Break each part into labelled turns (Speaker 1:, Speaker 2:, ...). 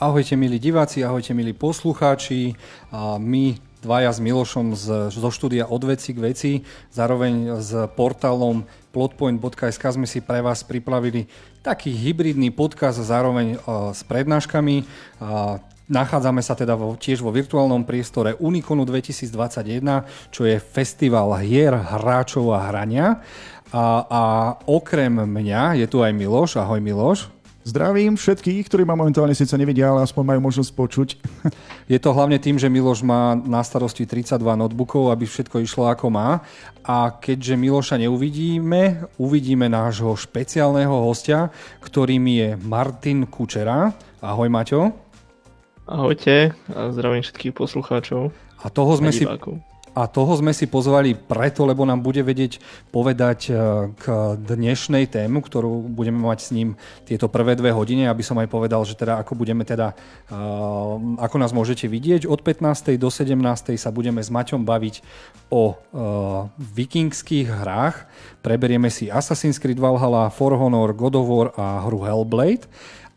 Speaker 1: Ahojte milí diváci, ahojte milí poslucháči. My dvaja s Milošom z, zo štúdia Od veci k veci, zároveň s portálom plotpoint.sk sme si pre vás pripravili taký hybridný podcast zároveň s prednáškami. Nachádzame sa teda tiež vo virtuálnom priestore Uniconu 2021, čo je festival hier, hráčov a hrania. A, a okrem mňa je tu aj Miloš. Ahoj Miloš.
Speaker 2: Zdravím všetkých, ktorí ma momentálne síce nevidia, ale aspoň majú možnosť počuť.
Speaker 1: Je to hlavne tým, že Miloš má na starosti 32 notebookov, aby všetko išlo ako má. A keďže Miloša neuvidíme, uvidíme nášho špeciálneho hostia, ktorým je Martin Kučera. Ahoj Maťo.
Speaker 3: Ahojte a zdravím všetkých poslucháčov.
Speaker 1: A toho sme si a toho sme si pozvali preto, lebo nám bude vedieť povedať e, k dnešnej tému, ktorú budeme mať s ním tieto prvé dve hodiny, aby som aj povedal, že teda ako budeme teda, e, ako nás môžete vidieť. Od 15. do 17. sa budeme s Maťom baviť o e, vikingských hrách. Preberieme si Assassin's Creed Valhalla, For Honor, God of War a hru Hellblade.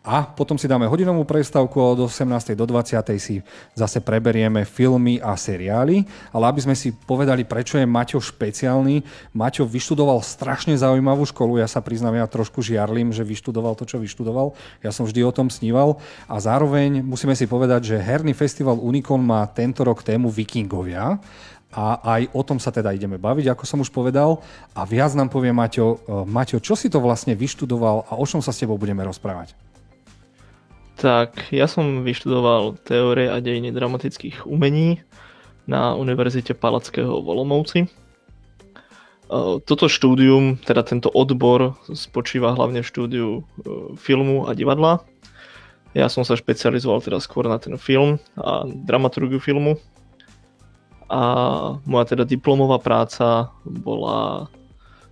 Speaker 1: A potom si dáme hodinovú prestávku od 18. do 20. si zase preberieme filmy a seriály. Ale aby sme si povedali, prečo je Maťo špeciálny, Maťo vyštudoval strašne zaujímavú školu. Ja sa priznám, ja trošku žiarlim, že vyštudoval to, čo vyštudoval. Ja som vždy o tom sníval. A zároveň musíme si povedať, že herný festival Unicon má tento rok tému Vikingovia a aj o tom sa teda ideme baviť, ako som už povedal. A viac nám povie Maťo. E, Maťo, čo si to vlastne vyštudoval a o čom sa s tebou budeme rozprávať?
Speaker 3: Tak, ja som vyštudoval teórie a dejiny dramatických umení na Univerzite Palackého v Olomouci. E, toto štúdium, teda tento odbor spočíva hlavne v štúdiu e, filmu a divadla. Ja som sa špecializoval teda skôr na ten film a dramaturgiu filmu. A moja teda diplomová práca bola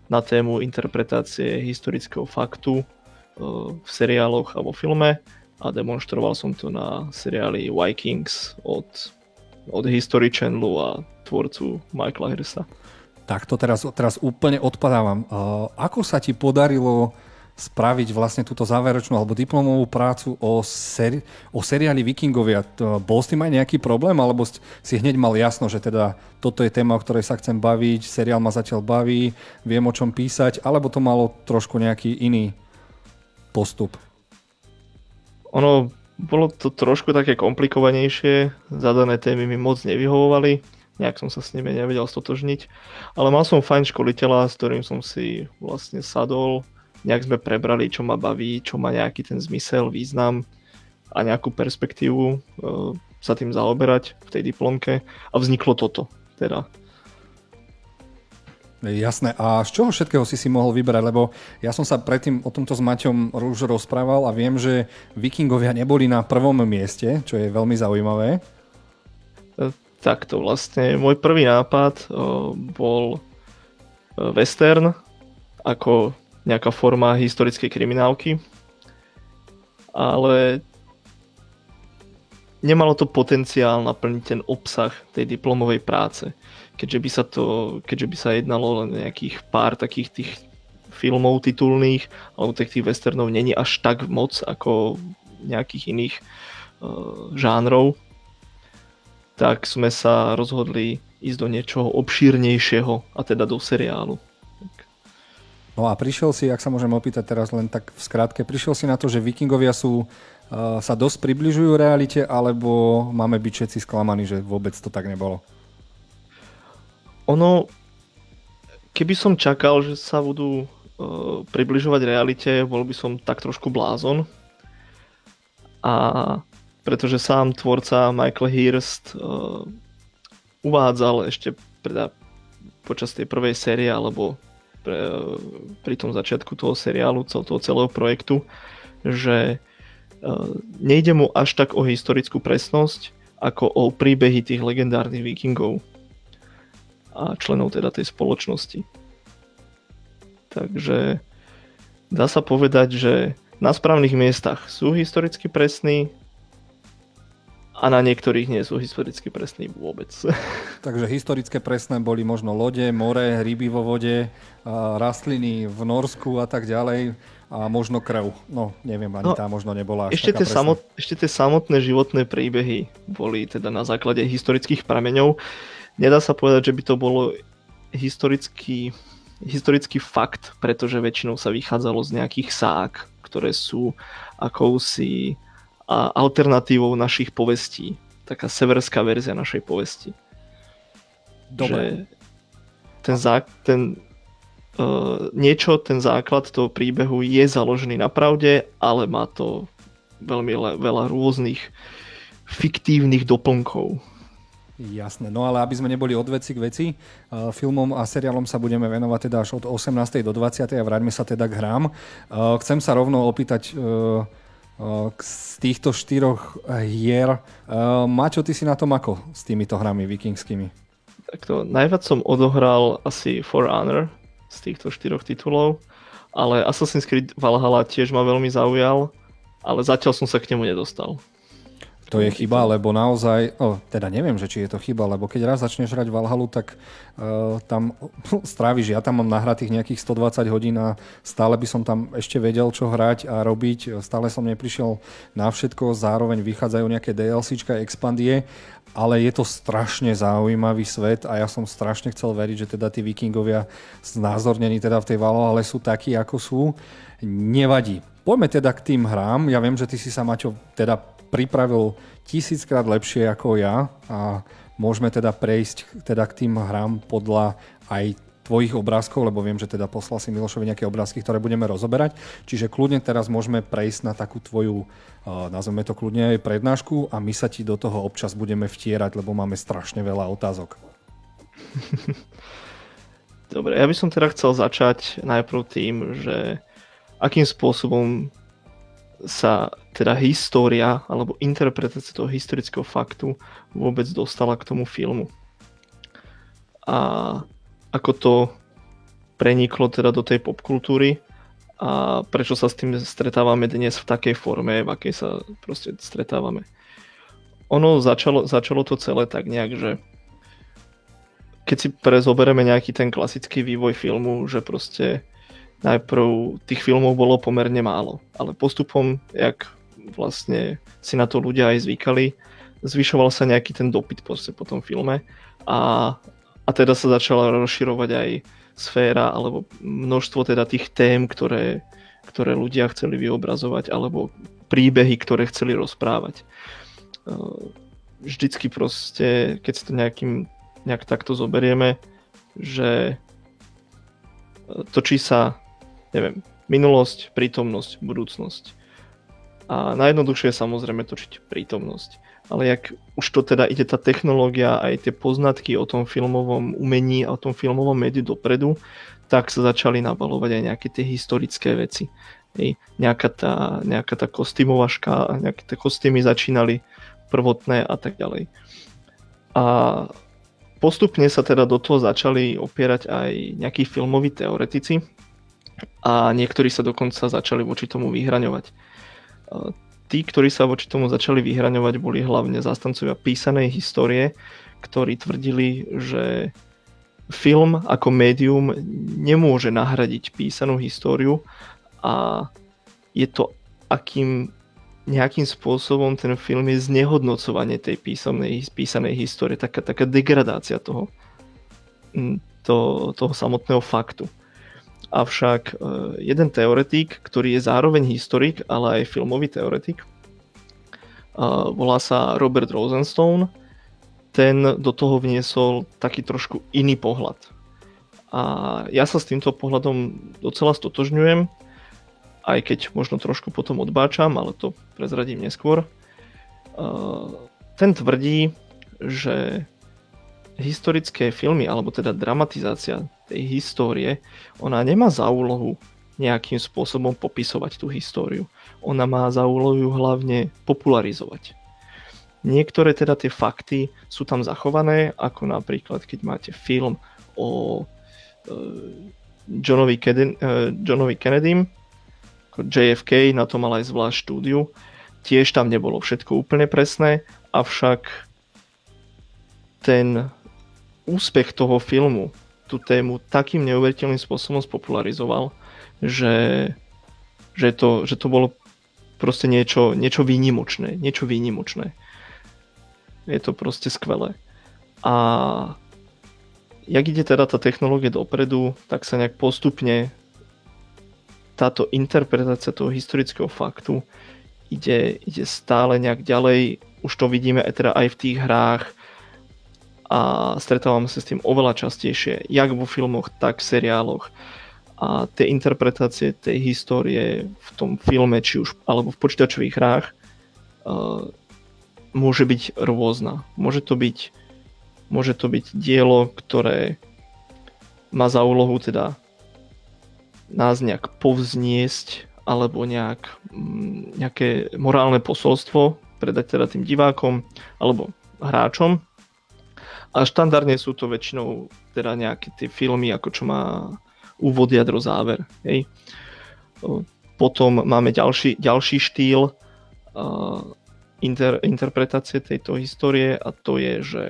Speaker 3: na tému interpretácie historického faktu e, v seriáloch a vo filme a demonstroval som to na seriáli Vikings od, od History Channelu a tvorcu Michaela Hirsa.
Speaker 1: Tak to teraz, teraz úplne odpadávam. Uh, ako sa ti podarilo spraviť vlastne túto záverečnú alebo diplomovú prácu o, seri- o seriáli Vikingovia. Bol s tým aj nejaký problém, alebo si hneď mal jasno, že teda toto je téma, o ktorej sa chcem baviť, seriál ma zatiaľ baví, viem o čom písať, alebo to malo trošku nejaký iný postup?
Speaker 3: Ono bolo to trošku také komplikovanejšie, zadané témy mi moc nevyhovovali, nejak som sa s nimi nevedel stotožniť, ale mal som fajn školiteľa, s ktorým som si vlastne sadol, nejak sme prebrali, čo ma baví, čo má nejaký ten zmysel, význam a nejakú perspektívu e, sa tým zaoberať v tej diplomke. A vzniklo toto teda.
Speaker 1: Jasné. A z čoho všetkého si si mohol vybrať? Lebo ja som sa predtým o tomto s Maťom už rozprával a viem, že vikingovia neboli na prvom mieste, čo je veľmi zaujímavé.
Speaker 3: E, takto vlastne. Môj prvý nápad e, bol e, western ako nejaká forma historickej kriminálky. Ale nemalo to potenciál naplniť ten obsah tej diplomovej práce keďže by sa to, keďže by sa jednalo len nejakých pár takých tých filmov titulných, alebo tých, tých westernov není až tak moc ako nejakých iných uh, žánrov, tak sme sa rozhodli ísť do niečoho obšírnejšieho, a teda do seriálu.
Speaker 1: No a prišiel si, ak sa môžem opýtať teraz len tak v skratke, prišiel si na to, že vikingovia sú, uh, sa dosť približujú realite, alebo máme byť všetci sklamaní, že vôbec to tak nebolo?
Speaker 3: Ono, keby som čakal, že sa budú uh, približovať realite, bol by som tak trošku blázon. A pretože sám tvorca Michael Hirst uh, uvádzal ešte teda počas tej prvej série alebo pre, uh, pri tom začiatku toho seriálu, cel, toho celého projektu, že uh, nejde mu až tak o historickú presnosť, ako o príbehy tých legendárnych vikingov a členov teda tej spoločnosti. Takže dá sa povedať, že na správnych miestach sú historicky presní a na niektorých nie sú historicky presní vôbec.
Speaker 1: Takže historické presné boli možno lode, more, ryby vo vode, rastliny v Norsku a tak ďalej. a možno krv. No, neviem, ani no, tá možno nebola až
Speaker 3: ešte, tie samot, ešte tie samotné životné príbehy boli teda na základe historických prameňov. Nedá sa povedať, že by to bolo historický, historický fakt, pretože väčšinou sa vychádzalo z nejakých sák, ktoré sú akousi alternatívou našich povestí. Taká severská verzia našej povesti.
Speaker 1: Dobre.
Speaker 3: Že ten, zá, ten uh, niečo, ten základ toho príbehu je založený na pravde, ale má to veľmi le, veľa rôznych fiktívnych doplnkov.
Speaker 1: Jasné, no ale aby sme neboli od veci k veci, uh, filmom a seriálom sa budeme venovať teda až od 18. do 20. a vráťme sa teda k hrám. Uh, chcem sa rovno opýtať uh, z týchto štyroch hier. Mačo, ty si na tom ako s týmito hrami vikingskými?
Speaker 3: Takto, najviac som odohral asi For Honor z týchto štyroch titulov, ale Assassin's Creed Valhalla tiež ma veľmi zaujal, ale zatiaľ som sa k nemu nedostal.
Speaker 1: To je chyba, lebo naozaj, oh, teda neviem, že či je to chyba, lebo keď raz začneš hrať Valhalu, tak uh, tam stráviš, ja tam mám nahratých nejakých 120 hodín a stále by som tam ešte vedel, čo hrať a robiť. Stále som neprišiel na všetko, zároveň vychádzajú nejaké DLCčka, expandie, ale je to strašne zaujímavý svet a ja som strašne chcel veriť, že teda tí vikingovia znázornení teda v tej Valhale sú takí, ako sú. Nevadí. Poďme teda k tým hrám. Ja viem, že ty si sa, Maťo, teda pripravil tisíckrát lepšie ako ja a môžeme teda prejsť teda k tým hrám podľa aj tvojich obrázkov, lebo viem, že teda poslal si Milošovi nejaké obrázky, ktoré budeme rozoberať. Čiže kľudne teraz môžeme prejsť na takú tvoju, uh, nazveme to kľudne aj prednášku a my sa ti do toho občas budeme vtierať, lebo máme strašne veľa otázok.
Speaker 3: Dobre, ja by som teda chcel začať najprv tým, že akým spôsobom sa teda história alebo interpretácia toho historického faktu vôbec dostala k tomu filmu. A ako to preniklo teda do tej popkultúry a prečo sa s tým stretávame dnes v takej forme, v akej sa proste stretávame. Ono začalo, začalo to celé tak nejak, že keď si prezoberieme nejaký ten klasický vývoj filmu, že proste najprv tých filmov bolo pomerne málo, ale postupom, jak vlastne si na to ľudia aj zvykali, zvyšoval sa nejaký ten dopyt po tom filme a, a teda sa začala rozširovať aj sféra alebo množstvo teda tých tém, ktoré, ktoré ľudia chceli vyobrazovať alebo príbehy, ktoré chceli rozprávať. Vždycky proste, keď si to nejakým, nejak takto zoberieme, že točí sa neviem, minulosť, prítomnosť, budúcnosť. A najjednoduchšie je samozrejme točiť prítomnosť. Ale jak už to teda ide tá technológia aj tie poznatky o tom filmovom umení a o tom filmovom médiu dopredu, tak sa začali nabalovať aj nejaké tie historické veci. Hej, nejaká, tá, nejaká tá kostýmovaška, nejaké tie kostýmy začínali prvotné a tak ďalej. A postupne sa teda do toho začali opierať aj nejakí filmoví teoretici, a niektorí sa dokonca začali voči tomu vyhraňovať. Tí, ktorí sa voči tomu začali vyhraňovať, boli hlavne zástancovia písanej histórie, ktorí tvrdili, že film ako médium nemôže nahradiť písanú históriu a je to akým nejakým spôsobom ten film je znehodnocovanie tej písomnej, písanej histórie, taká, taká degradácia toho, to, toho samotného faktu. Avšak e, jeden teoretik, ktorý je zároveň historik, ale aj filmový teoretik, e, volá sa Robert Rosenstone, ten do toho vniesol taký trošku iný pohľad. A ja sa s týmto pohľadom docela stotožňujem, aj keď možno trošku potom odbáčam, ale to prezradím neskôr. E, ten tvrdí, že historické filmy, alebo teda dramatizácia tej histórie, ona nemá za úlohu nejakým spôsobom popisovať tú históriu. Ona má za úlohu hlavne popularizovať. Niektoré teda tie fakty sú tam zachované, ako napríklad keď máte film o uh, Johnovi, Kennedy, uh, Johnovi Kennedym, JFK, na to mal aj zvlášť štúdiu. Tiež tam nebolo všetko úplne presné, avšak ten úspech toho filmu tú tému takým neuveriteľným spôsobom spopularizoval, že Že to, že to bolo proste niečo, niečo výnimočné. Niečo výnimočné. Je to proste skvelé. A jak ide teda tá technológia dopredu, tak sa nejak postupne táto interpretácia toho historického faktu ide, ide stále nejak ďalej. Už to vidíme aj teda aj v tých hrách a stretávame sa s tým oveľa častejšie, jak vo filmoch, tak v seriáloch. A tie interpretácie tej histórie v tom filme, či už alebo v počítačových hrách, uh, môže byť rôzna. Môže to byť, môže to byť dielo, ktoré má za úlohu teda nás nejak povzniesť alebo nejak, mm, nejaké morálne posolstvo predať teda tým divákom alebo hráčom. A štandardne sú to väčšinou teda nejaké tie filmy, ako čo má úvod, jadro, záver. Hej. Potom máme ďalší, ďalší štýl uh, inter, interpretácie tejto histórie a to je, že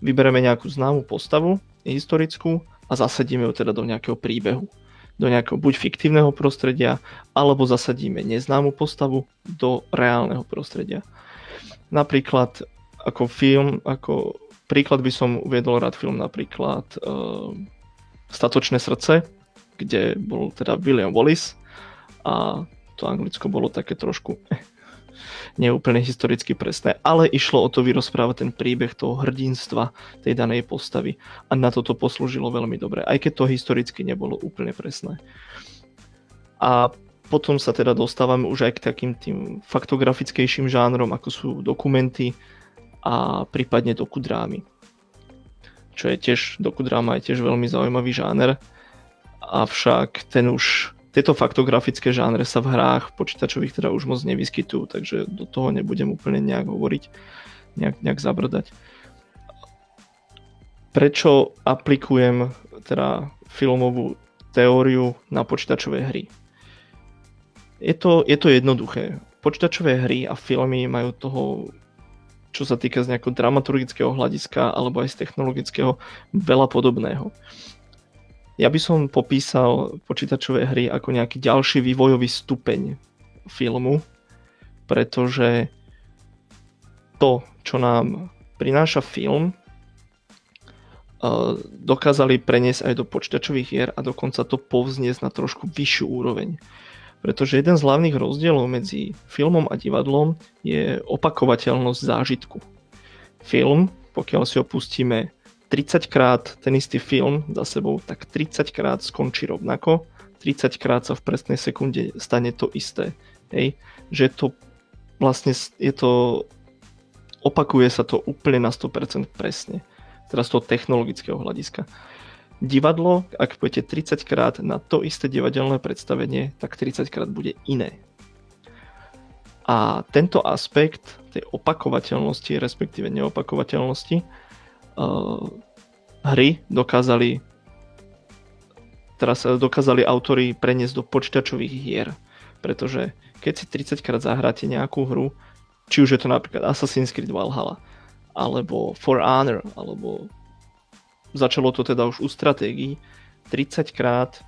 Speaker 3: vybereme nejakú známú postavu historickú a zasadíme ju teda do nejakého príbehu do nejakého buď fiktívneho prostredia, alebo zasadíme neznámu postavu do reálneho prostredia. Napríklad ako film, ako príklad by som uviedol rád film napríklad uh, Statočné srdce, kde bol teda William Wallace a to anglicko bolo také trošku neúplne historicky presné, ale išlo o to vyrozprávať ten príbeh toho hrdinstva tej danej postavy a na toto poslúžilo veľmi dobre, aj keď to historicky nebolo úplne presné. A potom sa teda dostávame už aj k takým tým faktografickejším žánrom, ako sú dokumenty a prípadne dokudrámy. Čo je tiež, dokudráma je tiež veľmi zaujímavý žáner, avšak ten už tieto faktografické žánre sa v hrách počítačových teda už moc nevyskytujú, takže do toho nebudem úplne nejak hovoriť, nejak, nejak zabrdať. Prečo aplikujem teda filmovú teóriu na počítačové hry? Je to, je to jednoduché. Počítačové hry a filmy majú toho, čo sa týka z nejakého dramaturgického hľadiska alebo aj z technologického, veľa podobného. Ja by som popísal počítačové hry ako nejaký ďalší vývojový stupeň filmu, pretože to, čo nám prináša film, dokázali preniesť aj do počítačových hier a dokonca to povzniesť na trošku vyššiu úroveň. Pretože jeden z hlavných rozdielov medzi filmom a divadlom je opakovateľnosť zážitku. Film, pokiaľ si ho pustíme 30 krát ten istý film za sebou, tak 30 krát skončí rovnako, 30 krát sa v presnej sekunde stane to isté. Hej? Že to vlastne je to, opakuje sa to úplne na 100% presne. Teraz z toho technologického hľadiska. Divadlo, ak budete 30 krát na to isté divadelné predstavenie, tak 30 krát bude iné. A tento aspekt tej opakovateľnosti, respektíve neopakovateľnosti, uh, hry dokázali teraz dokázali autory preniesť do počítačových hier. Pretože keď si 30 krát zahráte nejakú hru, či už je to napríklad Assassin's Creed Valhalla, alebo For Honor, alebo začalo to teda už u stratégií, 30 krát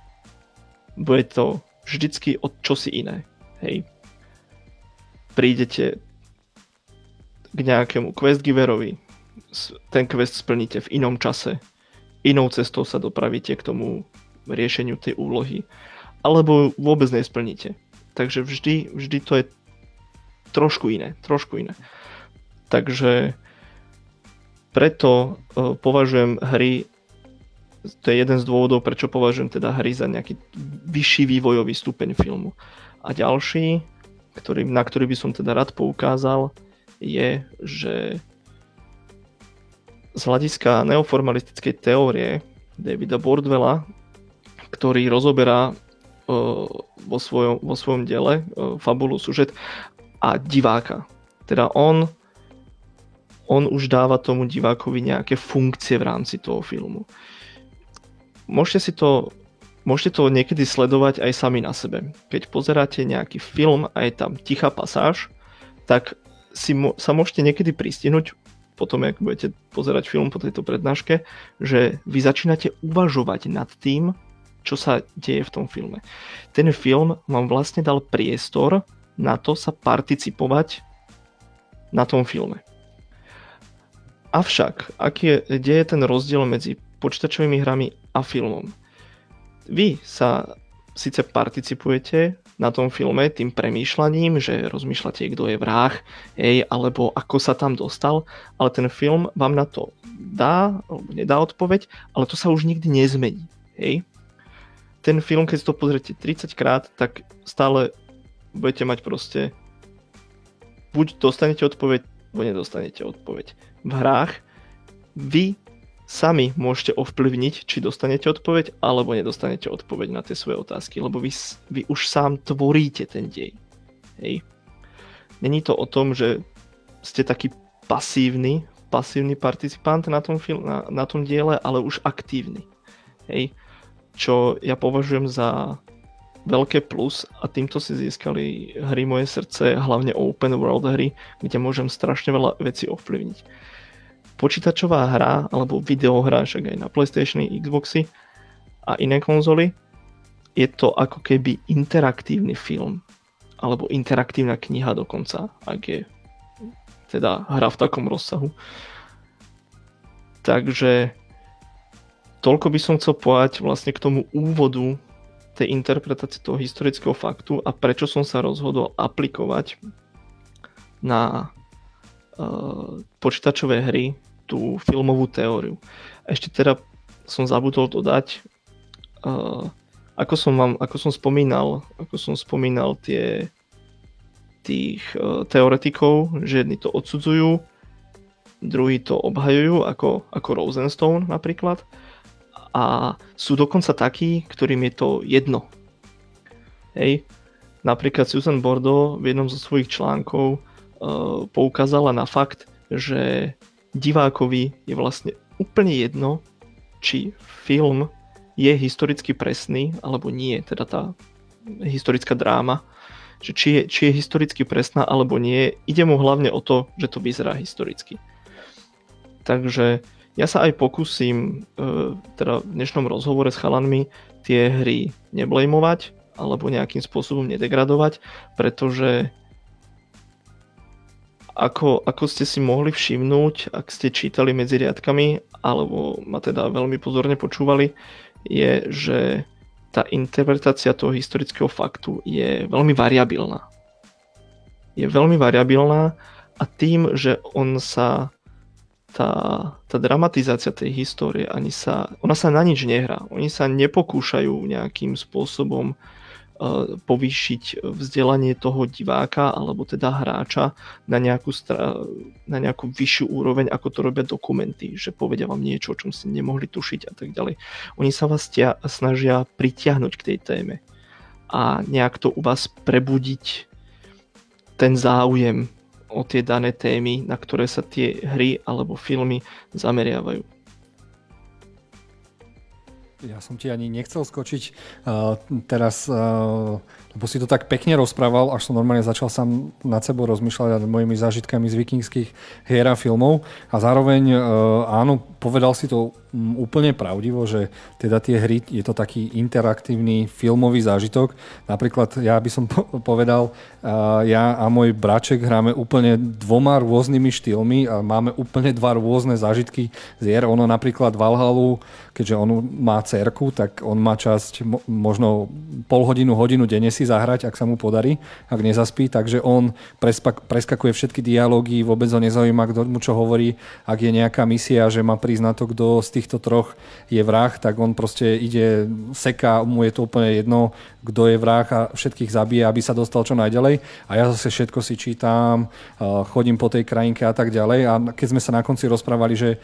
Speaker 3: bude to vždycky od čosi iné. Hej. Prídete k nejakému quest giverovi, ten quest splníte v inom čase, inou cestou sa dopravíte k tomu riešeniu tej úlohy, alebo vôbec nesplníte. Takže vždy, vždy to je trošku iné, trošku iné. Takže preto uh, považujem hry, to je jeden z dôvodov, prečo považujem teda hry za nejaký vyšší vývojový stupeň filmu. A ďalší, ktorý, na ktorý by som teda rád poukázal, je, že z hľadiska neoformalistickej teórie Davida Bordwella, ktorý rozoberá uh, vo, svojom, vo svojom diele uh, fabulu, sužet a diváka. Teda on, on už dáva tomu divákovi nejaké funkcie v rámci toho filmu. Môžete si to Môžete to niekedy sledovať aj sami na sebe. Keď pozeráte nejaký film a je tam tichá pasáž, tak si mo- sa môžete niekedy pristihnúť potom, ak budete pozerať film po tejto prednáške, že vy začínate uvažovať nad tým, čo sa deje v tom filme. Ten film vám vlastne dal priestor na to sa participovať na tom filme. Avšak, aký je, kde je ten rozdiel medzi počítačovými hrami a filmom? Vy sa síce participujete na tom filme tým premýšľaním, že rozmýšľate, kto je vrah, hej, alebo ako sa tam dostal, ale ten film vám na to dá, alebo nedá odpoveď, ale to sa už nikdy nezmení. Hej. Ten film, keď to pozriete 30 krát, tak stále budete mať proste buď dostanete odpoveď, alebo nedostanete odpoveď. V hrách vy sami môžete ovplyvniť, či dostanete odpoveď, alebo nedostanete odpoveď na tie svoje otázky, lebo vy, vy už sám tvoríte ten dej. Hej. Není to o tom, že ste taký pasívny, pasívny participant na tom, film, na, na tom diele, ale už aktívny. Hej. Čo ja považujem za veľké plus a týmto si získali hry moje srdce, hlavne open world hry, kde môžem strašne veľa vecí ovplyvniť počítačová hra alebo videohra, však aj na PlayStation, Xboxy a iné konzoly, je to ako keby interaktívny film alebo interaktívna kniha dokonca, ak je teda hra v takom rozsahu. Takže toľko by som chcel povedať vlastne k tomu úvodu tej interpretácie toho historického faktu a prečo som sa rozhodol aplikovať na počítačové hry tú filmovú teóriu. Ešte teda som zabudol dodať, uh, ako som vám, ako som spomínal, ako som spomínal tie tých uh, teoretikov, že jedni to odsudzujú, druhí to obhajujú, ako, ako Rosenstone napríklad. A sú dokonca takí, ktorým je to jedno. Hej. Napríklad Susan Bordeaux v jednom zo svojich článkov poukázala na fakt, že divákovi je vlastne úplne jedno, či film je historicky presný alebo nie, teda tá historická dráma, že či je, či je historicky presná alebo nie, ide mu hlavne o to, že to vyzerá historicky. Takže ja sa aj pokúsim e, teda v dnešnom rozhovore s chalanmi tie hry neblejmovať alebo nejakým spôsobom nedegradovať, pretože ako, ako ste si mohli všimnúť, ak ste čítali medzi riadkami, alebo ma teda veľmi pozorne počúvali, je, že tá interpretácia toho historického faktu je veľmi variabilná. Je veľmi variabilná a tým, že on sa tá, tá dramatizácia tej histórie ani sa, ona sa na nič nehrá. Oni sa nepokúšajú nejakým spôsobom povýšiť vzdelanie toho diváka alebo teda hráča na nejakú, stra- na nejakú vyššiu úroveň, ako to robia dokumenty, že povedia vám niečo, o čom ste nemohli tušiť a tak ďalej. Oni sa vás tia- snažia pritiahnuť k tej téme a nejak to u vás prebudiť ten záujem o tie dané témy, na ktoré sa tie hry alebo filmy zameriavajú.
Speaker 1: Ja som ti ani nechcel skočiť uh, teraz, uh, lebo si to tak pekne rozprával, až som normálne začal sám nad sebou rozmýšľať nad mojimi zážitkami z vikingských hier a filmov. A zároveň, uh, áno, povedal si to úplne pravdivo, že teda tie hry, je to taký interaktívny filmový zážitok. Napríklad ja by som povedal, ja a môj braček hráme úplne dvoma rôznymi štýlmi a máme úplne dva rôzne zážitky z hier. Ono napríklad Valhalu, keďže on má cerku, tak on má časť možno pol hodinu, hodinu denne si zahrať, ak sa mu podarí, ak nezaspí, takže on preskakuje všetky dialógy, vôbec ho nezaujíma, kto mu čo hovorí, ak je nejaká misia, že má prísť na to, kto z tých týchto troch je vrah, tak on proste ide, seká, mu je to úplne jedno, kto je vrah a všetkých zabije, aby sa dostal čo najďalej. A ja zase všetko si čítam, chodím po tej krajinke a tak ďalej. A keď sme sa na konci rozprávali, že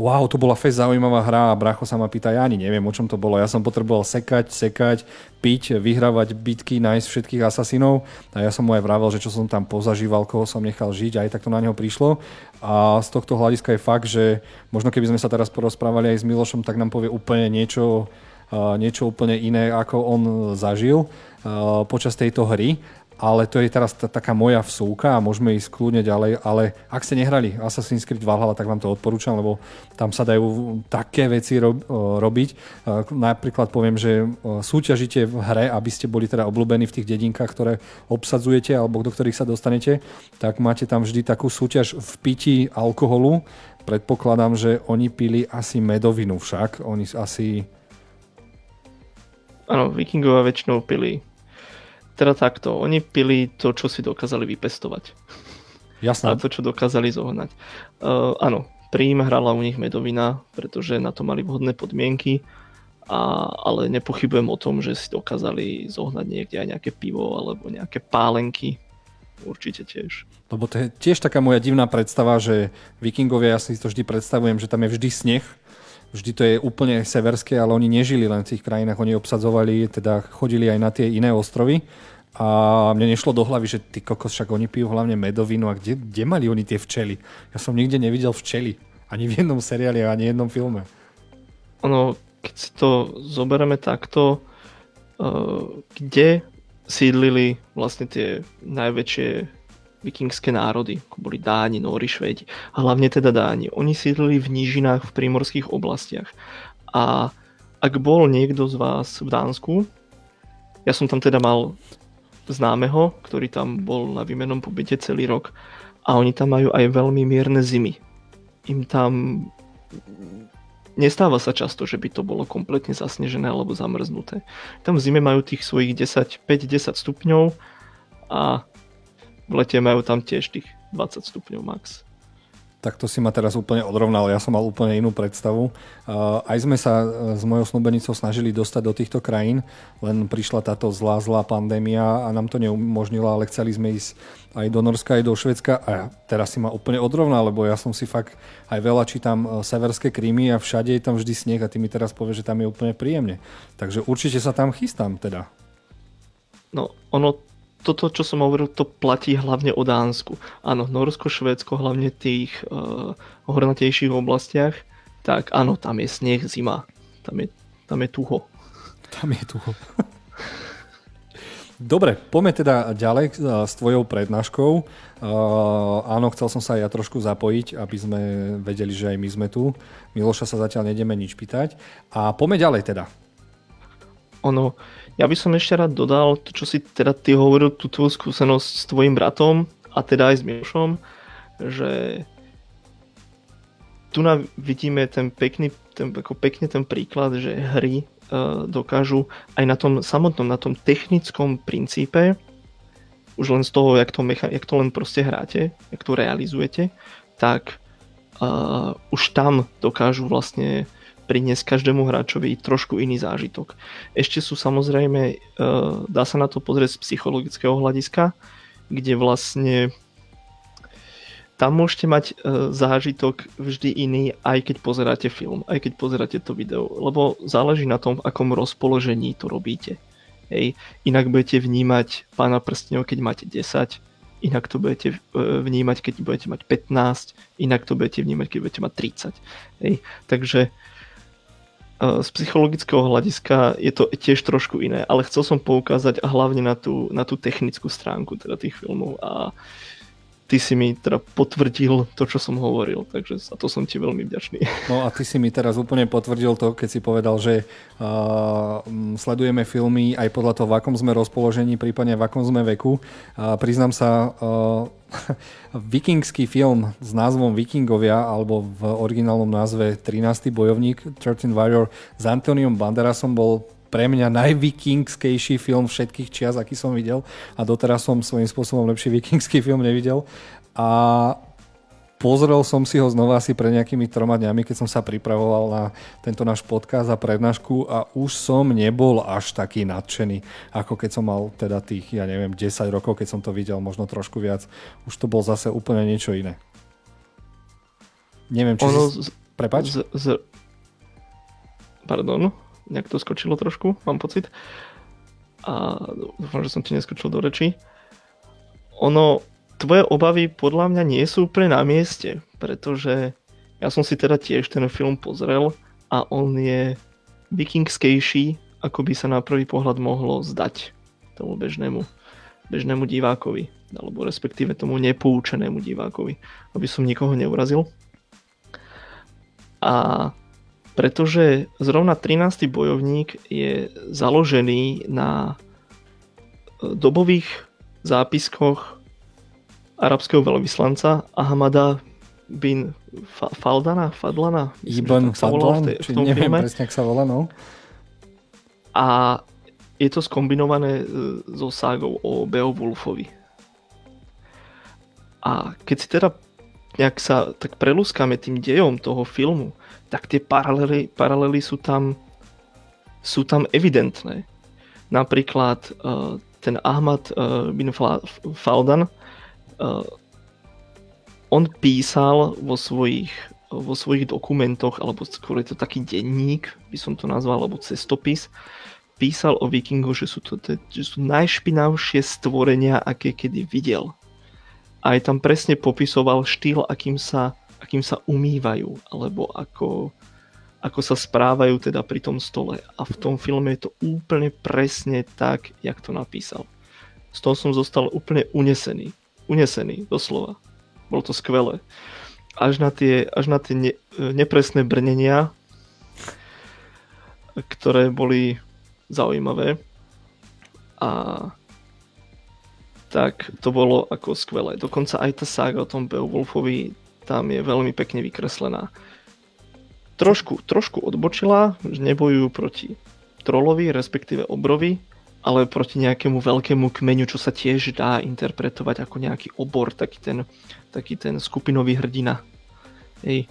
Speaker 1: wow, to bola fest zaujímavá hra a bracho sa ma pýta, ja ani neviem, o čom to bolo. Ja som potreboval sekať, sekať, piť, vyhrávať bitky, nájsť všetkých asasinov a ja som mu aj vravel, že čo som tam pozažíval, koho som nechal žiť, aj tak to na neho prišlo. A z tohto hľadiska je fakt, že možno keby sme sa teraz porozprávali aj s Milošom, tak nám povie úplne niečo, niečo úplne iné, ako on zažil počas tejto hry ale to je teraz t- taká moja vsúka a môžeme ísť kľudne ďalej, ale ak ste nehrali Assassin's Creed Valhalla, tak vám to odporúčam, lebo tam sa dajú také veci ro- robiť. Napríklad poviem, že súťažíte v hre, aby ste boli teda obľúbení v tých dedinkách, ktoré obsadzujete alebo do ktorých sa dostanete, tak máte tam vždy takú súťaž v pití alkoholu. Predpokladám, že oni pili asi medovinu však. Oni asi...
Speaker 3: Áno, vikingovia väčšinou pili teda takto, oni pili to, čo si dokázali vypestovať.
Speaker 1: Jasné.
Speaker 3: A to, čo dokázali zohnať. Uh, áno, príjm hrala u nich medovina, pretože na to mali vhodné podmienky, a, ale nepochybujem o tom, že si dokázali zohnať niekde aj nejaké pivo alebo nejaké pálenky. Určite tiež.
Speaker 1: Lebo to je tiež taká moja divná predstava, že vikingovia, ja si to vždy predstavujem, že tam je vždy sneh, vždy to je úplne severské, ale oni nežili len v tých krajinách, oni obsadzovali, teda chodili aj na tie iné ostrovy. A mne nešlo do hlavy, že ty kokos, však oni pijú hlavne medovinu a kde, kde mali oni tie včely? Ja som nikde nevidel včely. Ani v jednom seriáli, ani v jednom filme.
Speaker 3: Ono, keď si to zoberieme takto, uh, kde sídlili vlastne tie najväčšie vikingské národy, ako boli Dáni, Nóri, Švédi, a hlavne teda Dáni. Oni sídlili v nížinách v prímorských oblastiach. A ak bol niekto z vás v Dánsku, ja som tam teda mal známeho, ktorý tam bol na výmenom pobyte celý rok a oni tam majú aj veľmi mierne zimy. Im tam nestáva sa často, že by to bolo kompletne zasnežené alebo zamrznuté. Tam v zime majú tých svojich 10, 5-10 stupňov a v lete majú tam tiež tých 20 stupňov max.
Speaker 1: Tak to si ma teraz úplne odrovnal, ja som mal úplne inú predstavu. Aj sme sa e, s mojou snúbenicou snažili dostať do týchto krajín, len prišla táto zlá, zlá pandémia a nám to neumožnila, ale chceli sme ísť aj do Norska, aj do Švedska a teraz si ma úplne odrovnal, lebo ja som si fakt aj veľa čítam e, severské krímy a všade je tam vždy sneh a ty mi teraz povieš, že tam je úplne príjemne. Takže určite sa tam chystám teda.
Speaker 3: No, ono toto, čo som hovoril, to platí hlavne o Dánsku. Áno, Norsko, Švédsko, hlavne v tých uh, hornatejších oblastiach, tak áno, tam je sneh, zima. Tam je, tam je tuho.
Speaker 1: Tam je tuho. Dobre, poďme teda ďalej uh, s tvojou prednáškou. Uh, áno, chcel som sa aj ja trošku zapojiť, aby sme vedeli, že aj my sme tu. Miloša sa zatiaľ nedeme nič pýtať. A poďme ďalej teda.
Speaker 3: Ono, ja by som ešte rád dodal to, čo si teda ty hovoril, tú tvoju skúsenosť s tvojim bratom a teda aj s Milošom, že tu na vidíme ten pekný, ten, ako pekne ten príklad, že hry uh, dokážu aj na tom samotnom, na tom technickom princípe, už len z toho, jak to, mecha- jak to len proste hráte, jak to realizujete, tak uh, už tam dokážu vlastne priniesť každému hráčovi trošku iný zážitok. Ešte sú samozrejme, e, dá sa na to pozrieť z psychologického hľadiska, kde vlastne tam môžete mať e, zážitok vždy iný, aj keď pozeráte film, aj keď pozeráte to video, lebo záleží na tom, v akom rozpoložení to robíte. Hej. Inak budete vnímať pána prstňov, keď máte 10, inak to budete e, vnímať, keď budete mať 15, inak to budete vnímať, keď budete mať 30. Hej. Takže z psychologického hľadiska je to tiež trošku iné, ale chcel som poukázať hlavne na tú, na tú technickú stránku teda tých filmov a ty si mi teda potvrdil to, čo som hovoril, takže za to som ti veľmi vďačný.
Speaker 1: No a ty si mi teraz úplne potvrdil to, keď si povedal, že uh, sledujeme filmy aj podľa toho, v akom sme rozpoložení, prípadne v akom sme veku. Uh, priznám sa, uh, vikingský film s názvom Vikingovia, alebo v originálnom názve 13. bojovník 13 Warrior s Antoniom Banderasom bol pre mňa najvikingskejší film všetkých čias, aký som videl a doteraz som svojím spôsobom lepší vikingský film nevidel. A Pozrel som si ho znova asi pred nejakými troma dňami, keď som sa pripravoval na tento náš podcast a prednášku a už som nebol až taký nadšený, ako keď som mal teda tých, ja neviem, 10 rokov, keď som to videl, možno trošku viac. Už to bol zase úplne niečo iné. Neviem, či ono si... Z, Prepač? Z, z...
Speaker 3: Pardon, nejak to skočilo trošku, mám pocit. A dúfam, že som ti neskočil do reči. Ono, tvoje obavy podľa mňa nie sú úplne na mieste, pretože ja som si teda tiež ten film pozrel a on je vikingskejší, ako by sa na prvý pohľad mohlo zdať tomu bežnému bežnému divákovi, alebo respektíve tomu nepoučenému divákovi, aby som nikoho neurazil. A pretože zrovna 13. bojovník je založený na e, dobových zápiskoch arabského veľvyslanca Ahmada bin Faldana, Fadlana?
Speaker 1: Ibn Fadlan, v, tej, v tom neviem filme. presne, ak sa volá, no.
Speaker 3: A je to skombinované e, so ságou o Beowulfovi. A keď si teda nejak sa tak prelúskame tým dejom toho filmu, tak tie paralely, paralely sú tam sú tam evidentné. Napríklad uh, ten Ahmad uh, bin Faldan uh, on písal vo svojich, vo svojich dokumentoch, alebo skôr je to taký denník, by som to nazval, alebo cestopis, písal o vikingoch, že sú to že sú najšpinavšie stvorenia, aké kedy videl. A aj tam presne popisoval štýl, akým sa, akým sa umývajú, alebo ako, ako sa správajú teda pri tom stole. A v tom filme je to úplne presne tak, jak to napísal. Z toho som zostal úplne unesený. Unesený, doslova. Bolo to skvelé. Až na tie, až na tie ne, nepresné brnenia, ktoré boli zaujímavé. A tak to bolo ako skvelé. Dokonca aj tá sága o tom Beowulfovi tam je veľmi pekne vykreslená. Trošku, trošku odbočila, že nebojujú proti trolovi, respektíve obrovi, ale proti nejakému veľkému kmeňu, čo sa tiež dá interpretovať ako nejaký obor, taký ten, taký ten skupinový hrdina. Hej.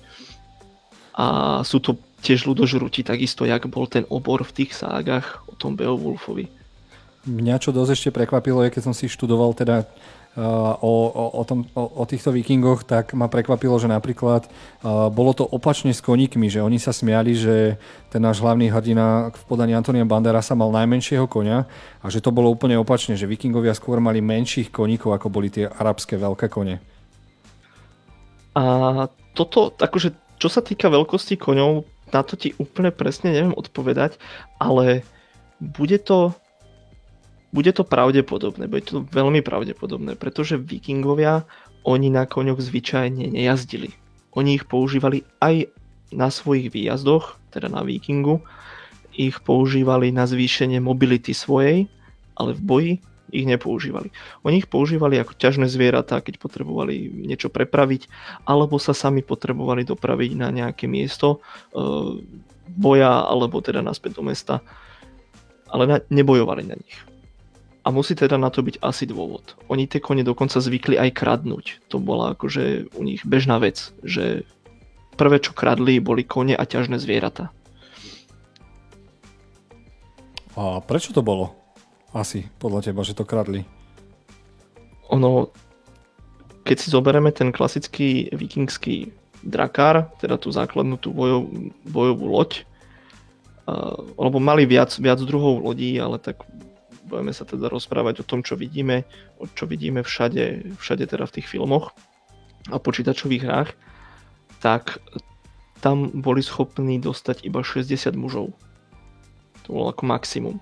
Speaker 3: A sú to tiež ľudožruti, takisto jak bol ten obor v tých ságach o tom Beowulfovi.
Speaker 1: Mňa čo dosť ešte prekvapilo je, keď som si študoval teda o, o, o, tom, o, o týchto vikingoch, tak ma prekvapilo, že napríklad bolo to opačne s koníkmi, že oni sa smiali, že ten náš hlavný hrdina v podaní Antonia Banderasa mal najmenšieho konia a že to bolo úplne opačne, že vikingovia skôr mali menších koníkov, ako boli tie arabské veľké kone.
Speaker 3: A toto, akože čo sa týka veľkosti koňov, na to ti úplne presne neviem odpovedať, ale bude to bude to pravdepodobné, bude to veľmi pravdepodobné, pretože vikingovia oni na koňoch zvyčajne nejazdili. Oni ich používali aj na svojich výjazdoch, teda na vikingu, ich používali na zvýšenie mobility svojej, ale v boji ich nepoužívali. Oni ich používali ako ťažné zvieratá, keď potrebovali niečo prepraviť, alebo sa sami potrebovali dopraviť na nejaké miesto e, boja, alebo teda naspäť do mesta, ale na, nebojovali na nich. A musí teda na to byť asi dôvod. Oni tie kone dokonca zvykli aj kradnúť. To bola akože u nich bežná vec, že prvé čo kradli boli kone a ťažné zvieratá.
Speaker 1: A prečo to bolo? Asi podľa teba, že to kradli.
Speaker 3: Ono, keď si zoberieme ten klasický vikingský drakár, teda tú základnú tú bojov, bojovú loď, lebo mali viac, viac druhov lodí, ale tak budeme sa teda rozprávať o tom, čo vidíme, o čo vidíme všade, všade teda v tých filmoch a počítačových hrách, tak tam boli schopní dostať iba 60 mužov. To bolo ako maximum.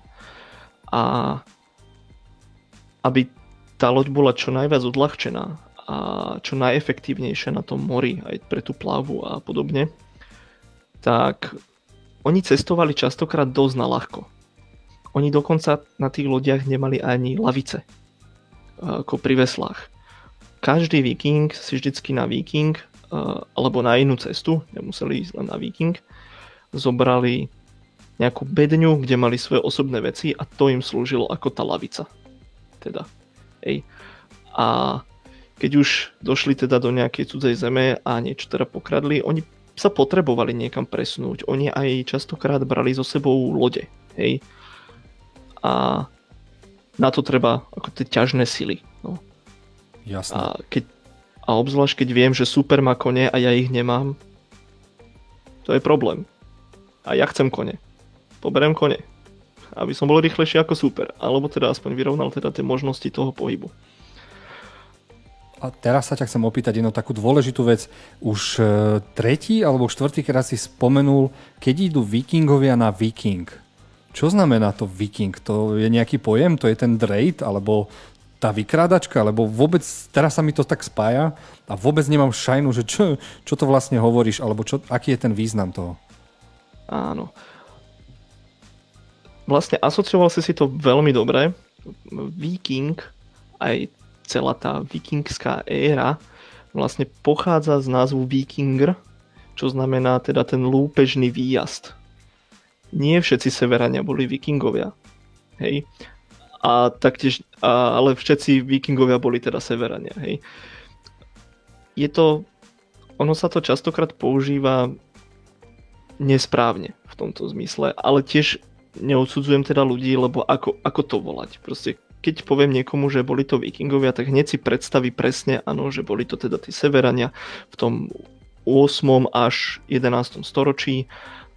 Speaker 3: A aby tá loď bola čo najviac odľahčená a čo najefektívnejšia na tom mori, aj pre tú plavu a podobne, tak oni cestovali častokrát dosť na ľahko oni dokonca na tých lodiach nemali ani lavice, ako pri veslách. Každý viking si vždycky na viking, alebo na inú cestu, nemuseli ísť len na viking, zobrali nejakú bedňu, kde mali svoje osobné veci a to im slúžilo ako tá lavica. Teda. Ej. A keď už došli teda do nejakej cudzej zeme a niečo teda pokradli, oni sa potrebovali niekam presnúť. Oni aj častokrát brali so sebou lode. Hej a na to treba ako tie ťažné sily. No.
Speaker 1: Jasne.
Speaker 3: A, keď, a obzvlášť keď viem, že super má kone a ja ich nemám, to je problém. A ja chcem kone. Poberiem kone. Aby som bol rýchlejší ako super. Alebo teda aspoň vyrovnal teda tie možnosti toho pohybu.
Speaker 1: A teraz sa ťa chcem opýtať jednu takú dôležitú vec. Už e, tretí alebo štvrtý krát si spomenul, keď idú vikingovia na viking. Čo znamená to viking? To je nejaký pojem? To je ten drejt? Alebo tá vykrádačka, lebo vôbec, teraz sa mi to tak spája a vôbec nemám šajnu, že čo, čo to vlastne hovoríš, alebo čo, aký je ten význam toho.
Speaker 3: Áno. Vlastne asocioval si si to veľmi dobre. Viking, aj celá tá vikingská éra, vlastne pochádza z názvu Vikinger, čo znamená teda ten lúpežný výjazd. Nie všetci severania boli vikingovia. Hej. A taktiež, a, ale všetci vikingovia boli teda severania. Hej. Je to, ono sa to častokrát používa nesprávne v tomto zmysle, ale tiež neodsudzujem teda ľudí, lebo ako, ako to volať? Proste keď poviem niekomu, že boli to vikingovia, tak hneď si predstaví presne, áno, že boli to teda tí severania v tom 8. až 11. storočí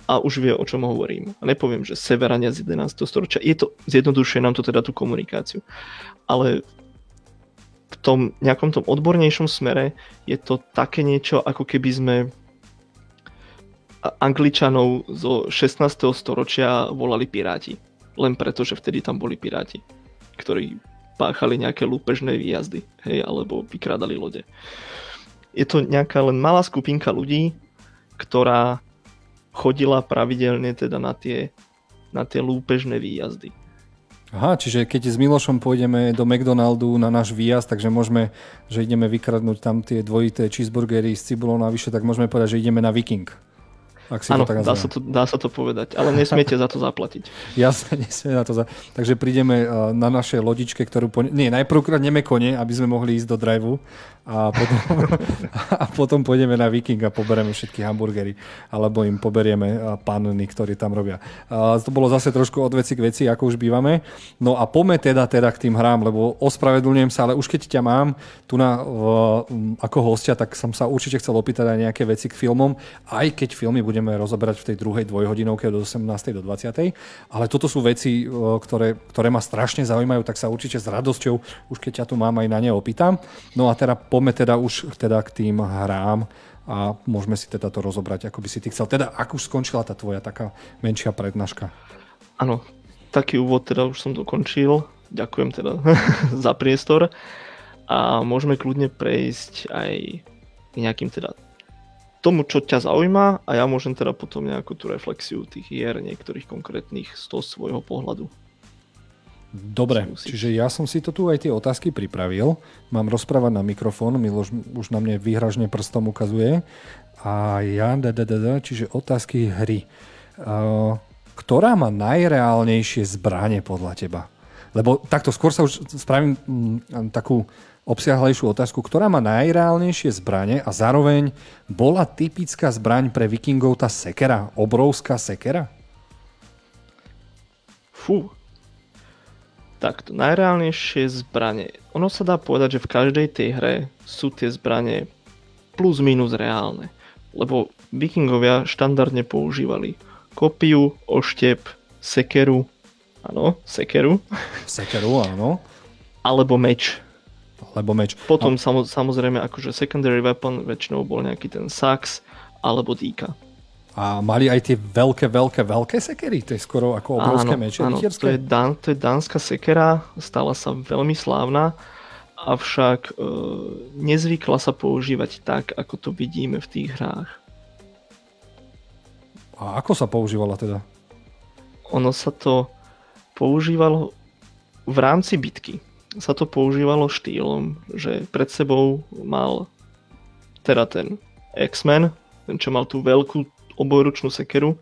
Speaker 3: a už vie, o čom hovorím. Nepoviem, že severania z 11. storočia. Je to, zjednodušuje nám to teda tú komunikáciu. Ale v tom nejakom tom odbornejšom smere je to také niečo, ako keby sme Angličanov zo 16. storočia volali piráti. Len preto, že vtedy tam boli piráti, ktorí páchali nejaké lúpežné výjazdy, hej, alebo vykrádali lode. Je to nejaká len malá skupinka ľudí, ktorá chodila pravidelne teda na tie, na tie lúpežné výjazdy.
Speaker 1: Aha, čiže keď s Milošom pôjdeme do McDonaldu na náš výjazd, takže môžeme, že ideme vykradnúť tam tie dvojité cheeseburgery s cibulou navyše, tak môžeme povedať, že ideme na Viking.
Speaker 3: Ak si Áno, to tak dá, sa to, dá sa to povedať, ale nesmiete za to zaplatiť.
Speaker 1: Jasne, nesmiete na to za... Takže prídeme uh, na našej lodičke, ktorú... Po... Nie, najprv kradneme kone, aby sme mohli ísť do driveu a potom, a potom pôjdeme na Viking a poberieme všetky hamburgery alebo im poberieme panny, ktorí tam robia. Uh, to bolo zase trošku od veci k veci, ako už bývame. No a pome teda, teda k tým hrám, lebo ospravedlňujem sa, ale už keď ťa mám tu na, ako hostia, tak som sa určite chcel opýtať aj nejaké veci k filmom, aj keď filmy budeme budeme rozoberať v tej druhej dvojhodinovke od 18. do 20. Ale toto sú veci, ktoré, ktoré ma strašne zaujímajú, tak sa určite s radosťou, už keď ťa tu mám, aj na ne opýtam. No a teda poďme teda už teda k tým hrám a môžeme si teda to rozobrať, ako by si ty chcel. Teda, ako už skončila tá tvoja taká menšia prednáška?
Speaker 3: Áno, taký úvod teda už som dokončil. Ďakujem teda za priestor a môžeme kľudne prejsť aj nejakým teda tomu, čo ťa zaujíma a ja môžem teda potom nejakú tú reflexiu tých hier niektorých konkrétnych z toho svojho pohľadu.
Speaker 1: Dobre, čiže ja som si to tu aj tie otázky pripravil. Mám rozprávať na mikrofón, Miloš už na mne výhražne prstom ukazuje. A ja, da, da, da, da, čiže otázky hry. Uh, ktorá má najreálnejšie zbranie podľa teba? Lebo takto skôr sa už spravím mm, takú obsiahlejšiu otázku, ktorá má najreálnejšie zbranie a zároveň bola typická zbraň pre vikingov tá sekera, obrovská sekera?
Speaker 3: Fú. Takto, najreálnejšie zbranie. Ono sa dá povedať, že v každej tej hre sú tie zbranie plus minus reálne. Lebo vikingovia štandardne používali kopiu, oštep, sekeru, áno, sekeru.
Speaker 1: Sekeru, áno.
Speaker 3: Alebo meč
Speaker 1: lebo meč.
Speaker 3: Potom a... samozrejme akože secondary weapon väčšinou bol nejaký ten sax alebo dýka.
Speaker 1: A mali aj tie veľké, veľké, veľké sekery? To je skoro ako obrovské áno, meče áno,
Speaker 3: to je, dan, to je dánska sekera, stala sa veľmi slávna, avšak e, nezvykla sa používať tak, ako to vidíme v tých hrách.
Speaker 1: A ako sa používala teda?
Speaker 3: Ono sa to používalo v rámci bitky sa to používalo štýlom, že pred sebou mal teda ten X-Men, ten čo mal tú veľkú obojručnú sekeru,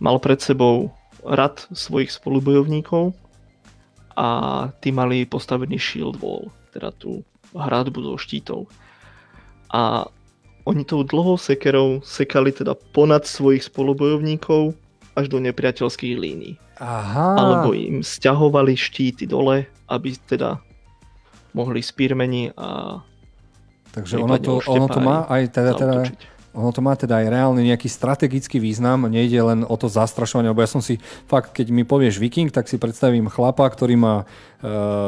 Speaker 3: mal pred sebou rad svojich spolubojovníkov a tí mali postavený shield wall, teda tú hradbu zo štítov. A oni tou dlhou sekerou sekali teda ponad svojich spolubojovníkov až do nepriateľských línií.
Speaker 1: Aha.
Speaker 3: Alebo im stiahovali štíty dole, aby teda mohli spírmeni a
Speaker 1: Takže ono to, ono to má aj teda, teda ono to má teda aj reálne nejaký strategický význam, nejde len o to zastrašovanie, lebo ja som si fakt, keď mi povieš viking, tak si predstavím chlapa, ktorý má e,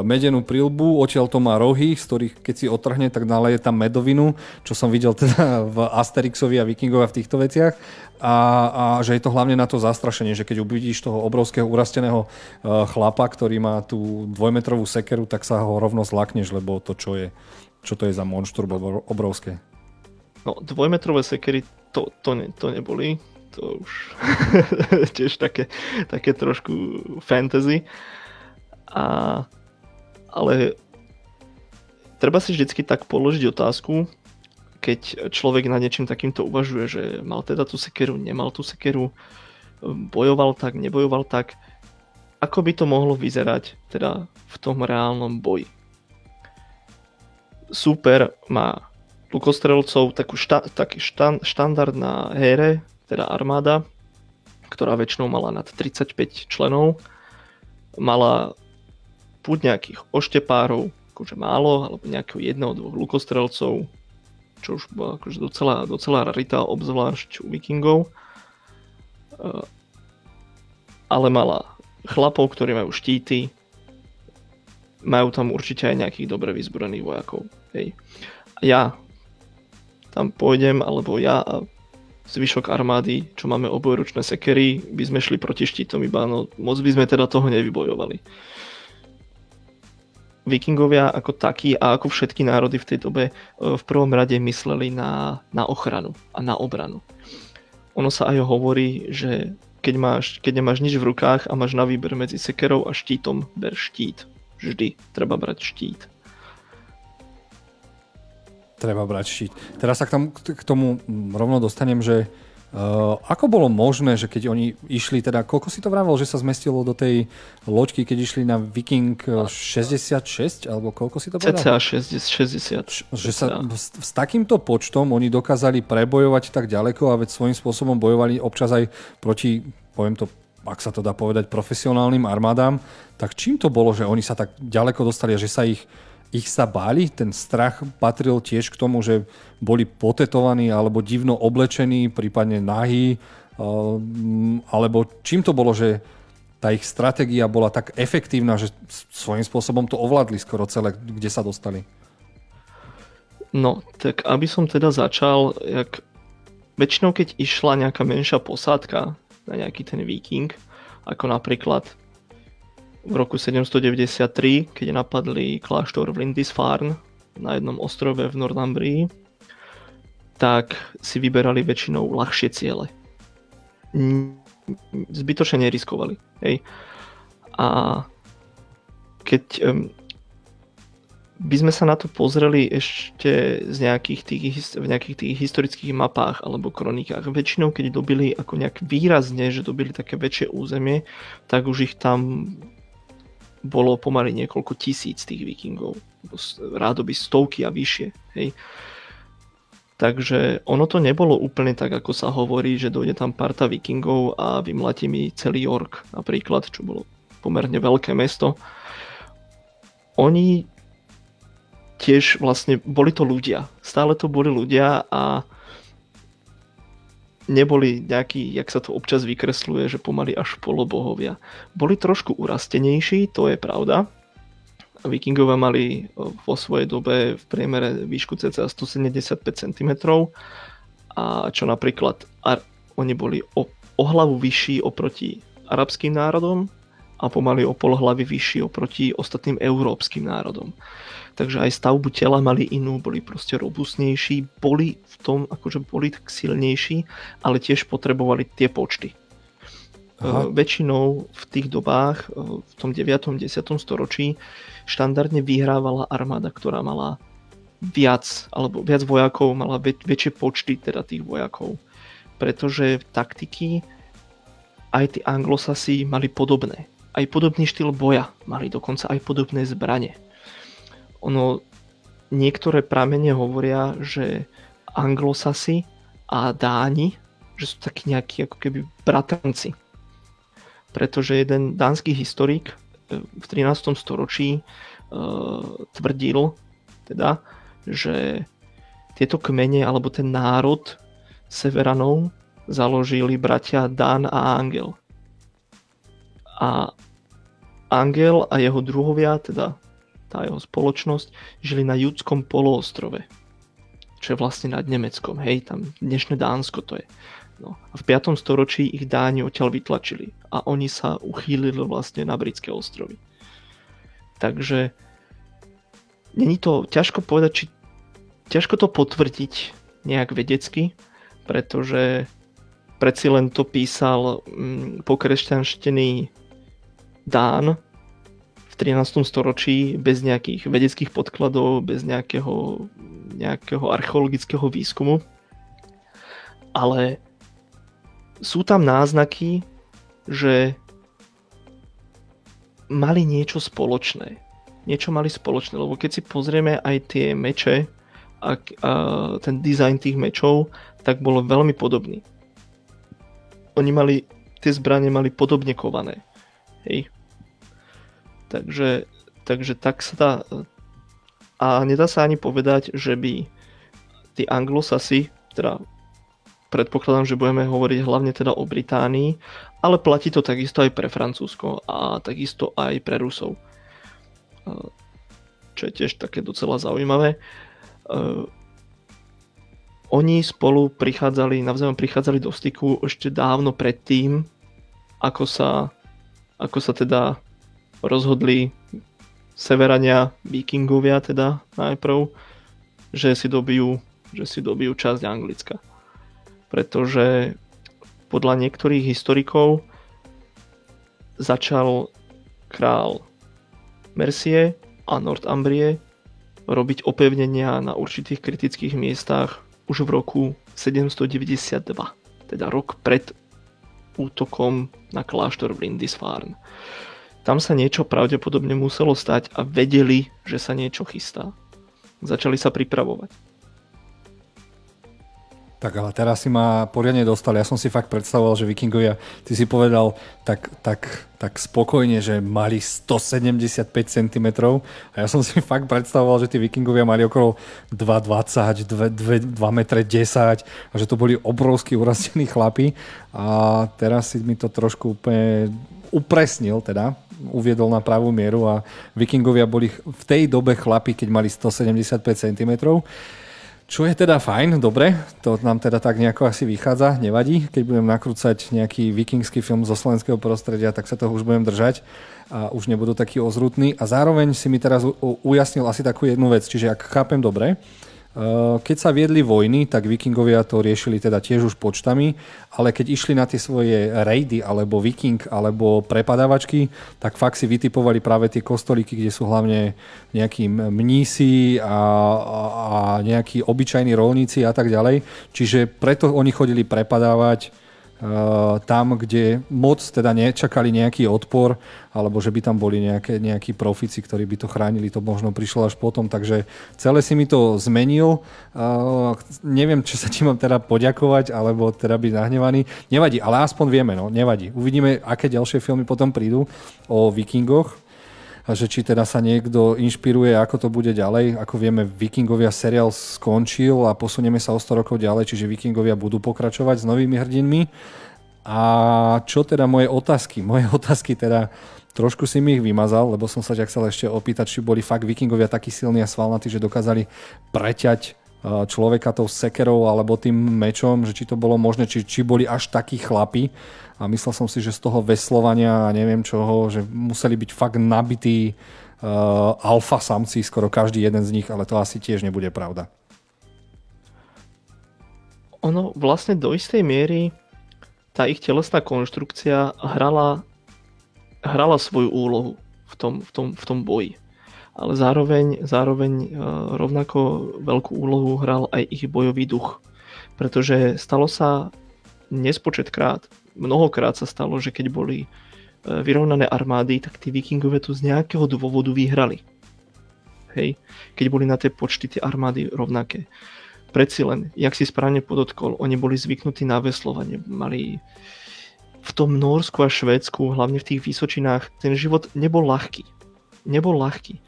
Speaker 1: medenú prilbu, odtiaľ to má rohy, z ktorých keď si otrhne, tak naleje tam medovinu, čo som videl teda v Asterixovi a Vikingova v týchto veciach. A, a že je to hlavne na to zastrašenie, že keď uvidíš toho obrovského urasteného e, chlapa, ktorý má tú dvojmetrovú sekeru, tak sa ho rovno zlakneš, lebo to čo je, čo to je za monštrum obrovské.
Speaker 3: No, dvojmetrové sekery to, to, ne, to neboli. To už tiež také, také trošku fantasy. A, ale treba si vždycky tak položiť otázku, keď človek na niečím takýmto uvažuje, že mal teda tú sekeru, nemal tú sekeru, bojoval tak, nebojoval tak, ako by to mohlo vyzerať teda v tom reálnom boji. Super má lukostrelcov takú šta, taký štan, štandard na here, teda armáda, ktorá väčšinou mala nad 35 členov, mala buď nejakých oštepárov, akože málo, alebo nejakého jedného, dvoch lukostrelcov, čo už bola akože docela, docela rarita, obzvlášť u vikingov. Eh, ale mala chlapov, ktorí majú štíty, majú tam určite aj nejakých dobre vyzbrojených vojakov. Hej. Ja tam pôjdem, alebo ja a zvyšok armády, čo máme obojručné sekery, by sme šli proti štítom iba, no moc by sme teda toho nevybojovali. Vikingovia ako takí a ako všetky národy v tej dobe e, v prvom rade mysleli na, na ochranu a na obranu. Ono sa aj hovorí, že keď, máš, keď nemáš nič v rukách a máš na výber medzi sekerou a štítom, ber štít. Vždy treba brať štít
Speaker 1: treba brať štít. Teraz sa k tomu, k tomu rovno dostanem, že Uh, ako bolo možné, že keď oni išli, teda koľko si to vravel, že sa zmestilo do tej loďky, keď išli na Viking 66, alebo koľko si to povedal?
Speaker 3: CCA 60.
Speaker 1: Že sa s, s takýmto počtom oni dokázali prebojovať tak ďaleko a veď svojím spôsobom bojovali občas aj proti, poviem to ak sa to dá povedať, profesionálnym armádám, tak čím to bolo, že oni sa tak ďaleko dostali a že sa ich ich sa báli? Ten strach patril tiež k tomu, že boli potetovaní alebo divno oblečení, prípadne nahí, alebo čím to bolo, že tá ich stratégia bola tak efektívna, že svojím spôsobom to ovládli skoro celé, kde sa dostali?
Speaker 3: No, tak aby som teda začal, jak väčšinou keď išla nejaká menšia posádka na nejaký ten viking, ako napríklad v roku 793, keď napadli kláštor v Lindisfarne na jednom ostrove v Northumbrii, tak si vyberali väčšinou ľahšie ciele. Zbytočne neriskovali. Hej. A keď by sme sa na to pozreli ešte z nejakých tých, v nejakých tých historických mapách alebo kronikách. Väčšinou, keď dobili ako nejak výrazne, že dobili také väčšie územie, tak už ich tam bolo pomaly niekoľko tisíc tých vikingov. Rádoby stovky a vyššie. Hej. Takže ono to nebolo úplne tak, ako sa hovorí, že dojde tam parta vikingov a vymlatí mi celý York napríklad, čo bolo pomerne veľké mesto. Oni tiež vlastne boli to ľudia. Stále to boli ľudia a neboli nejakí, jak sa to občas vykresluje, že pomaly až polobohovia. Boli trošku urastenejší, to je pravda. Vikingové mali vo svojej dobe v priemere výšku cca 175 cm a čo napríklad ar- oni boli o, o hlavu vyšší oproti arabským národom a pomaly o pol hlavy vyšší oproti ostatným európskym národom takže aj stavbu tela mali inú, boli proste robustnejší, boli v tom, akože boli tak silnejší, ale tiež potrebovali tie počty. Aha. E, väčšinou v tých dobách, e, v tom 9. 10. storočí, štandardne vyhrávala armáda, ktorá mala viac, alebo viac vojakov, mala väč- väčšie počty teda tých vojakov. Pretože taktiky aj tí anglosasi mali podobné. Aj podobný štýl boja, mali dokonca aj podobné zbranie ono, niektoré pramene hovoria, že anglosasi a dáni, že sú takí nejakí ako keby bratranci. Pretože jeden dánsky historik e, v 13. storočí uh, tvrdil, teda, že tieto kmene alebo ten národ Severanov založili bratia Dan a Angel. A Angel a jeho druhovia, teda tá jeho spoločnosť, žili na judskom poloostrove, čo je vlastne nad Nemeckom, hej, tam dnešné Dánsko to je. No. A v 5. storočí ich Dáni odtiaľ vytlačili a oni sa uchýlili vlastne na britské ostrovy. Takže není to ťažko povedať, či ťažko to potvrdiť nejak vedecky, pretože predsi len to písal mm, pokresťanštený Dán v 13. storočí bez nejakých vedeckých podkladov, bez nejakého, nejakého archeologického výskumu. Ale sú tam náznaky, že mali niečo spoločné. Niečo mali spoločné, lebo keď si pozrieme aj tie meče a, a ten dizajn tých mečov, tak bolo veľmi podobný. Oni mali, tie zbranie mali podobne kované. Hej. Takže, takže tak sa dá... A nedá sa ani povedať, že by tí anglosasi, teda predpokladám, že budeme hovoriť hlavne teda o Británii, ale platí to takisto aj pre Francúzsko a takisto aj pre Rusov. Čo je tiež také docela zaujímavé. Oni spolu prichádzali, navzájom prichádzali do styku ešte dávno predtým, ako sa, ako sa teda rozhodli severania, vikingovia teda najprv, že si dobijú, že si dobijú časť Anglicka. Pretože podľa niektorých historikov začal král Mercie a Northumbrie robiť opevnenia na určitých kritických miestach už v roku 792, teda rok pred útokom na kláštor v Lindisfarne. Tam sa niečo pravdepodobne muselo stať a vedeli, že sa niečo chystá. Začali sa pripravovať.
Speaker 1: Tak ale teraz si ma poriadne dostal. Ja som si fakt predstavoval, že vikingovia, ty si povedal tak, tak, tak spokojne, že mali 175 cm a ja som si fakt predstavoval, že tí vikingovia mali okolo 2,20, 2, 2, 2 m 10 a že to boli obrovskí urastení chlapi a teraz si mi to trošku úplne upresnil teda, uviedol na pravú mieru a vikingovia boli v tej dobe chlapi, keď mali 175 cm. Čo je teda fajn, dobre, to nám teda tak nejako asi vychádza, nevadí. Keď budem nakrúcať nejaký vikingský film zo slovenského prostredia, tak sa toho už budem držať a už nebudú taký ozrutný. A zároveň si mi teraz ujasnil asi takú jednu vec, čiže ak chápem dobre, keď sa viedli vojny, tak vikingovia to riešili teda tiež už počtami, ale keď išli na tie svoje rejdy, alebo viking, alebo prepadávačky, tak fakt si vytipovali práve tie kostolíky, kde sú hlavne nejakí mnísi a, a nejakí obyčajní rolníci a tak ďalej. Čiže preto oni chodili prepadávať Eh, tam, kde moc teda nečakali nejaký odpor, alebo že by tam boli nejaké, nejakí profici, ktorí by to chránili, to možno prišlo až potom, takže celé si mi to zmenil. Uh, neviem, či sa ti mám teda poďakovať, alebo teda byť nahnevaný. Nevadí, ale aspoň vieme, no, nevadí. Uvidíme, aké ďalšie filmy potom prídu o vikingoch že či teda sa niekto inšpiruje, ako to bude ďalej. Ako vieme, Vikingovia seriál skončil a posunieme sa o 100 rokov ďalej, čiže Vikingovia budú pokračovať s novými hrdinmi. A čo teda moje otázky? Moje otázky teda trošku si mi ich vymazal, lebo som sa ťa chcel ešte opýtať, či boli fakt vikingovia takí silní a svalnatí, že dokázali preťať e, človeka tou sekerou alebo tým mečom, že či to bolo možné, či, či boli až takí chlapi, a myslel som si, že z toho veslovania a neviem čoho, že museli byť fakt nabití uh, alfa samci, skoro každý jeden z nich, ale to asi tiež nebude pravda.
Speaker 3: Ono vlastne do istej miery tá ich telesná konštrukcia hrala, hrala svoju úlohu v tom, v tom, v tom boji. Ale zároveň, zároveň uh, rovnako veľkú úlohu hral aj ich bojový duch. Pretože stalo sa nespočetkrát, mnohokrát sa stalo, že keď boli e, vyrovnané armády, tak tí vikingové tu z nejakého dôvodu vyhrali. Hej, keď boli na tie počty tie armády rovnaké. Preci len, jak si správne podotkol, oni boli zvyknutí na veslovanie, mali v tom Norsku a Švédsku, hlavne v tých Vysočinách, ten život nebol ľahký. Nebol ľahký.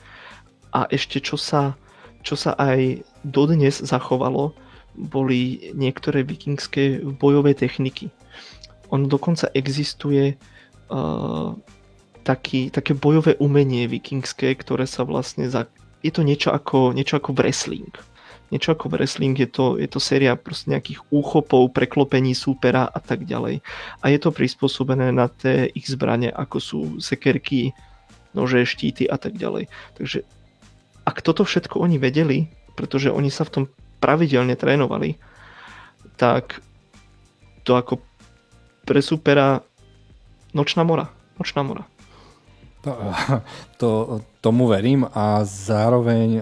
Speaker 3: A ešte čo sa, čo sa aj dodnes zachovalo, boli niektoré vikingské bojové techniky. On dokonca existuje uh, taký, také bojové umenie vikingské, ktoré sa vlastne za... Je to niečo ako, niečo ako wrestling. Niečo ako wrestling, je to, je to séria proste nejakých úchopov, preklopení súpera a tak ďalej. A je to prispôsobené na tie ich zbranie, ako sú sekerky, nože, štíty a tak ďalej. Takže ak toto všetko oni vedeli, pretože oni sa v tom pravidelne trénovali, tak to ako pre supera nočná mora. Nočná mora.
Speaker 1: To, to, tomu verím a zároveň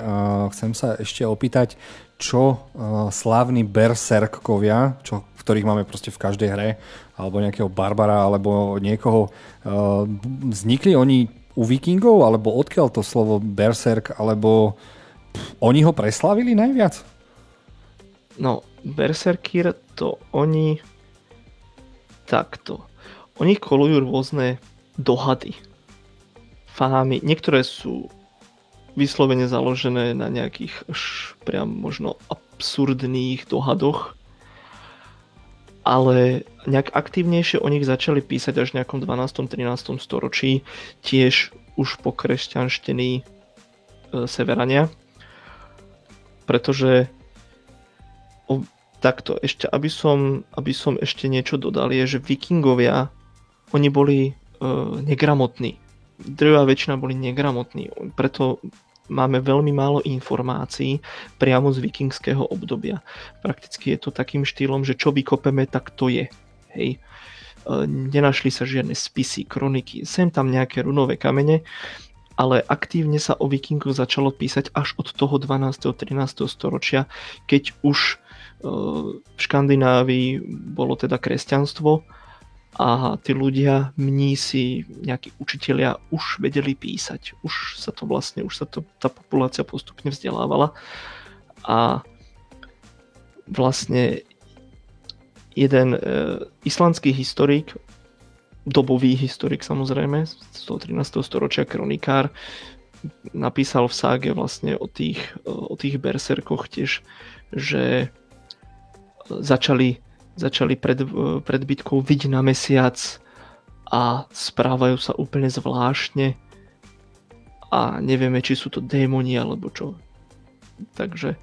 Speaker 1: chcem sa ešte opýtať, čo slávni berserkkovia, čo, ktorých máme proste v každej hre, alebo nejakého barbara, alebo niekoho, vznikli oni u vikingov, alebo odkiaľ to slovo berserk, alebo pff, oni ho preslavili najviac?
Speaker 3: No, berserkir to oni takto. Oni kolujú rôzne dohady fámy. Niektoré sú vyslovene založené na nejakých až priam možno absurdných dohadoch, ale nejak aktívnejšie o nich začali písať až v nejakom 12. 13. storočí, tiež už po kresťanštení e, severania, pretože o, takto ešte, aby som, aby som ešte niečo dodal, je, že vikingovia, oni boli e, negramotní drvá väčšina boli negramotní, preto máme veľmi málo informácií priamo z vikingského obdobia. Prakticky je to takým štýlom, že čo vykopeme, tak to je. Hej. E, nenašli sa žiadne spisy, kroniky, sem tam nejaké runové kamene, ale aktívne sa o vikingoch začalo písať až od toho 12. 13. storočia, keď už v Škandinávii bolo teda kresťanstvo a tí ľudia, mnísi, nejakí učitelia už vedeli písať. Už sa to vlastne, už sa to, tá populácia postupne vzdelávala a vlastne jeden e, islandský historik, dobový historik samozrejme, z toho 13. storočia kronikár, napísal v ságe vlastne o tých, o tých berserkoch tiež, že začali začali pred, pred bitkou vidieť na mesiac a správajú sa úplne zvláštne a nevieme, či sú to démoni alebo čo. Takže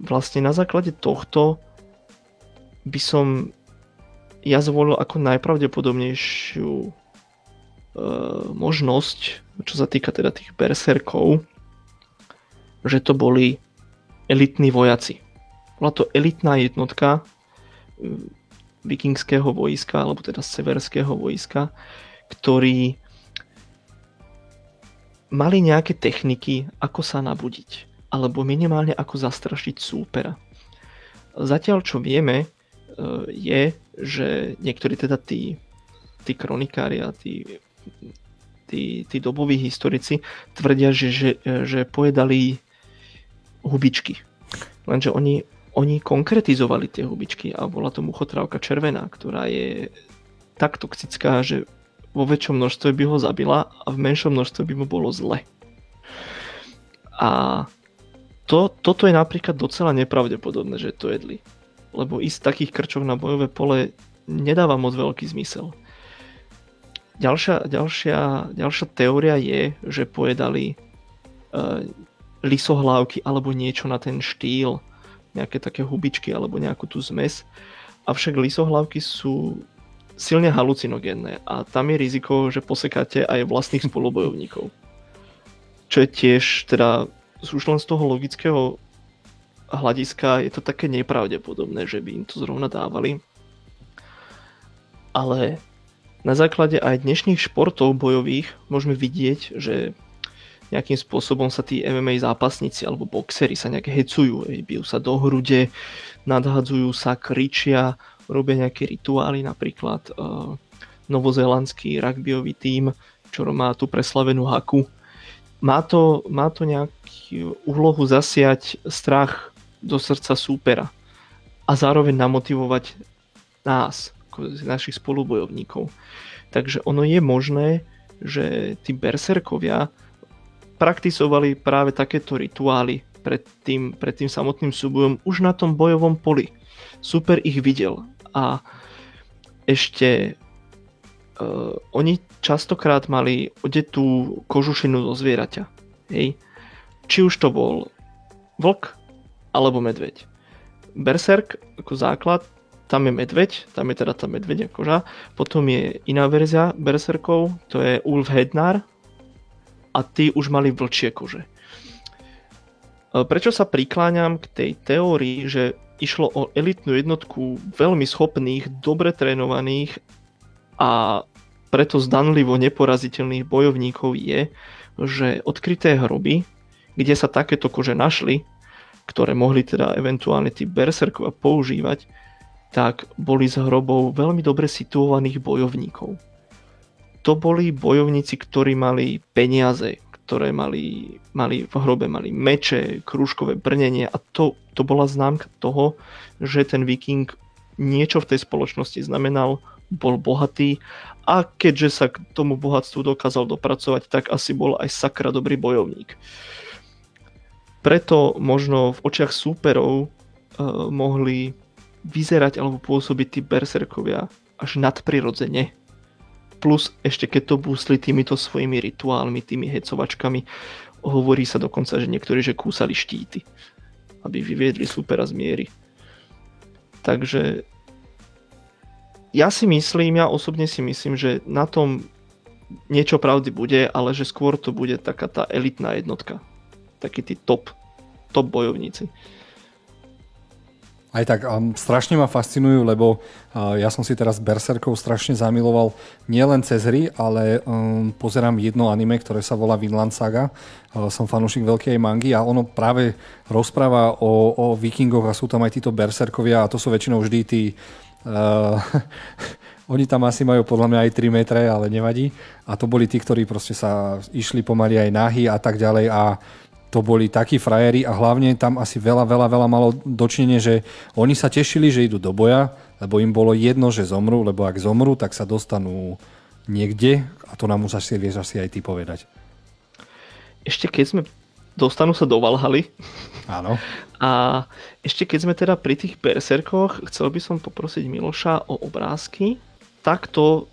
Speaker 3: vlastne na základe tohto by som ja zvolil ako najpravdepodobnejšiu e, možnosť, čo sa týka teda tých berserkov, že to boli elitní vojaci. Bola to elitná jednotka, vikingského vojska, alebo teda severského vojska, ktorí mali nejaké techniky, ako sa nabudiť, alebo minimálne ako zastrašiť súpera. Zatiaľ čo vieme, e, je, že niektorí teda tí, tí kronikári a tí, tí, tí doboví historici tvrdia, že, že, že pojedali hubičky. Lenže oni oni konkretizovali tie hubičky a bola to muchotrávka červená, ktorá je tak toxická, že vo väčšom množstve by ho zabila a v menšom množstve by mu bolo zle. A to, toto je napríklad docela nepravdepodobné, že to jedli. Lebo ísť takých krčov na bojové pole nedáva moc veľký zmysel. Ďalšia, ďalšia, ďalšia teória je, že pojedali uh, lisohlávky alebo niečo na ten štýl nejaké také hubičky alebo nejakú tú zmes. Avšak lisohlavky sú silne halucinogénne a tam je riziko, že posekáte aj vlastných spolubojovníkov. Čo je tiež teda už len z toho logického hľadiska je to také nepravdepodobné, že by im to zrovna dávali. Ale na základe aj dnešných športov bojových môžeme vidieť, že nejakým spôsobom sa tí MMA zápasníci alebo boxery sa nejak hecujú, bijú sa do hrude, nadhadzujú sa, kričia, robia nejaké rituály, napríklad uh, novozélandský rugbyový tím, čo má tú preslavenú haku. Má to, má to nejakú úlohu zasiať strach do srdca súpera a zároveň namotivovať nás, našich spolubojovníkov. Takže ono je možné, že tí berserkovia praktizovali práve takéto rituály pred tým, pred tým samotným súbojom už na tom bojovom poli. Super ich videl a ešte uh, oni častokrát mali odetú kožušinu zo zvieraťa. Hej. Či už to bol vlk alebo medveď. Berserk ako základ, tam je medveď, tam je teda tá medveďa koža. Potom je iná verzia berserkov, to je Ulf Hednar a tí už mali vlčie kože. E, prečo sa prikláňam k tej teórii, že išlo o elitnú jednotku veľmi schopných, dobre trénovaných a preto zdanlivo neporaziteľných bojovníkov je, že odkryté hroby, kde sa takéto kože našli, ktoré mohli teda eventuálne tí berserkovia používať, tak boli z hrobov veľmi dobre situovaných bojovníkov. To boli bojovníci, ktorí mali peniaze, ktoré mali, mali v hrobe mali meče, krúžkové brnenie a to, to bola známka toho, že ten viking niečo v tej spoločnosti znamenal, bol bohatý a keďže sa k tomu bohatstvu dokázal dopracovať, tak asi bol aj sakra dobrý bojovník. Preto možno v očiach súperov uh, mohli vyzerať alebo pôsobiť tí berserkovia až nadprirodzene. Plus ešte keď to búsli týmito svojimi rituálmi, tými hecovačkami, hovorí sa dokonca, že niektorí že kúsali štíty, aby vyviedli supera z miery. Takže ja si myslím, ja osobne si myslím, že na tom niečo pravdy bude, ale že skôr to bude taká tá elitná jednotka takí tí top, top bojovníci.
Speaker 1: Aj tak um, strašne ma fascinujú, lebo uh, ja som si teraz Berserkov strašne zamiloval nielen cez hry, ale um, pozerám jedno anime, ktoré sa volá Vinland Saga. Uh, som fanúšik veľkej mangy a ono práve rozpráva o, o vikingoch a sú tam aj títo Berserkovia a to sú väčšinou vždy tí uh, Oni tam asi majú podľa mňa aj 3 metre, ale nevadí. A to boli tí, ktorí proste sa išli pomaly aj nahy a tak ďalej a to boli takí frajeri a hlavne tam asi veľa, veľa, veľa malo dočinenie, že oni sa tešili, že idú do boja, lebo im bolo jedno, že zomrú, lebo ak zomrú, tak sa dostanú niekde a to nám už asi vieš asi aj ty povedať.
Speaker 3: Ešte keď sme dostanú sa do Valhaly.
Speaker 1: Áno.
Speaker 3: A ešte keď sme teda pri tých berserkoch, chcel by som poprosiť Miloša o obrázky. Takto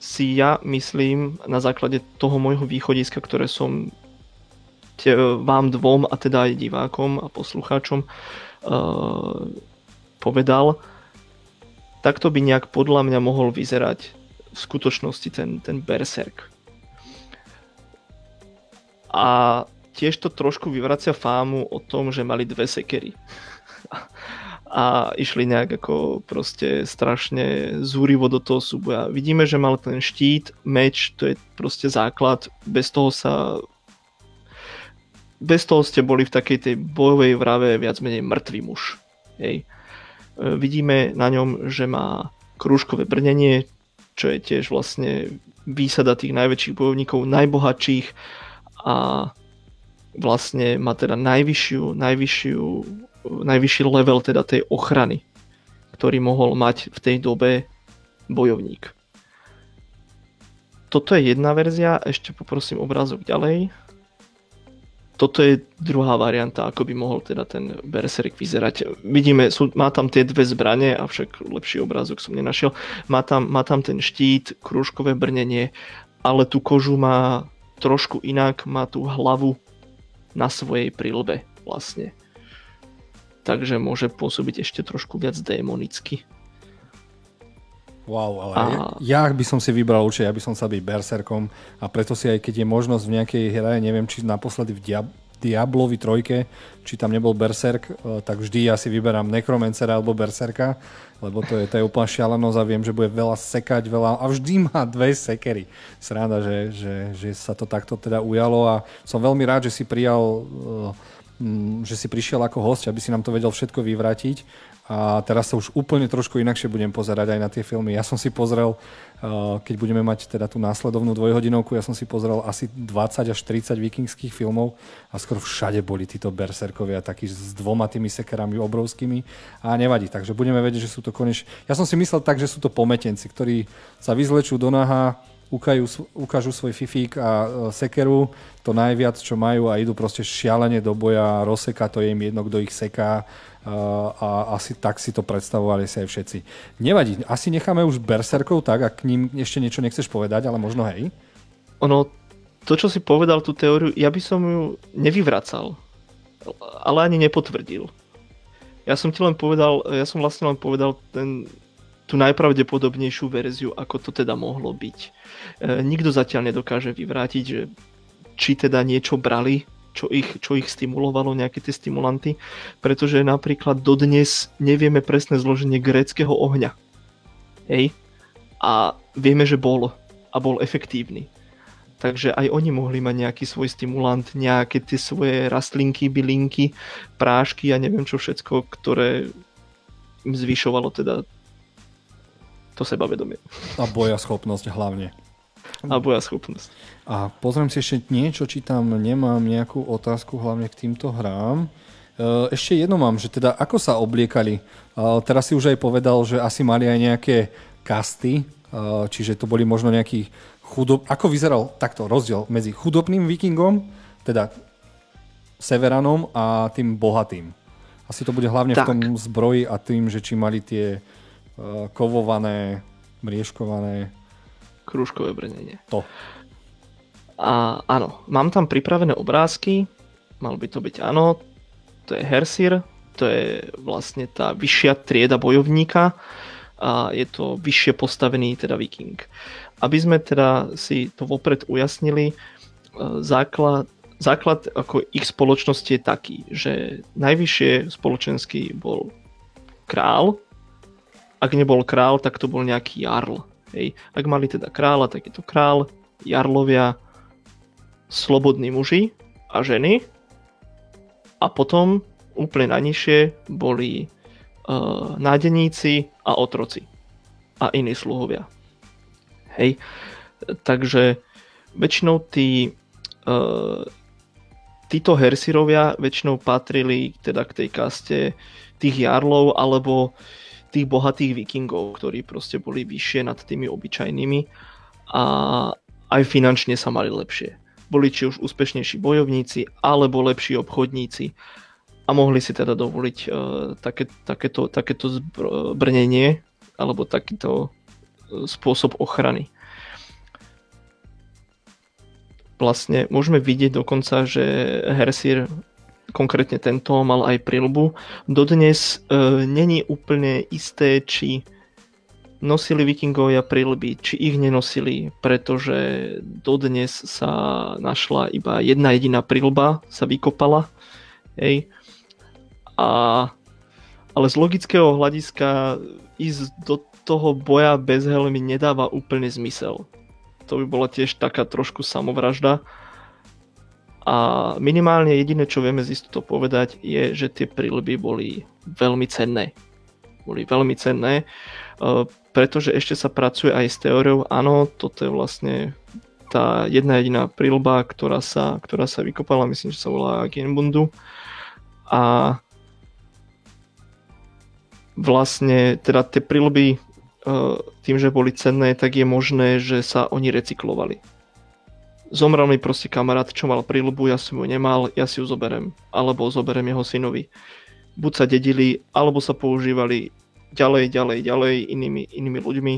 Speaker 3: si ja myslím na základe toho môjho východiska, ktoré som vám dvom a teda aj divákom a poslucháčom uh, povedal, takto by nejak podľa mňa mohol vyzerať v skutočnosti ten, ten berserk. A tiež to trošku vyvracia fámu o tom, že mali dve sekery. a išli nejak ako proste strašne zúrivo do toho súboja. Vidíme, že mal ten štít, meč, to je proste základ, bez toho sa bez toho ste boli v takej tej bojovej vrave viac menej mŕtvý muž. Hej. E, vidíme na ňom, že má krúžkové brnenie, čo je tiež vlastne výsada tých najväčších bojovníkov, najbohatších a vlastne má teda najvyššiu, najvyššiu, najvyšší level teda tej ochrany, ktorý mohol mať v tej dobe bojovník. Toto je jedna verzia, ešte poprosím obrázok ďalej toto je druhá varianta, ako by mohol teda ten Berserk vyzerať. Vidíme, sú, má tam tie dve zbranie, avšak lepší obrázok som nenašiel. Má tam, má tam ten štít, krúžkové brnenie, ale tú kožu má trošku inak, má tú hlavu na svojej prilbe vlastne. Takže môže pôsobiť ešte trošku viac démonicky.
Speaker 1: Wow, ale a... ja, ja by som si vybral určite, ja by som sa byť berserkom a preto si aj keď je možnosť v nejakej hre, neviem či naposledy v Diab- Diablovi trojke, či tam nebol berserk, e, tak vždy ja si vyberám Necromancera alebo berserka, lebo to je, to je úplná šialenosť a viem, že bude veľa sekať, veľa a vždy má dve sekery. Sranda, že, že, že sa to takto teda ujalo a som veľmi rád, že si prijal že si prišiel ako host, aby si nám to vedel všetko vyvratiť a teraz sa už úplne trošku inakšie budem pozerať aj na tie filmy. Ja som si pozrel, uh, keď budeme mať teda tú následovnú dvojhodinovku, ja som si pozrel asi 20 až 30 vikingských filmov a skoro všade boli títo berserkovia takí s dvoma tými sekerami obrovskými a nevadí, takže budeme vedieť, že sú to konečne... Ja som si myslel tak, že sú to pometenci, ktorí sa vyzlečú do naha, ukajú, ukážu svoj fifík a uh, sekeru, to najviac, čo majú a idú proste šialene do boja, rozseka to je im jedno, kto ich seká a asi tak si to predstavovali si aj všetci. Nevadí, asi necháme už berserkov tak, ak k ním ešte niečo nechceš povedať, ale možno hej?
Speaker 3: Ono, to, čo si povedal, tú teóriu, ja by som ju nevyvracal, ale ani nepotvrdil. Ja som ti len povedal, ja som vlastne len povedal ten, tú najpravdepodobnejšiu verziu, ako to teda mohlo byť. E, nikto zatiaľ nedokáže vyvrátiť, že či teda niečo brali čo ich, čo ich stimulovalo, nejaké tie stimulanty, pretože napríklad dodnes nevieme presné zloženie gréckého ohňa. Hej? A vieme, že bol a bol efektívny. Takže aj oni mohli mať nejaký svoj stimulant, nejaké tie svoje rastlinky, bylinky, prášky a neviem čo všetko, ktoré im zvyšovalo teda to sebavedomie.
Speaker 1: A boja schopnosť hlavne.
Speaker 3: A boja schopnosť.
Speaker 1: A pozriem si ešte niečo, či tam nemám nejakú otázku hlavne k týmto hrám. E, ešte jedno mám, že teda ako sa obliekali. E, teraz si už aj povedal, že asi mali aj nejaké kasty, e, čiže to boli možno nejaký chudob... Ako vyzeral takto rozdiel medzi chudobným vikingom, teda severanom a tým bohatým? Asi to bude hlavne tak. v tom zbroji a tým, že či mali tie kovované, mriežkované
Speaker 3: krúžkové brnenie.
Speaker 1: To.
Speaker 3: A áno, mám tam pripravené obrázky, mal by to byť áno, to je Hersir, to je vlastne tá vyššia trieda bojovníka a je to vyššie postavený teda viking. Aby sme teda si to vopred ujasnili, e, základ, základ ako ich spoločnosti je taký, že najvyššie spoločenský bol král, ak nebol král, tak to bol nejaký jarl. Hej. Ak mali teda kráľa, tak je to král, jarlovia, slobodní muži a ženy. A potom úplne najnižšie boli uh, nádeníci a otroci a iní sluhovia. Hej. Takže väčšinou tí, uh, títo hersirovia väčšinou patrili teda k tej kaste tých jarlov alebo tých bohatých vikingov, ktorí proste boli vyššie nad tými obyčajnými a aj finančne sa mali lepšie. Boli či už úspešnejší bojovníci alebo lepší obchodníci a mohli si teda dovoliť uh, také, takéto, takéto zbrnenie alebo takýto e, spôsob ochrany. Vlastne môžeme vidieť dokonca, že Hersir konkrétne tento mal aj prilbu. Dodnes e, není úplne isté, či nosili vikingovia prilby, či ich nenosili, pretože dodnes sa našla iba jedna jediná prilba, sa vykopala. Hej. A, ale z logického hľadiska ísť do toho boja bez helmy nedáva úplne zmysel. To by bola tiež taká trošku samovražda a minimálne jediné, čo vieme z istotou povedať, je, že tie prílby boli veľmi cenné. Boli veľmi cenné, e, pretože ešte sa pracuje aj s teóriou, áno, toto je vlastne tá jedna jediná prílba, ktorá sa, ktorá sa vykopala, myslím, že sa volá Genbundu. A vlastne teda tie prílby e, tým, že boli cenné, tak je možné, že sa oni recyklovali zomrel mi proste kamarát, čo mal príľubu, ja som ju nemal, ja si ju zoberem. Alebo zoberem jeho synovi. Buď sa dedili, alebo sa používali ďalej, ďalej, ďalej inými, inými ľuďmi,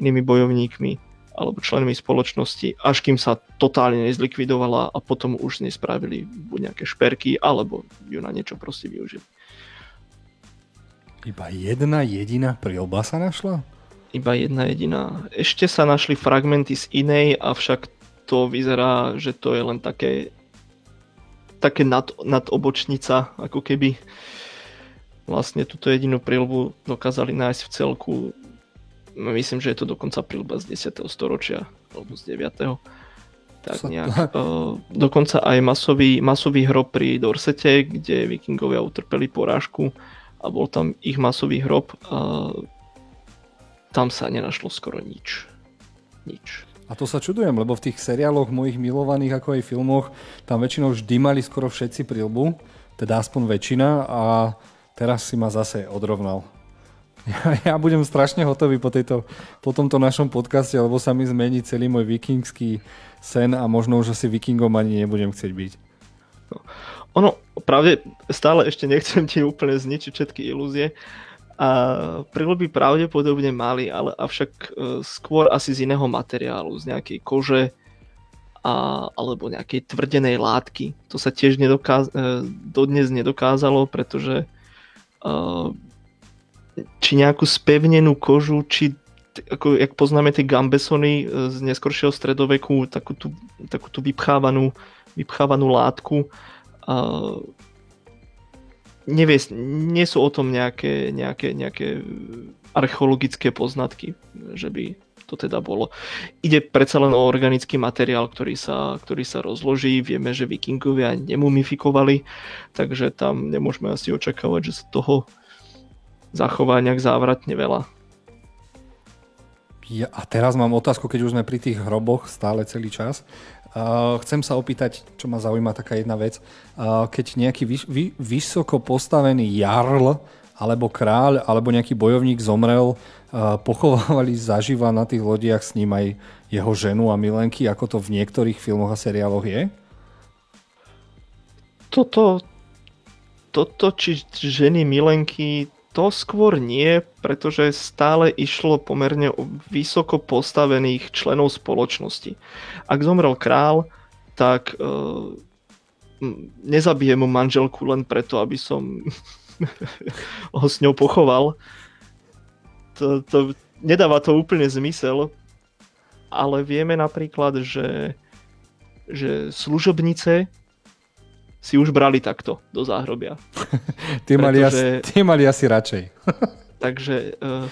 Speaker 3: inými bojovníkmi alebo členmi spoločnosti, až kým sa totálne nezlikvidovala a potom už z nej spravili buď nejaké šperky, alebo ju na niečo proste využili.
Speaker 1: Iba jedna jediná prilba sa našla?
Speaker 3: Iba jedna jediná. Ešte sa našli fragmenty z inej, avšak to vyzerá, že to je len také také nad, nadobočnica, ako keby vlastne túto jedinú prílbu dokázali nájsť v celku. Myslím, že je to dokonca prílba z 10. storočia, alebo z 9. Tak nejak. Uh, dokonca aj masový, masový hrob pri Dorsete, kde vikingovia utrpeli porážku a bol tam ich masový hrob. Uh, tam sa nenašlo skoro nič. Nič.
Speaker 1: A to sa čudujem, lebo v tých seriáloch mojich milovaných, ako aj filmoch, tam väčšinou vždy mali skoro všetci prilbu, teda aspoň väčšina a teraz si ma zase odrovnal. Ja, ja budem strašne hotový po, tejto, po tomto našom podcaste, lebo sa mi zmení celý môj vikingský sen a možno už asi vikingom ani nebudem chcieť byť.
Speaker 3: No. Ono, pravde, stále ešte nechcem ti úplne zničiť všetky ilúzie. A príľuby pravdepodobne mali, ale avšak e, skôr asi z iného materiálu, z nejakej kože a, alebo nejakej tvrdenej látky. To sa tiež nedokáz- e, dodnes nedokázalo, pretože či nejakú spevnenú kožu, či ako, jak poznáme tie gambesony z neskoršieho stredoveku, takú tú, takú tú vypchávanú, vypchávanú látku, Uh, nevie, nie sú o tom nejaké, nejaké, nejaké archeologické poznatky, že by to teda bolo. Ide predsa len o organický materiál, ktorý sa, ktorý sa rozloží. Vieme, že vikingovia nemumifikovali, takže tam nemôžeme asi očakávať, že sa toho zachová nejak závratne veľa.
Speaker 1: Ja, a teraz mám otázku, keď už sme pri tých hroboch stále celý čas. Uh, chcem sa opýtať, čo ma zaujíma taká jedna vec. Uh, keď nejaký vys- vy- vysoko postavený jarl alebo kráľ alebo nejaký bojovník zomrel, pochovávali zaživa na tých lodiach s ním aj jeho ženu a milenky, ako to v niektorých filmoch a seriáloch je?
Speaker 3: Toto, toto či ženy milenky, to skôr nie, pretože stále išlo pomerne o vysoko postavených členov spoločnosti. Ak zomrel král, tak uh, nezabijem mu manželku len preto, aby som ho s ňou pochoval. To, to, nedáva to úplne zmysel, ale vieme napríklad, že, že služobnice si už brali takto do záhrobia.
Speaker 1: tie, mali asi, tie mali asi radšej.
Speaker 3: takže, uh,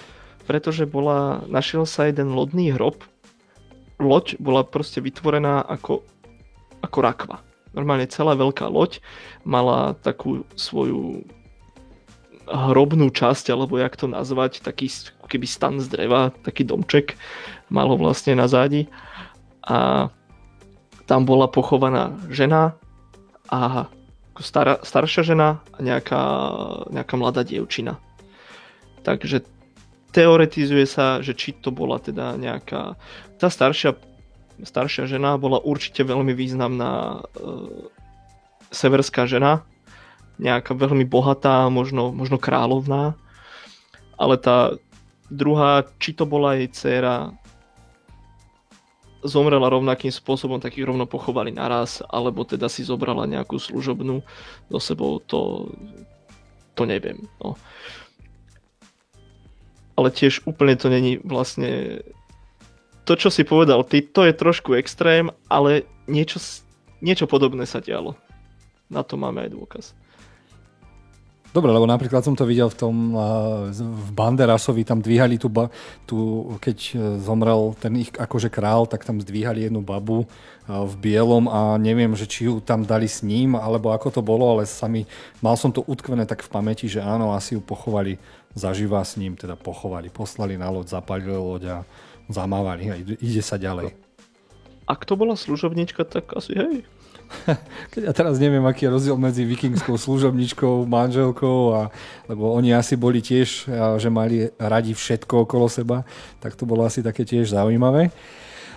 Speaker 3: pretože bola, našiel sa jeden lodný hrob, loď bola proste vytvorená ako, ako rakva. Normálne celá veľká loď mala takú svoju hrobnú časť, alebo jak to nazvať, taký keby stan z dreva, taký domček malo vlastne na zádi. A tam bola pochovaná žena, a star, staršia žena a nejaká, nejaká mladá dievčina. Takže teoretizuje sa, že či to bola teda nejaká... Tá staršia, staršia žena bola určite veľmi významná e, severská žena, nejaká veľmi bohatá, možno, možno kráľovná, ale tá druhá, či to bola jej dcéra, zomrela rovnakým spôsobom, tak ich rovno pochovali naraz, alebo teda si zobrala nejakú služobnú do sebou, to, to neviem. No. Ale tiež úplne to není vlastne... To, čo si povedal ty, to je trošku extrém, ale niečo, niečo podobné sa dialo. Na to máme aj dôkaz.
Speaker 1: Dobre, lebo napríklad som to videl v tom, v Banderasovi, tam dvíhali tú, tú, keď e, zomrel ten ich akože král, tak tam zdvíhali jednu babu e, v bielom a neviem, že či ju tam dali s ním, alebo ako to bolo, ale sami, mal som to utkvené tak v pamäti, že áno, asi ju pochovali zaživa s ním, teda pochovali, poslali na loď, zapalili loď a zamávali a ide sa ďalej.
Speaker 3: Ak to bola služobnička, tak asi hej,
Speaker 1: ja teraz neviem, aký je rozdiel medzi vikingskou služobničkou, manželkou, a, lebo oni asi boli tiež, že mali radi všetko okolo seba, tak to bolo asi také tiež zaujímavé.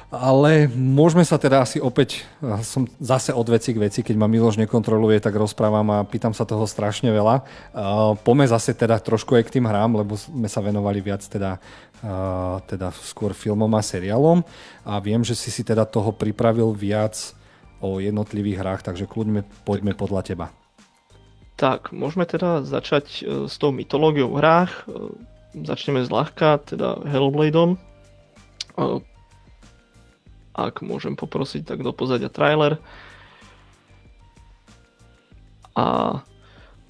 Speaker 1: Ale môžeme sa teda asi opäť, som zase od veci k veci, keď ma Miloš nekontroluje, tak rozprávam a pýtam sa toho strašne veľa. Pome zase teda trošku aj k tým hrám, lebo sme sa venovali viac teda, teda skôr filmom a seriálom a viem, že si si teda toho pripravil viac o jednotlivých hrách, takže kľudne poďme podľa teba.
Speaker 3: Tak, môžeme teda začať e, s tou mytológiou v hrách. E, začneme zľahka, teda Hellbladeom. E, ak môžem poprosiť, tak do pozadia trailer. A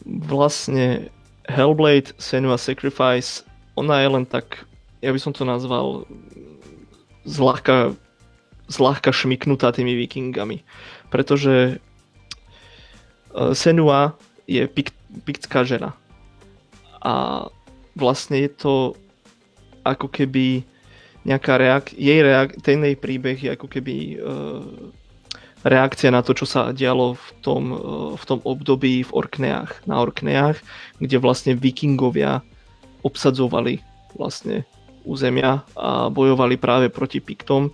Speaker 3: vlastne Hellblade Senua Sacrifice, ona je len tak, ja by som to nazval zľahka zľahka šmiknutá tými vikingami. Pretože e, Senua je pik, piktská žena. A vlastne je to ako keby nejaká reak- jej reak- ten jej príbeh je ako keby uh, reakcia na to, čo sa dialo v tom, uh, v tom období v Orkneách, na Orkneách, kde vlastne vikingovia obsadzovali vlastne územia a bojovali práve proti Piktom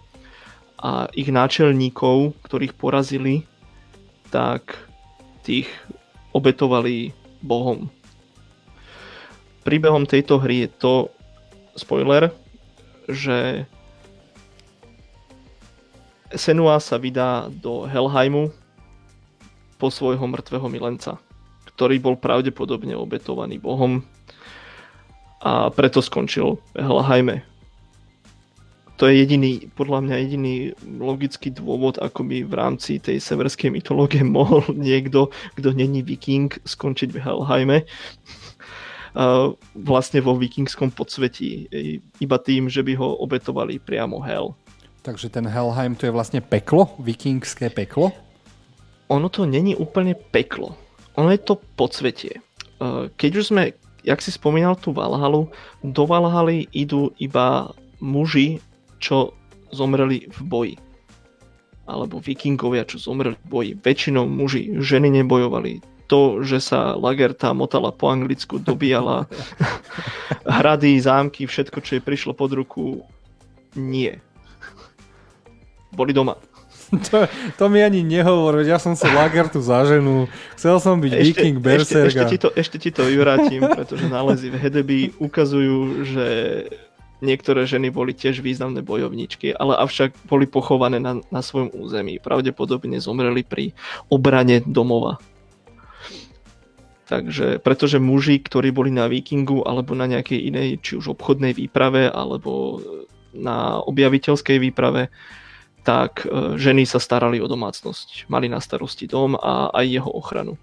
Speaker 3: a ich náčelníkov, ktorých porazili, tak tých obetovali bohom. Príbehom tejto hry je to, spoiler, že Senua sa vydá do Helheimu po svojho mŕtvého milenca, ktorý bol pravdepodobne obetovaný Bohom a preto skončil v Helheime. To je jediný, podľa mňa jediný logický dôvod, ako by v rámci tej severskej mytológie mohol niekto, kto není viking, skončiť v Helheime vlastne vo vikingskom podsvetí, iba tým, že by ho obetovali priamo Hel.
Speaker 1: Takže ten Helheim to je vlastne peklo? Vikingské peklo?
Speaker 3: Ono to není úplne peklo. Ono je to podsvetie. E, keď už sme, jak si spomínal tú Valhalu, do Valhaly idú iba muži, čo zomreli v boji. Alebo vikingovia, čo zomreli v boji. Väčšinou muži, ženy nebojovali. To, že sa Lagerta motala po anglicku, dobíjala hrady, zámky, všetko, čo jej prišlo pod ruku, nie boli doma.
Speaker 1: To, to mi ani nehovor, veď ja som sa Lagertu za ženu, chcel som byť ešte, viking, berserk.
Speaker 3: Ešte, ešte, ti to, ešte ti to vyvrátim, pretože nálezy v Hedeby ukazujú, že niektoré ženy boli tiež významné bojovničky, ale avšak boli pochované na, na svojom území. Pravdepodobne zomreli pri obrane domova. Takže, pretože muži, ktorí boli na vikingu alebo na nejakej inej, či už obchodnej výprave alebo na objaviteľskej výprave, tak e, ženy sa starali o domácnosť. Mali na starosti dom a aj jeho ochranu.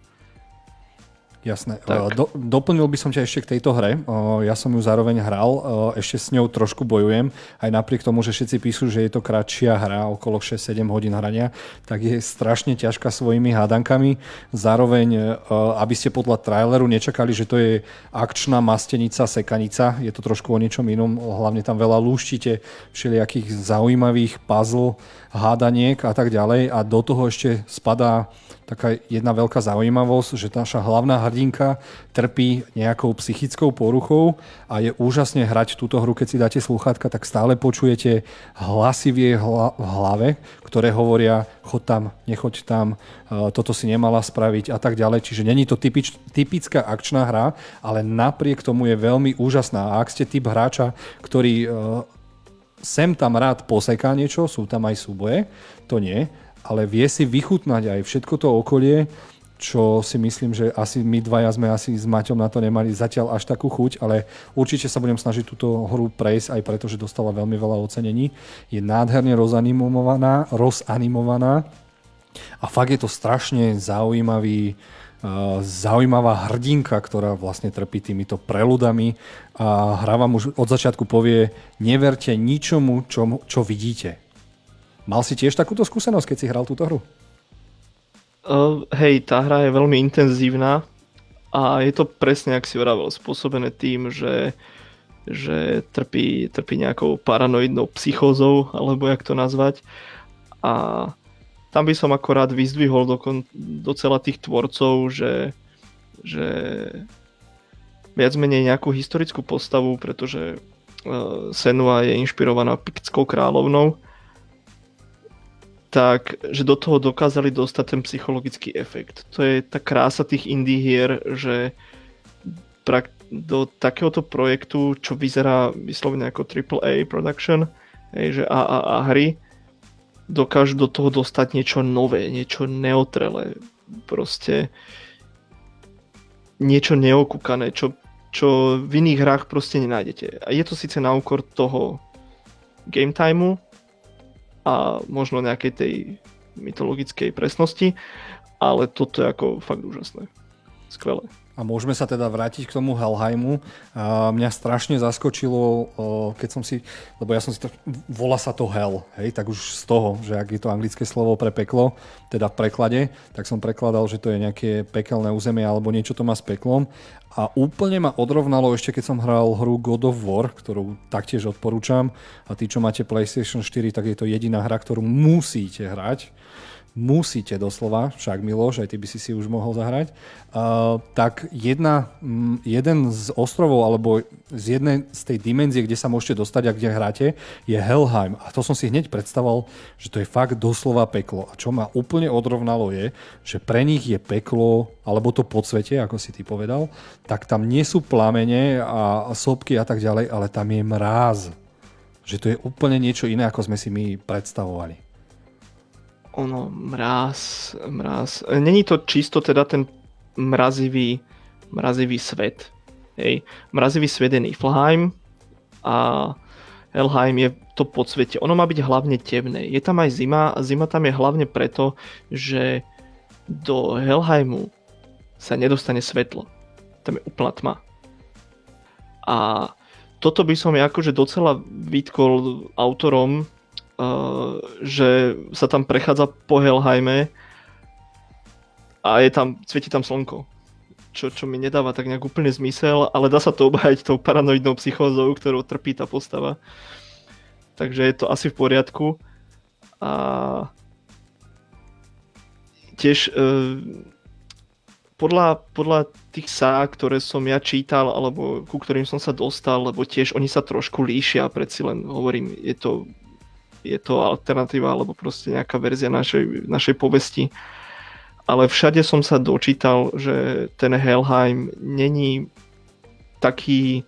Speaker 1: Jasné. Tak. Do, doplnil by som ťa ešte k tejto hre. Ja som ju zároveň hral, ešte s ňou trošku bojujem. Aj napriek tomu, že všetci píšu, že je to kratšia hra, okolo 6-7 hodín hrania, tak je strašne ťažká svojimi hádankami. Zároveň, aby ste podľa traileru nečakali, že to je akčná mastenica, sekanica, je to trošku o niečom inom. Hlavne tam veľa lúštite všelijakých zaujímavých puzzle, hádaniek a tak ďalej. A do toho ešte spadá taká jedna veľká zaujímavosť, že naša hlavná hrdinka trpí nejakou psychickou poruchou a je úžasne hrať túto hru, keď si dáte slúchatka, tak stále počujete hlasy v jej hla- v hlave, ktoré hovoria chod tam, nechoď tam, e, toto si nemala spraviť a tak ďalej. Čiže není to typič, typická akčná hra, ale napriek tomu je veľmi úžasná. A ak ste typ hráča, ktorý e, sem tam rád poseká niečo, sú tam aj súboje, to nie, ale vie si vychutnať aj všetko to okolie, čo si myslím, že asi my dvaja sme asi s Maťom na to nemali zatiaľ až takú chuť, ale určite sa budem snažiť túto hru prejsť aj preto, že dostala veľmi veľa ocenení. Je nádherne rozanimovaná, rozanimovaná a fakt je to strašne zaujímavý, uh, zaujímavá hrdinka, ktorá vlastne trpí týmito preludami a hra vám už od začiatku povie, neverte ničomu, čo, čo vidíte Mal si tiež takúto skúsenosť, keď si hral túto hru?
Speaker 3: Uh, hej, tá hra je veľmi intenzívna a je to presne, ak si vravel, spôsobené tým, že, že trpí, trpí nejakou paranoidnou psychózou, alebo jak to nazvať. A tam by som akorát vyzdvihol dokon, docela tých tvorcov, že, že viac menej nejakú historickú postavu, pretože uh, Senua je inšpirovaná Piktskou kráľovnou tak že do toho dokázali dostať ten psychologický efekt. To je tá krása tých indie hier, že do takéhoto projektu, čo vyzerá vyslovene ako AAA production, hej, že AAA hry, dokážu do toho dostať niečo nové, niečo neotrelé, proste niečo neokúkané, čo, čo v iných hrách proste nenájdete. A je to síce na úkor toho game timeu, a možno nejakej tej mytologickej presnosti, ale toto je ako fakt úžasné. Skvelé.
Speaker 1: A môžeme sa teda vrátiť k tomu Helheimu. A mňa strašne zaskočilo, keď som si, lebo ja som si to, volá sa to Hell, hej, tak už z toho, že ak je to anglické slovo pre peklo, teda v preklade, tak som prekladal, že to je nejaké pekelné územie alebo niečo to má s peklom. A úplne ma odrovnalo ešte, keď som hral hru God of War, ktorú taktiež odporúčam. A tí, čo máte PlayStation 4, tak je to jediná hra, ktorú musíte hrať musíte doslova, však Miloš, aj ty by si si už mohol zahrať, uh, tak jedna, m, jeden z ostrovov alebo z jednej z tej dimenzie, kde sa môžete dostať a kde hráte, je Helheim. A to som si hneď predstavoval, že to je fakt doslova peklo. A čo ma úplne odrovnalo je, že pre nich je peklo, alebo to podsvete, ako si ty povedal, tak tam nie sú plamene a, a sopky a tak ďalej, ale tam je mráz. Že to je úplne niečo iné, ako sme si my predstavovali
Speaker 3: ono, mráz, mráz. Není to čisto teda ten mrazivý, mrazivý svet. Hej. Mrazivý svet je Niflheim a Helheim je to podsvete. Ono má byť hlavne temné. Je tam aj zima a zima tam je hlavne preto, že do Helheimu sa nedostane svetlo. Tam je úplná tma. A toto by som akože docela vytkol autorom že sa tam prechádza po Helheime a je tam, svieti tam slnko. Čo, čo mi nedáva tak nejak úplne zmysel, ale dá sa to obhajiť tou paranoidnou psychózou, ktorou trpí tá postava. Takže je to asi v poriadku. A tiež e, podľa, podľa tých sá, ktoré som ja čítal, alebo ku ktorým som sa dostal, lebo tiež oni sa trošku líšia, predsi len hovorím, je to je to alternatíva alebo proste nejaká verzia našej, našej povesti. Ale všade som sa dočítal, že ten Helheim není taký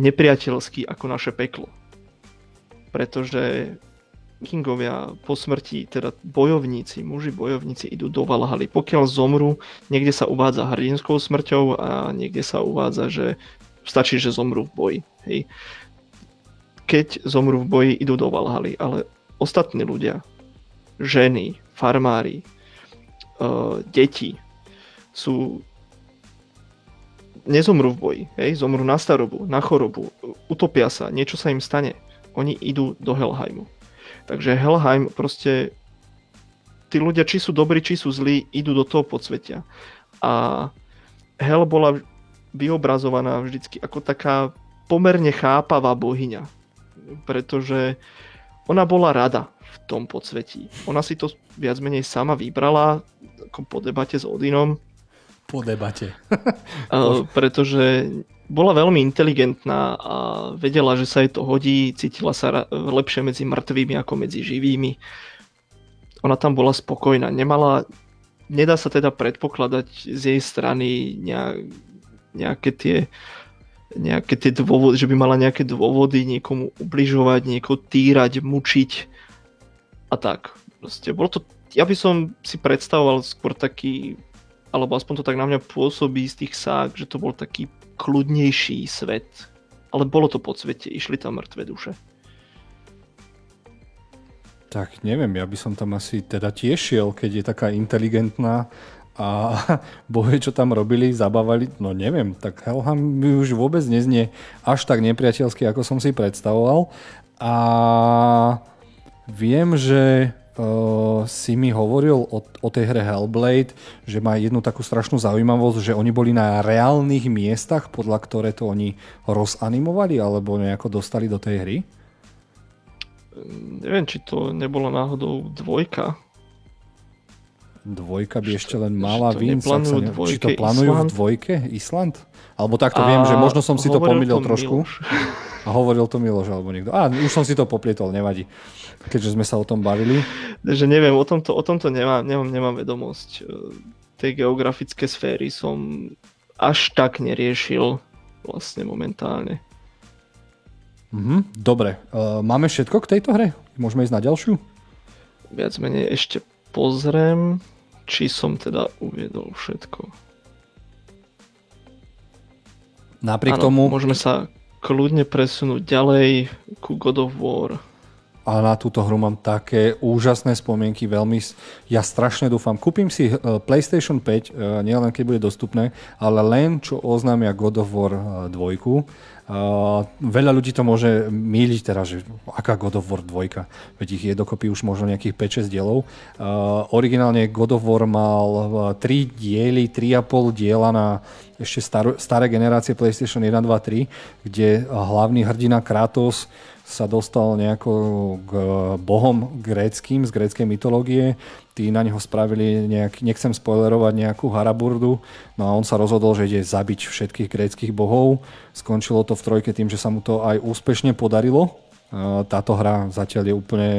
Speaker 3: nepriateľský ako naše peklo. Pretože Kingovia po smrti, teda bojovníci, muži bojovníci idú do Valhaly. Pokiaľ zomru, niekde sa uvádza hrdinskou smrťou a niekde sa uvádza, že stačí, že zomru v boji. Hej keď zomrú v boji, idú do Valhaly, ale ostatní ľudia, ženy, farmári, uh, deti sú nezomrú v boji, hej? zomrú na starobu, na chorobu, utopia sa, niečo sa im stane. Oni idú do Helheimu. Takže Helheim proste tí ľudia, či sú dobrí, či sú zlí, idú do toho podsvetia. A Hel bola vyobrazovaná vždycky ako taká pomerne chápavá bohyňa pretože ona bola rada v tom podsvetí. Ona si to viac menej sama vybrala ako po debate s Odinom.
Speaker 1: Po debate.
Speaker 3: pretože bola veľmi inteligentná a vedela, že sa jej to hodí, cítila sa lepšie medzi mŕtvými ako medzi živými. Ona tam bola spokojná, nemala, nedá sa teda predpokladať z jej strany nejaké tie uh, nejaké tie dôvody, že by mala nejaké dôvody niekomu ubližovať, niekoho týrať, mučiť a tak. Proste bolo to, ja by som si predstavoval skôr taký, alebo aspoň to tak na mňa pôsobí z tých sák, že to bol taký kľudnejší svet. Ale bolo to po svete, išli tam mŕtve duše.
Speaker 1: Tak neviem, ja by som tam asi teda tiež keď je taká inteligentná a bohe, čo tam robili, zabávali, no neviem, tak Helham mi už vôbec neznie až tak nepriateľský, ako som si predstavoval. A viem, že uh, si mi hovoril o, o tej hre Hellblade, že má jednu takú strašnú zaujímavosť, že oni boli na reálnych miestach, podľa ktoré to oni rozanimovali alebo nejako dostali do tej hry?
Speaker 3: Neviem, či to nebolo náhodou dvojka,
Speaker 1: Dvojka by ešte len mala. Ne... Či to plánujú Island? v dvojke? Island? Alebo takto a viem, že možno som si to pomýlil to trošku. Miloš. A hovoril to Miloš alebo niekto. Á, už som si to poplietol, nevadí. Keďže sme sa o tom bavili.
Speaker 3: Takže neviem, o tomto, o tomto nemám, nemám, nemám vedomosť. E, tej geografické sféry som až tak neriešil vlastne momentálne.
Speaker 1: Mhm, dobre. Uh, máme všetko k tejto hre? Môžeme ísť na ďalšiu?
Speaker 3: Viac menej ešte pozriem či som teda uviedol všetko.
Speaker 1: Napriek ano, tomu...
Speaker 3: Môžeme sa kľudne presunúť ďalej ku God of War.
Speaker 1: A na túto hru mám také úžasné spomienky, veľmi... Ja strašne dúfam. Kúpim si eh, PlayStation 5, eh, nielen keď bude dostupné, ale len čo oznámia God of War 2 eh, veľa ľudí to môže míliť teraz, že aká God of War 2, veď ich je dokopy už možno nejakých 5-6 dielov. Originálne God of War mal 3 uh, diely, 3,5 diela na ešte star- staré generácie PlayStation 1, 2, 3, kde hlavný hrdina Kratos sa dostal nejako k bohom gréckým, z gréckej mytológie. Tí na neho spravili nejak, nechcem spoilerovať nejakú haraburdu, no a on sa rozhodol, že ide zabiť všetkých gréckých bohov. Skončilo to v trojke tým, že sa mu to aj úspešne podarilo. Táto hra zatiaľ je úplne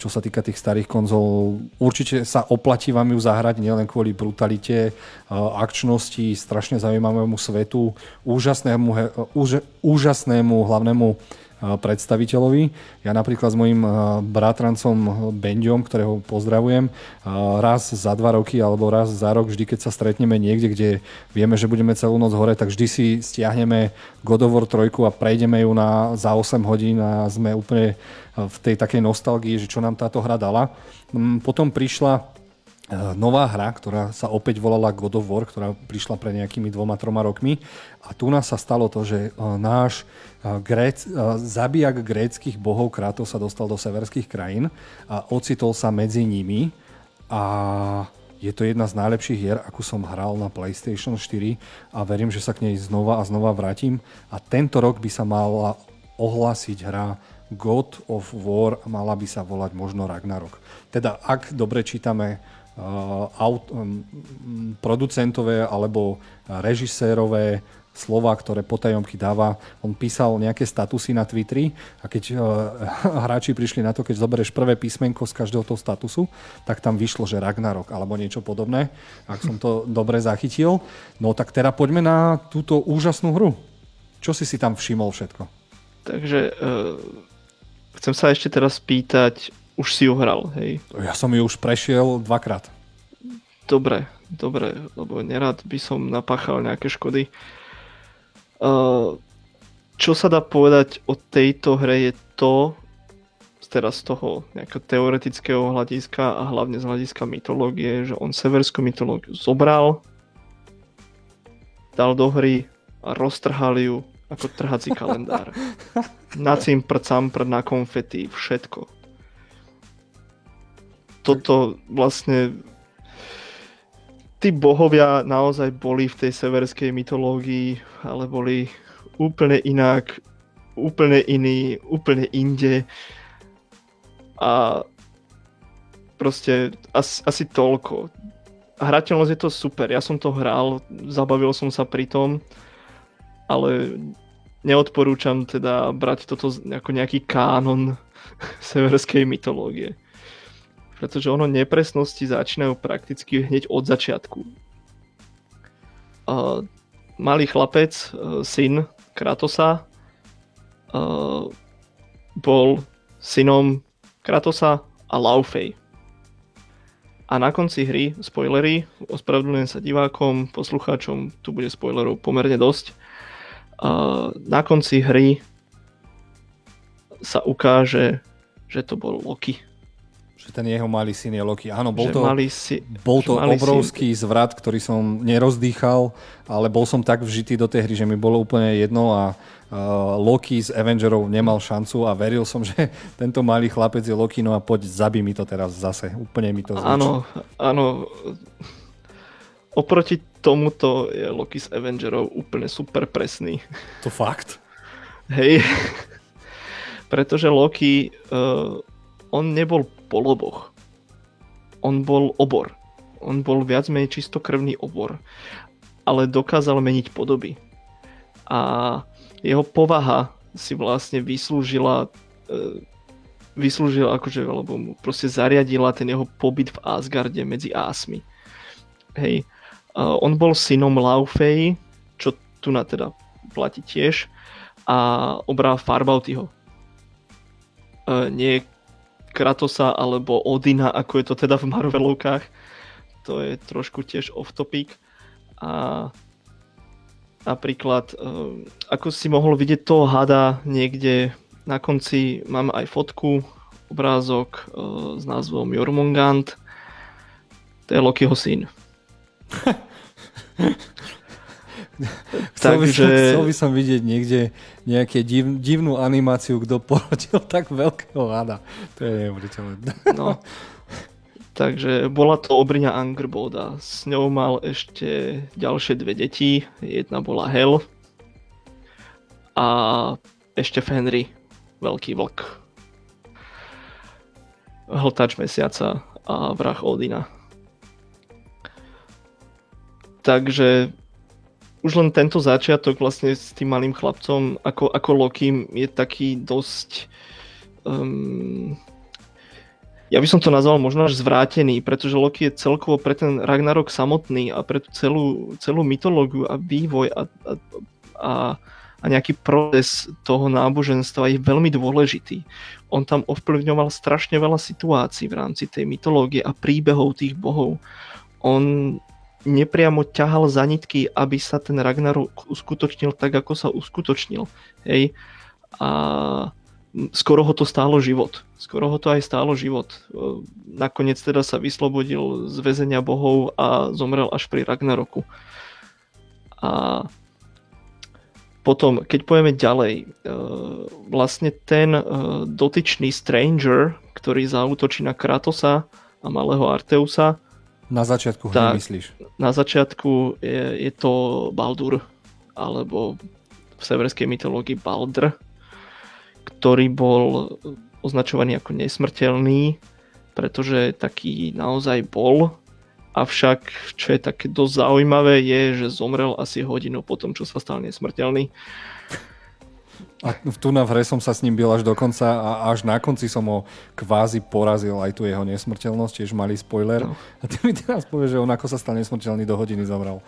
Speaker 1: čo sa týka tých starých konzol, určite sa oplatí vám ju zahrať nielen kvôli brutalite, akčnosti, strašne zaujímavému svetu, úžasnému, úž, úžasnému hlavnému predstaviteľovi. Ja napríklad s mojim bratrancom Bendiom, ktorého pozdravujem, raz za dva roky alebo raz za rok, vždy keď sa stretneme niekde, kde vieme, že budeme celú noc hore, tak vždy si stiahneme God of War 3 a prejdeme ju na, za 8 hodín a sme úplne v tej takej nostalgii, že čo nám táto hra dala. Mm, potom prišla E, nová hra, ktorá sa opäť volala God of War, ktorá prišla pred nejakými dvoma, troma rokmi. A tu nás sa stalo to, že e, náš e, gréc, zabijak gréckých bohov Kratos sa dostal do severských krajín a ocitol sa medzi nimi a je to jedna z najlepších hier, akú som hral na PlayStation 4 a verím, že sa k nej znova a znova vrátim. A tento rok by sa mala ohlásiť hra God of War a mala by sa volať možno Ragnarok. Teda ak dobre čítame aut, producentové alebo režisérové slova, ktoré potajomky dáva. On písal nejaké statusy na Twitteri a keď uh, hráči prišli na to, keď zoberieš prvé písmenko z každého toho statusu, tak tam vyšlo, že Ragnarok alebo niečo podobné, ak som to dobre zachytil. No tak teda poďme na túto úžasnú hru. Čo si si tam všimol všetko?
Speaker 3: Takže uh, chcem sa ešte teraz pýtať, už si ju hral, hej?
Speaker 1: Ja som ju už prešiel dvakrát.
Speaker 3: Dobre, dobre, lebo nerad by som napáchal nejaké škody. Uh, čo sa dá povedať o tejto hre je to, teraz z toho nejakého teoretického hľadiska a hlavne z hľadiska mytológie, že on severskú mytológiu zobral, dal do hry a roztrhal ju ako trhací kalendár. Na cimpr, campr, na konfety, všetko toto vlastne tí bohovia naozaj boli v tej severskej mytológii, ale boli úplne inak, úplne iní, úplne inde. A proste asi, asi toľko. Hrateľnosť je to super, ja som to hral, zabavil som sa pri tom, ale neodporúčam teda brať toto ako nejaký kánon severskej mytológie pretože ono nepresnosti začínajú prakticky hneď od začiatku. Uh, malý chlapec, uh, syn Kratosa, uh, bol synom Kratosa a Laufey. A na konci hry, spoilery, ospravedlňujem sa divákom, poslucháčom, tu bude spoilerov pomerne dosť. Uh, na konci hry sa ukáže, že to bol Loki
Speaker 1: že ten jeho malý syn je Loki. Áno, bol to, si, bol to obrovský syn... zvrat, ktorý som nerozdýchal, ale bol som tak vžitý do tej hry, že mi bolo úplne jedno a uh, Loki z Avengerov nemal šancu a veril som, že tento malý chlapec je Loki, no a poď, zabí mi to teraz zase. Úplne mi to zvučí.
Speaker 3: Áno, áno. Oproti tomuto je Loki z Avengerov úplne super presný.
Speaker 1: To fakt?
Speaker 3: Hej. Pretože Loki, uh, on nebol poloboch. On bol obor. On bol viac menej čistokrvný obor, ale dokázal meniť podoby. A jeho povaha si vlastne vyslúžila e, vyslúžila akože, alebo mu proste zariadila ten jeho pobyt v Asgarde medzi Ásmi. Hej. On bol synom Laufey, čo tu na teda platí tiež, a obrá Farbautyho. E, nie Kratosa alebo Odina, ako je to teda v Marvelovkách. To je trošku tiež off topic. A napríklad, eh, ako si mohol vidieť toho hada niekde na konci, mám aj fotku, obrázok eh, s názvom Jormungand. To je Lokiho syn.
Speaker 1: chcel, by som, chcel by som vidieť niekde nejaké div, divnú animáciu, kto porodil tak veľkého hada. To je neuveriteľné. No,
Speaker 3: takže bola to Obriňa Angerboda. S ňou mal ešte ďalšie dve deti. Jedna bola Hel a ešte Fenry. veľký vlk. Hltač mesiaca a vrah Odina. Takže už len tento začiatok vlastne s tým malým chlapcom ako, ako Loki je taký dosť um, ja by som to nazval možno až zvrátený, pretože Loki je celkovo pre ten Ragnarok samotný a pre tú celú, celú mytológiu a vývoj a, a, a, a nejaký proces toho náboženstva je veľmi dôležitý. On tam ovplyvňoval strašne veľa situácií v rámci tej mytológie a príbehov tých bohov. On nepriamo ťahal za nitky, aby sa ten Ragnarok uskutočnil tak, ako sa uskutočnil. Hej. A skoro ho to stálo život. Skoro ho to aj stálo život. Nakoniec teda sa vyslobodil z väzenia bohov a zomrel až pri Ragnaroku. A potom, keď pojeme ďalej, e, vlastne ten e, dotyčný Stranger, ktorý zautočí na Kratosa a malého Arteusa,
Speaker 1: na začiatku tak, myslíš?
Speaker 3: Na začiatku je, je to Baldur, alebo v severskej mytológii Baldr, ktorý bol označovaný ako nesmrteľný, pretože taký naozaj bol. Avšak, čo je také dosť zaujímavé, je, že zomrel asi hodinu po tom, čo sa stal nesmrteľný.
Speaker 1: A tu na hre som sa s ním bil až do konca a až na konci som ho kvázi porazil aj tu jeho nesmrteľnosť, tiež malý spoiler. No. A ty mi teraz povieš, že on ako sa stal nesmrteľný do hodiny zomrel.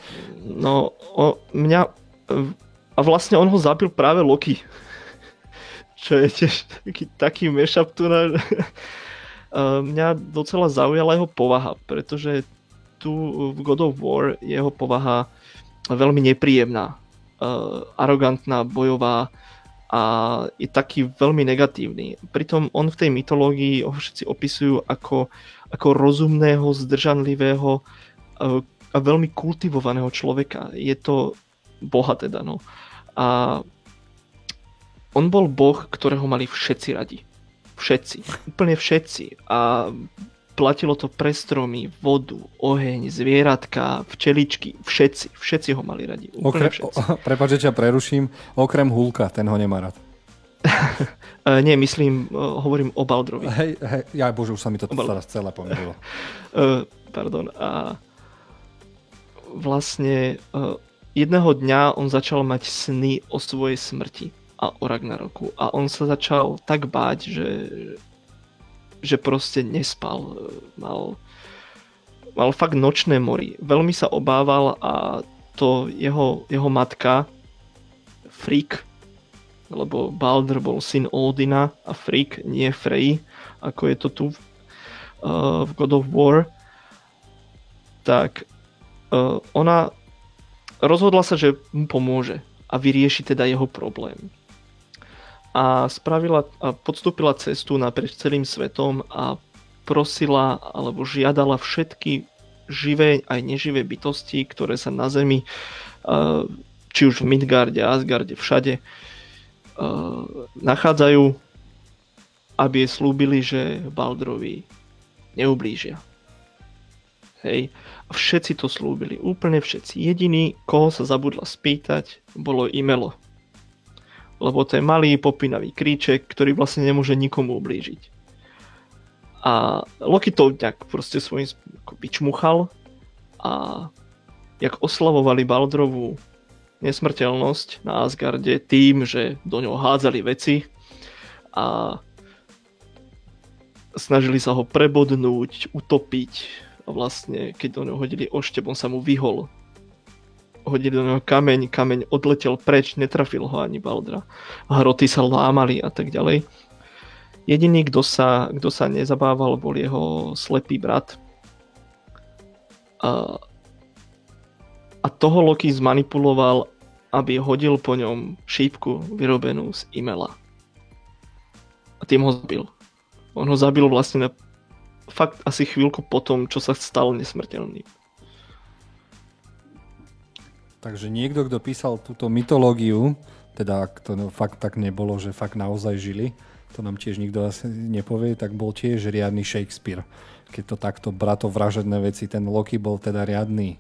Speaker 3: No, o, mňa... A vlastne on ho zabil práve Loki. Čo je tiež taký, taký mashup tu na... mňa docela zaujala jeho povaha, pretože tu v God of War jeho povaha veľmi nepríjemná, uh, arogantná, bojová, a je taký veľmi negatívny. Pritom on v tej mytológii ho všetci opisujú ako, ako rozumného, zdržanlivého a veľmi kultivovaného človeka. Je to boha teda, no. A on bol boh, ktorého mali všetci radi. Všetci. Úplne všetci. A platilo to pre stromy, vodu, oheň, zvieratka, včeličky, všetci, všetci ho mali radi. Úplne Okre, všetci.
Speaker 1: Prepač, že ťa preruším, okrem Hulka, ten ho nemá rád.
Speaker 3: uh, nie, myslím, uh, hovorím o Baldrovi.
Speaker 1: Hej, hej, ja bože, už sa mi to teraz celé pomýlilo.
Speaker 3: uh, pardon. A vlastne jedného dňa on začal mať sny o svojej smrti a o Ragnaroku. A on sa začal tak báť, že že proste nespal. Mal, mal fakt nočné mori. Veľmi sa obával a to jeho, jeho matka Freak, lebo Balder bol syn Odina a Freak, nie Frey, ako je to tu uh, v God of War, tak uh, ona rozhodla sa, že mu pomôže a vyrieši teda jeho problém a spravila a podstúpila cestu naprieč celým svetom a prosila alebo žiadala všetky živé aj neživé bytosti, ktoré sa na Zemi, či už v Midgarde, Asgarde, všade nachádzajú, aby jej slúbili, že Baldrovi neublížia. Hej. A všetci to slúbili, úplne všetci. Jediný, koho sa zabudla spýtať, bolo Imelo lebo to je malý popínavý kríček, ktorý vlastne nemôže nikomu ublížiť. A Loki to nejak proste svojím vyčmuchal a jak oslavovali Baldrovú nesmrteľnosť na Asgarde tým, že do ňoho hádzali veci a snažili sa ho prebodnúť, utopiť a vlastne keď do ňoho hodili oštep, on sa mu vyhol hodili do neho kameň, kameň odletel preč, netrafil ho ani Baldra. Hroty sa lámali a tak ďalej. Jediný, kto sa, kto sa nezabával, bol jeho slepý brat. A, a toho Loki zmanipuloval, aby hodil po ňom šípku vyrobenú z imela. A tým ho zabil. On ho zabil vlastne na fakt asi chvíľku po tom, čo sa stal nesmrteľným.
Speaker 1: Takže niekto, kto písal túto mytológiu, teda ak to fakt tak nebolo, že fakt naozaj žili, to nám tiež nikto asi nepovie, tak bol tiež riadny Shakespeare. Keď to takto brato vražedné veci, ten Loki bol teda riadny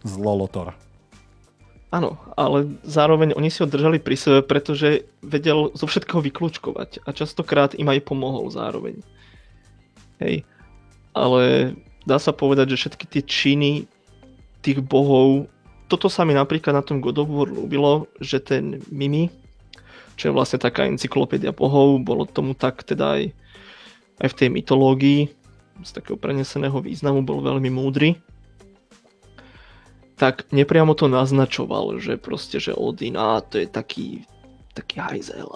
Speaker 1: zlolotor.
Speaker 3: Áno, ale zároveň oni si ho držali pri sebe, pretože vedel zo všetkého vyklúčkovať a častokrát im aj pomohol zároveň. Hej. Ale dá sa povedať, že všetky tie činy tých bohov, toto sa mi napríklad na tom God of War ľúbilo, že ten Mimi, čo je vlastne taká encyklopédia bohov, bolo tomu tak teda aj, aj v tej mytológii, z takého preneseného významu bol veľmi múdry tak nepriamo to naznačoval, že proste, že Odin, a to je taký, taký hajzel.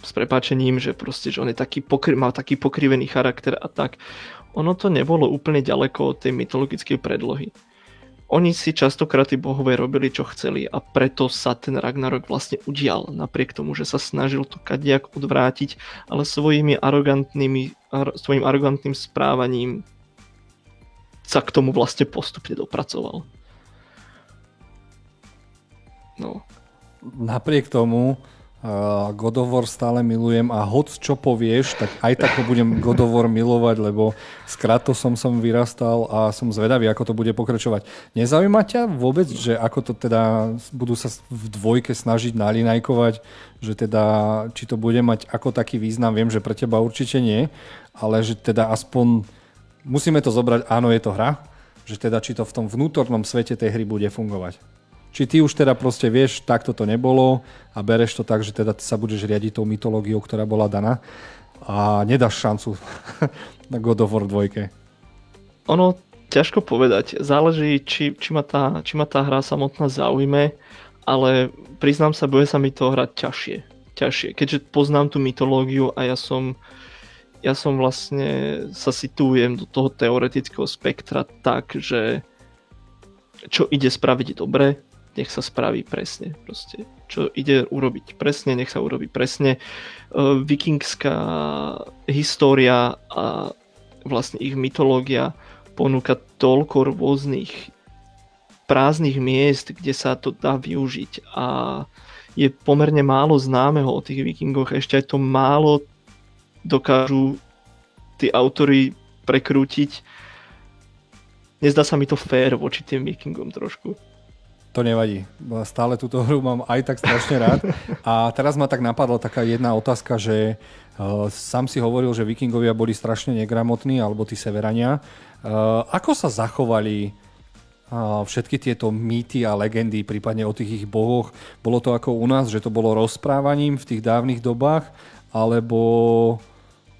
Speaker 3: S prepáčením, že proste, že on je taký pokry, má taký pokrivený charakter a tak. Ono to nebolo úplne ďaleko od tej mytologickej predlohy. Oni si častokrát tí bohové robili, čo chceli a preto sa ten Ragnarok vlastne udial, napriek tomu, že sa snažil to kadiak odvrátiť, ale svojimi arogantnými, ar, svojim arogantným správaním sa k tomu vlastne postupne dopracoval.
Speaker 1: No. Napriek tomu uh, God of War stále milujem a hoc čo povieš, tak aj tak ho budem God of War milovať, lebo s som som vyrastal a som zvedavý, ako to bude pokračovať. Nezaujíma ťa vôbec, že ako to teda budú sa v dvojke snažiť nalinajkovať, že teda či to bude mať ako taký význam, viem, že pre teba určite nie, ale že teda aspoň musíme to zobrať, áno, je to hra, že teda či to v tom vnútornom svete tej hry bude fungovať. Či ty už teda proste vieš, takto to nebolo a bereš to tak, že teda sa budeš riadiť tou mytológiou, ktorá bola daná a nedáš šancu na God of War 2.
Speaker 3: Ono, ťažko povedať. Záleží, či, či, ma tá, či ma tá hra samotná zaujme, ale priznám sa, bude sa mi to hrať ťažšie. ťažšie. Keďže poznám tú mytológiu a ja som ja som vlastne sa situujem do toho teoretického spektra tak, že čo ide spraviť dobre, nech sa spraví presne. Proste, čo ide urobiť presne, nech sa urobí presne. Uh, vikingská história a vlastne ich mytológia ponúka toľko rôznych prázdnych miest, kde sa to dá využiť a je pomerne málo známeho o tých vikingoch, ešte aj to málo dokážu tí autory prekrútiť. Nezdá sa mi to fér voči tým vikingom trošku.
Speaker 1: To nevadí. Stále túto hru mám aj tak strašne rád. A teraz ma tak napadla taká jedna otázka, že uh, sám si hovoril, že vikingovia boli strašne negramotní, alebo tí severania. Uh, ako sa zachovali uh, všetky tieto mýty a legendy, prípadne o tých ich bohoch? Bolo to ako u nás, že to bolo rozprávaním v tých dávnych dobách, alebo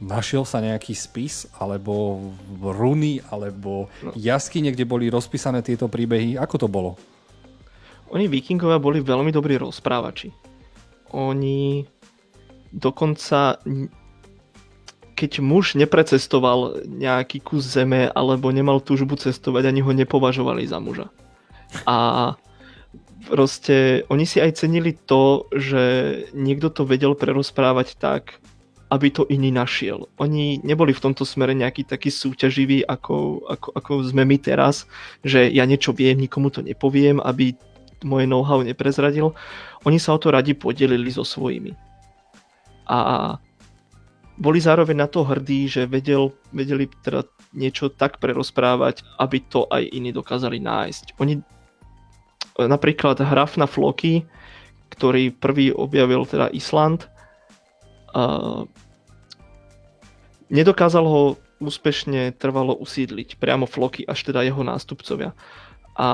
Speaker 1: našiel sa nejaký spis, alebo runy, alebo no. jaskyne, kde boli rozpísané tieto príbehy? Ako to bolo?
Speaker 3: Oni vikingovia boli veľmi dobrí rozprávači. Oni dokonca keď muž neprecestoval nejaký kus zeme alebo nemal túžbu cestovať, ani ho nepovažovali za muža. A proste oni si aj cenili to, že niekto to vedel prerozprávať tak, aby to iný našiel. Oni neboli v tomto smere nejaký taký súťaživý, ako, ako, ako sme my teraz, že ja niečo viem, nikomu to nepoviem, aby moje know-how neprezradil, oni sa o to radi podelili so svojimi. A boli zároveň na to hrdí, že vedel, vedeli teda niečo tak prerozprávať, aby to aj iní dokázali nájsť. Oni napríklad Hrafna Floky, ktorý prvý objavil teda Island, uh, nedokázal ho úspešne trvalo usídliť priamo Floky, až teda jeho nástupcovia. A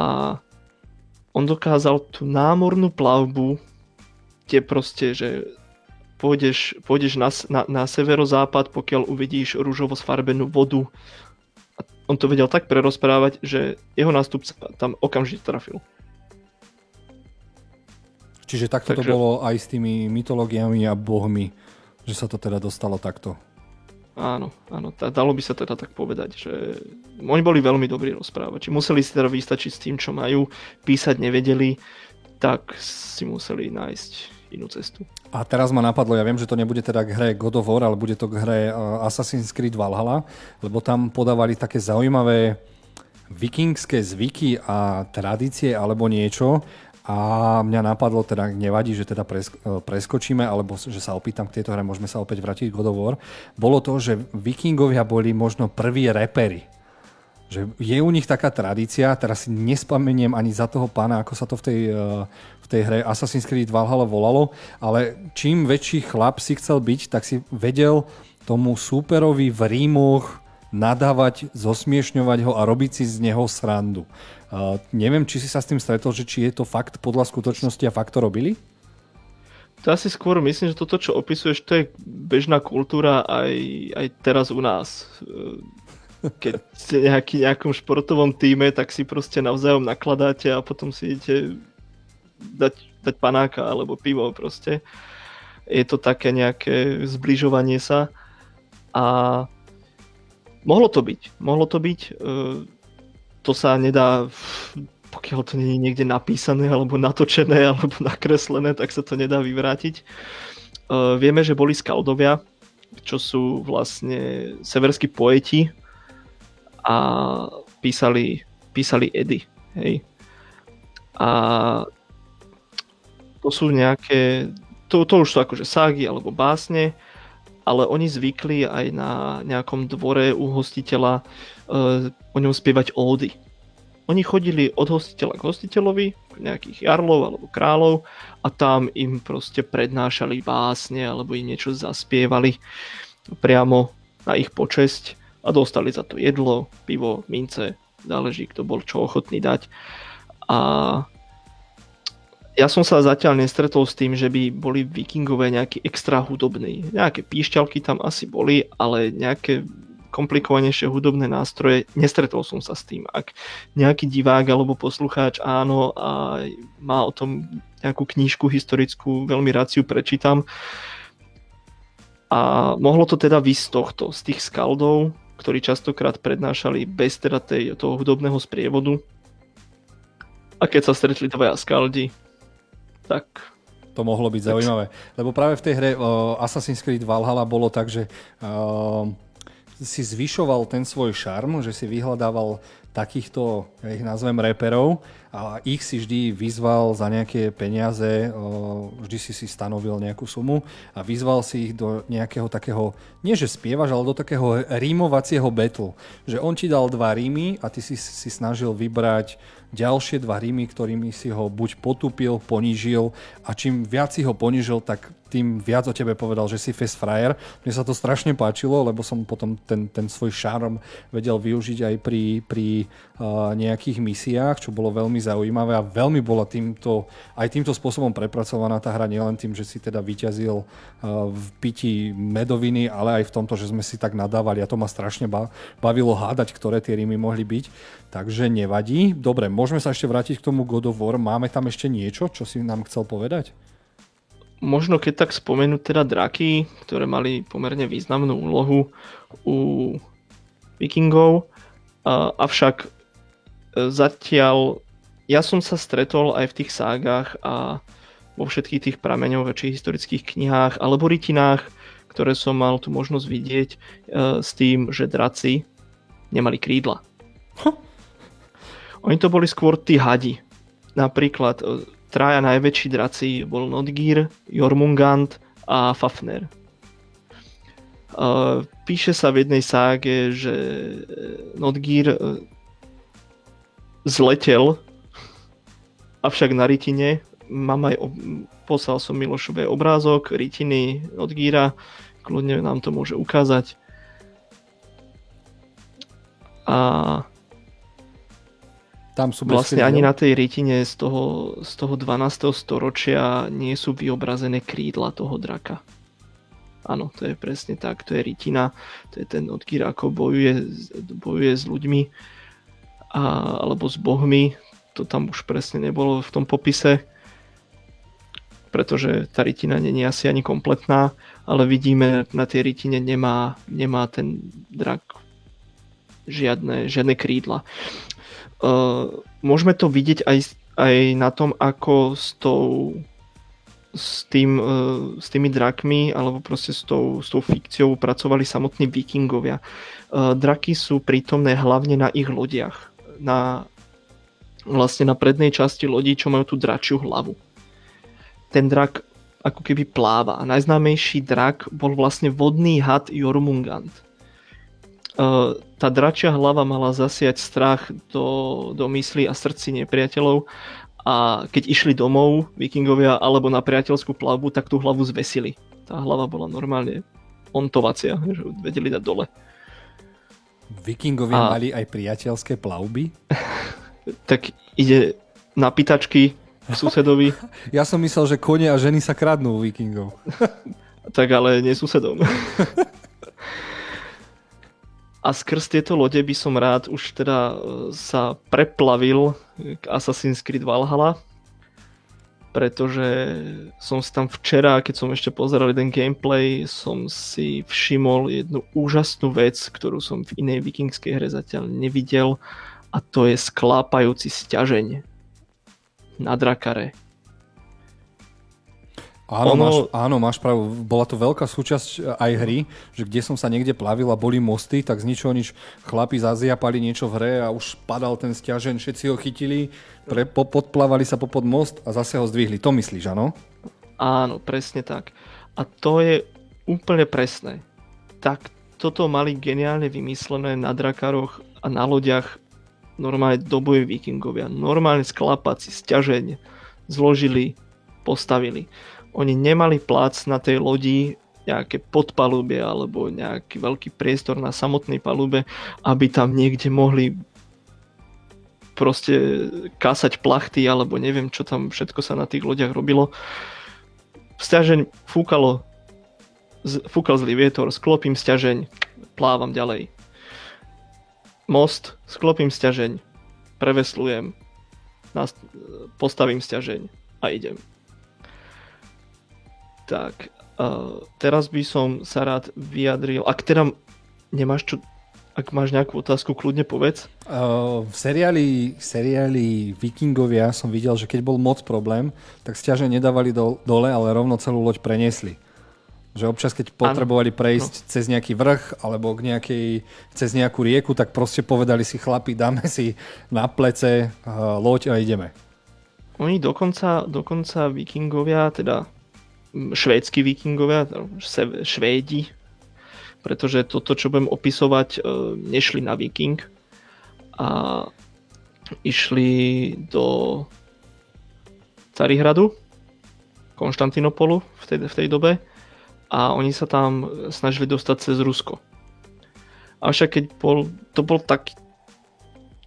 Speaker 3: on dokázal tú námornú plavbu, kde proste, že pôjdeš, pôjdeš na, na, na severozápad, pokiaľ uvidíš rúžovo sfarbenú vodu. A on to vedel tak prerozprávať, že jeho nástupca tam okamžite trafil.
Speaker 1: Čiže takto Takže... to bolo aj s tými mytológiami a bohmi, že sa to teda dostalo takto.
Speaker 3: Áno, áno, tá, dalo by sa teda tak povedať, že oni boli veľmi dobrí rozprávači. Museli si teda vystačiť s tým, čo majú, písať nevedeli, tak si museli nájsť inú cestu.
Speaker 1: A teraz ma napadlo, ja viem, že to nebude teda k hre God of War, ale bude to k hre eh, Assassin's Creed Valhalla, lebo tam podávali také zaujímavé vikingské zvyky a tradície alebo niečo a mňa napadlo, teda nevadí, že teda e, preskočíme, alebo že sa opýtam k tejto hre, môžeme sa opäť vrátiť k War. Bolo to, že vikingovia boli možno prví repery. že je u nich taká tradícia, teraz si nespomeniem ani za toho pána, ako sa to v tej, v tej hre Assassin's Creed Valhalla volalo, ale čím väčší chlap si chcel byť, tak si vedel tomu súperovi v rímoch nadávať, zosmiešňovať ho a robiť si z neho srandu. Uh, neviem, či si sa s tým stretol, že či je to fakt podľa skutočnosti a fakt to robili?
Speaker 3: To asi skôr myslím, že toto, čo opisuješ, to je bežná kultúra aj, aj teraz u nás. Keď ste nejaký, nejakom športovom týme, tak si proste navzájom nakladáte a potom si idete dať, dať panáka alebo pivo proste. Je to také nejaké zbližovanie sa a Mohlo to byť, mohlo to byť. E, to sa nedá, pokiaľ to nie je niekde napísané, alebo natočené, alebo nakreslené, tak sa to nedá vyvrátiť. E, vieme, že boli skaldovia, čo sú vlastne severskí poeti a písali, písali edy. Hej. A to sú nejaké, to, to už sú akože ságy alebo básne, ale oni zvykli aj na nejakom dvore u hostiteľa uh, o ňom spievať ódy. Oni chodili od hostiteľa k hostiteľovi, nejakých jarlov alebo kráľov a tam im proste prednášali básne alebo im niečo zaspievali priamo na ich počesť a dostali za to jedlo, pivo, mince, záleží kto bol čo ochotný dať. A ja som sa zatiaľ nestretol s tým, že by boli vikingové nejaký extra hudobní. Nejaké píšťalky tam asi boli, ale nejaké komplikovanejšie hudobné nástroje, nestretol som sa s tým. Ak nejaký divák alebo poslucháč áno a má o tom nejakú knížku historickú, veľmi rád si ju prečítam. A mohlo to teda vysť z tohto, z tých skaldov, ktorí častokrát prednášali bez teda tej, toho hudobného sprievodu. A keď sa stretli dvaja skaldi, tak
Speaker 1: to mohlo byť zaujímavé. Lebo práve v tej hre uh, Assassin's Creed Valhalla bolo tak, že uh, si zvyšoval ten svoj šarm, že si vyhľadával takýchto, ja ich nazvem reperov a ich si vždy vyzval za nejaké peniaze, vždy si si stanovil nejakú sumu a vyzval si ich do nejakého takého, nie že spievaš, ale do takého rímovacieho betlu. Že on ti dal dva rímy a ty si si snažil vybrať ďalšie dva rímy, ktorými si ho buď potupil, ponížil a čím viac si ho ponížil, tak tým viac o tebe povedal, že si fest frajer. Mne sa to strašne páčilo, lebo som potom ten, ten svoj šarm vedel využiť aj pri, pri uh, nejakých misiách, čo bolo veľmi zaujímavé a veľmi bola týmto, aj týmto spôsobom prepracovaná tá hra, nielen tým, že si teda vyťazil uh, v pití medoviny, ale aj v tomto, že sme si tak nadávali a to ma strašne bavilo hádať, ktoré tie rímy mohli byť. Takže nevadí. Dobre, môžeme sa ešte vrátiť k tomu God of War. Máme tam ešte niečo, čo si nám chcel povedať?
Speaker 3: Možno keď tak spomenúť teda draky, ktoré mali pomerne významnú úlohu u vikingov, avšak e, zatiaľ ja som sa stretol aj v tých ságach a vo všetkých tých prameňoch, či historických knihách alebo rytinách, ktoré som mal tu možnosť vidieť e, s tým, že draci nemali krídla. Huh. Oni to boli skôr tí hadi. Napríklad e, traja najväčší draci bol Nodgir, Jormungand a Fafner. E, píše sa v jednej ságe, že e, Nodgir zletel, avšak na rytine mám aj, poslal som Milošové obrázok rytiny Nodgíra, kľudne nám to môže ukázať. A tam sú vlastne ani na tej rytine z toho, z toho 12. storočia nie sú vyobrazené krídla toho draka. Áno, to je presne tak, to je rytina, to je ten odkýr, ako bojuje, bojuje s ľuďmi a, alebo s bohmi, to tam už presne nebolo v tom popise, pretože tá rytina nie je asi ani kompletná, ale vidíme, na tej rytine nemá, nemá ten drak žiadne, žiadne krídla. Uh, môžeme to vidieť aj, aj na tom, ako s tou s, tým, uh, s tými drakmi alebo proste s tou, s tou fikciou pracovali samotní vikingovia. Uh, draky sú prítomné hlavne na ich lodiach. Na, vlastne na prednej časti lodí, čo majú tú dračiu hlavu. Ten drak ako keby pláva. Najznámejší drak bol vlastne vodný had Jormungand. Tá dračia hlava mala zasiať strach do, do mysli a srdci nepriateľov a keď išli domov vikingovia alebo na priateľskú plavbu, tak tú hlavu zvesili. Tá hlava bola normálne ontovacia, že ju vedeli dať dole.
Speaker 1: Vikingovia a... mali aj priateľské plavby?
Speaker 3: tak ide na pitačky susedovi.
Speaker 1: ja som myslel, že kone a ženy sa kradnú u vikingov.
Speaker 3: tak ale nie susedom. A skrz tieto lode by som rád už teda e, sa preplavil k Assassin's Creed Valhalla, pretože som si tam včera, keď som ešte pozeral jeden gameplay, som si všimol jednu úžasnú vec, ktorú som v inej vikingskej hre zatiaľ nevidel a to je sklápajúci stiažeň na drakare.
Speaker 1: Áno, ono... máš, áno, máš pravdu. Bola to veľká súčasť e, aj hry, že kde som sa niekde plavil a boli mosty, tak z ničoho nič chlapi zaziapali niečo v hre a už padal ten stiažen, všetci ho chytili, pre, po, podplávali sa popod most a zase ho zdvihli. To myslíš, áno?
Speaker 3: Áno, presne tak. A to je úplne presné. Tak toto mali geniálne vymyslené na drakaroch a na lodiach normálne doboje vikingovia. Normálne sklapaci, stiažeň zložili, postavili oni nemali plác na tej lodi nejaké podpalubie alebo nejaký veľký priestor na samotnej palube, aby tam niekde mohli proste kásať plachty alebo neviem čo tam všetko sa na tých lodiach robilo. Sťažeň fúkalo, fúkal zlý vietor, sklopím sťažeň, plávam ďalej. Most, sklopím sťažeň, preveslujem, postavím sťažeň a idem. Tak, uh, teraz by som sa rád vyjadril, ak teda nemáš čo, ak máš nejakú otázku, kľudne povedz.
Speaker 1: Uh, v seriáli, seriáli Vikingovia som videl, že keď bol moc problém, tak stiaže nedávali do, dole, ale rovno celú loď preniesli. Že občas, keď potrebovali prejsť no. cez nejaký vrch alebo k nejakej, cez nejakú rieku, tak proste povedali si chlapi, dáme si na plece uh, loď a ideme.
Speaker 3: Oni dokonca, dokonca vikingovia, teda švédsky vikingovia, švédi, pretože toto, čo budem opisovať, e, nešli na viking a išli do Carihradu, Konštantinopolu v tej, v tej dobe a oni sa tam snažili dostať cez Rusko. Avšak keď bol, to bol tak,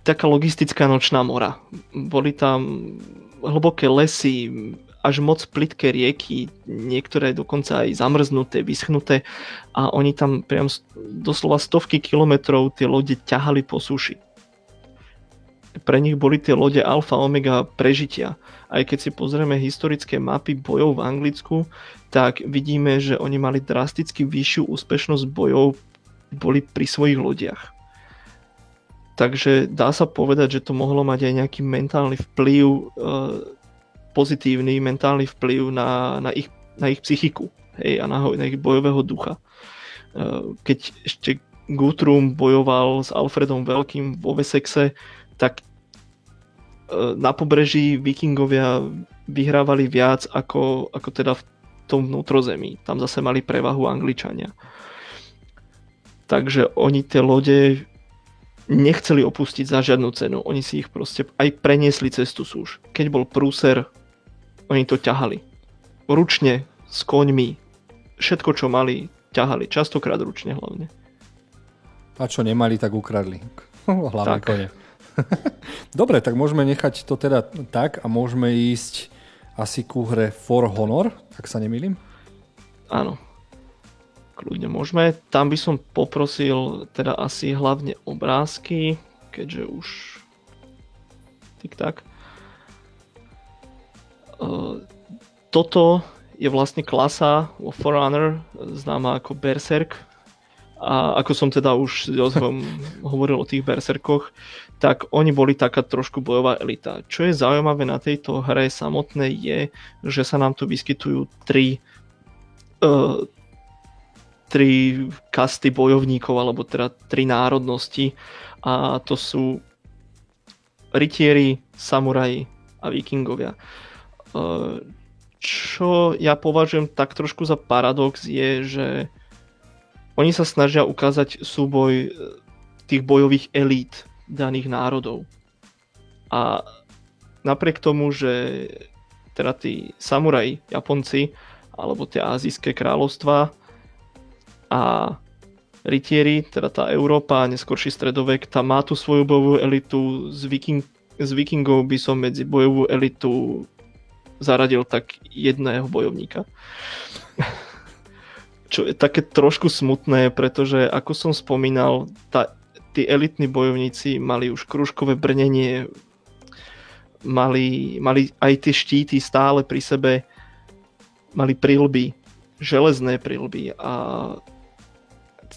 Speaker 3: taká logistická nočná mora. Boli tam hlboké lesy, až moc plitké rieky, niektoré dokonca aj zamrznuté, vyschnuté a oni tam priam doslova stovky kilometrov tie lode ťahali po suši. Pre nich boli tie lode alfa omega prežitia. Aj keď si pozrieme historické mapy bojov v Anglicku, tak vidíme, že oni mali drasticky vyššiu úspešnosť bojov boli pri svojich lodiach. Takže dá sa povedať, že to mohlo mať aj nejaký mentálny vplyv e, pozitívny mentálny vplyv na, na, ich, na ich psychiku hej, a na, na ich bojového ducha. E, keď ešte Guthrum bojoval s Alfredom Veľkým vo Wessexe, tak e, na pobreží vikingovia vyhrávali viac ako, ako teda v tom vnútrozemí. Tam zase mali prevahu Angličania. Takže oni tie lode nechceli opustiť za žiadnu cenu. Oni si ich proste aj preniesli cestu súž. Keď bol prúser, oni to ťahali. Ručne, s koňmi, všetko čo mali, ťahali. Častokrát ručne hlavne.
Speaker 1: A čo nemali, tak ukradli. Hlavne tak. kone. Dobre, tak môžeme nechať to teda tak a môžeme ísť asi ku hre For Honor, ak sa nemýlim.
Speaker 3: Áno. Kľudne môžeme. Tam by som poprosil teda asi hlavne obrázky, keďže už tik tak. Uh, toto je vlastne klasa vo Forerunner, známa ako Berserk. A ako som teda už hovoril o tých berserkoch, tak oni boli taká trošku bojová elita. Čo je zaujímavé na tejto hre samotnej je, že sa nám tu vyskytujú tri, uh, tri kasty bojovníkov, alebo teda tri národnosti. A to sú rytieri, samuraji a vikingovia. Čo ja považujem tak trošku za paradox je, že oni sa snažia ukázať súboj e, tých bojových elít daných národov. A napriek tomu, že teda tí samuraji, Japonci, alebo tie azijské kráľovstva a rytieri, teda tá Európa, neskôrší stredovek, tam má tú svoju bojovú elitu, z, viking, z vikingov by som medzi bojovú elitu zaradil tak jedného bojovníka. Čo je také trošku smutné, pretože ako som spomínal, tá, tí elitní bojovníci mali už kružkové brnenie, mali, mali aj tie štíty stále pri sebe, mali prilby, železné prilby a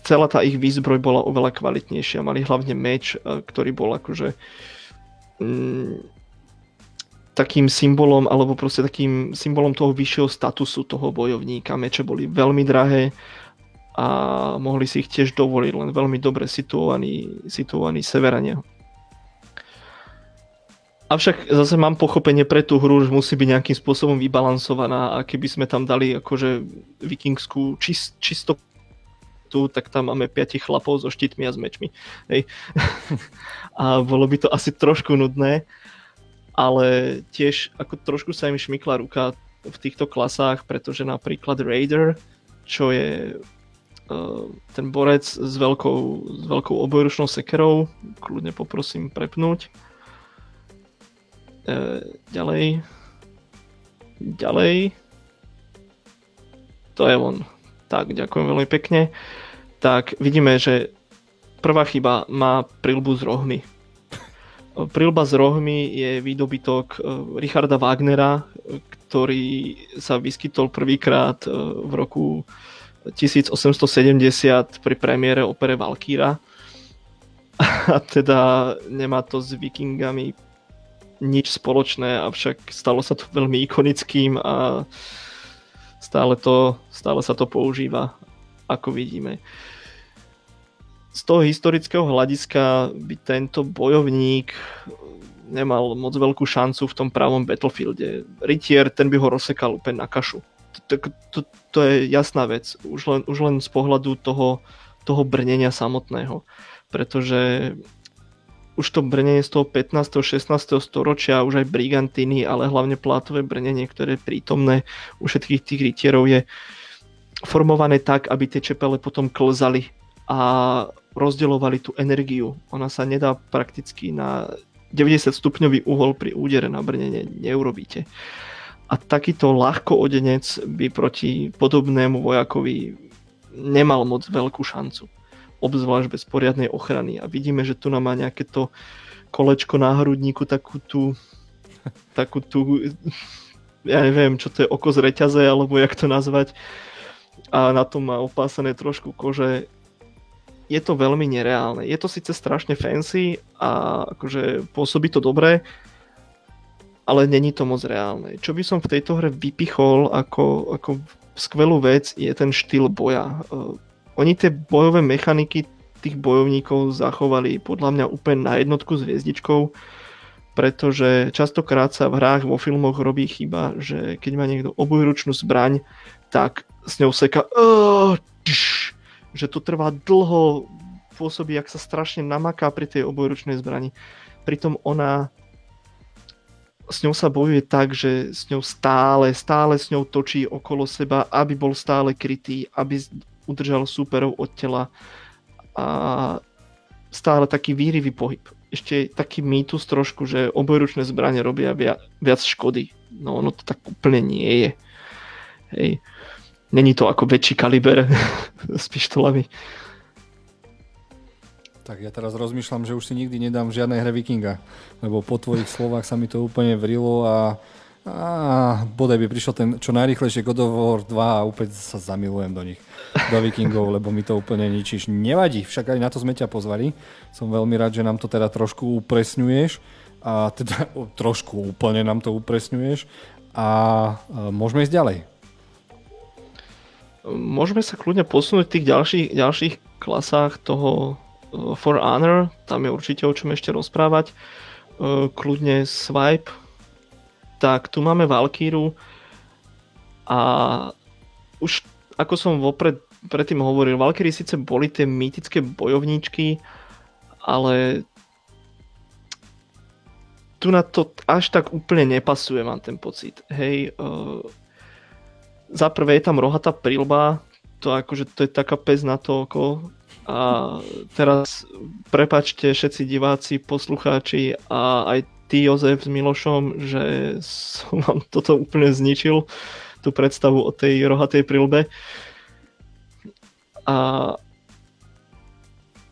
Speaker 3: celá tá ich výzbroj bola oveľa kvalitnejšia. Mali hlavne meč, e, ktorý bol akože mm, takým symbolom, alebo proste takým symbolom toho vyššieho statusu toho bojovníka. Meče boli veľmi drahé a mohli si ich tiež dovoliť len veľmi dobre situovaní, situovaní severania. Avšak zase mám pochopenie pre tú hru, že musí byť nejakým spôsobom vybalansovaná a keby sme tam dali akože vikingskú čist, čisto tu, tak tam máme piatich chlapov so štítmi a s mečmi. Hej. a bolo by to asi trošku nudné, ale tiež ako trošku sa im šmykla ruka v týchto klasách, pretože napríklad Raider, čo je uh, ten borec s veľkou, s veľkou obojručnou sekerou, kľudne poprosím prepnúť. Uh, ďalej. Ďalej. To je on. Tak, ďakujem veľmi pekne. Tak vidíme, že prvá chyba má prilbu s rohmi. Prilba s rohmi je výdobytok e, Richarda Wagnera, ktorý sa vyskytol prvýkrát e, v roku 1870 pri premiére opere Valkyra. A teda nemá to s vikingami nič spoločné, avšak stalo sa to veľmi ikonickým a stále, to, stále sa to používa, ako vidíme. Z toho historického hľadiska by tento bojovník nemal moc veľkú šancu v tom pravom Battlefielde. Rytier, ten by ho rozsekal úplne na kašu. To, je jasná vec, už len, už len z pohľadu toho, toho brnenia samotného. Pretože už to brnenie z toho 15. 16. storočia, už aj brigantiny, ale hlavne plátové brnenie, ktoré je prítomné u všetkých tých rytierov je formované tak, aby tie čepele potom klzali a rozdeľovali tú energiu. Ona sa nedá prakticky na 90 stupňový uhol pri údere na brnenie neurobíte. A takýto ľahko odenec by proti podobnému vojakovi nemal moc veľkú šancu obzvlášť bez poriadnej ochrany. A vidíme, že tu nám má nejaké to kolečko na hrudníku, takú tú, takú tú, ja neviem, čo to je, oko z reťaze, alebo jak to nazvať. A na tom má opásané trošku kože. Je to veľmi nereálne. Je to síce strašne fancy a akože pôsobí to dobre, ale není to moc reálne. Čo by som v tejto hre vypichol ako, ako skvelú vec je ten štýl boja oni tie bojové mechaniky tých bojovníkov zachovali podľa mňa úplne na jednotku s hviezdičkou, pretože častokrát sa v hrách, vo filmoch robí chyba, že keď má niekto obojručnú zbraň, tak s ňou seka uh, že to trvá dlho, pôsobí, ak sa strašne namaká pri tej obojručnej zbrani. Pritom ona s ňou sa bojuje tak, že s ňou stále, stále s ňou točí okolo seba, aby bol stále krytý, aby udržal súperov od tela a stále taký výrivý pohyb. Ešte taký mýtus trošku, že obojručné zbranie robia viac, škody. No ono to tak úplne nie je. Hej. Není to ako väčší kaliber s pištolami.
Speaker 1: Tak ja teraz rozmýšľam, že už si nikdy nedám žiadnej hre Vikinga, lebo po tvojich slovách sa mi to úplne vrilo a a bodaj by prišiel ten čo najrychlejšie God of War 2 a úplne sa zamilujem do nich, do vikingov, lebo mi to úplne ničíš. Nevadí, však aj na to sme ťa pozvali. Som veľmi rád, že nám to teda trošku upresňuješ a teda trošku úplne nám to upresňuješ a môžeme ísť ďalej.
Speaker 3: Môžeme sa kľudne posunúť v tých ďalších, ďalších klasách toho e, For Honor, tam je určite o čom ešte rozprávať. E, kľudne Swipe, tak tu máme Valkíru a už ako som vopred predtým hovoril, Valkyrie síce boli tie mýtické bojovníčky, ale tu na to až tak úplne nepasuje, mám ten pocit. Hej, uh, za prvé je tam rohatá prilba, to akože to je taká pes na to oko. A teraz prepačte všetci diváci, poslucháči a aj ty Jozef s Milošom, že som vám toto úplne zničil, tú predstavu o tej rohatej prilbe. A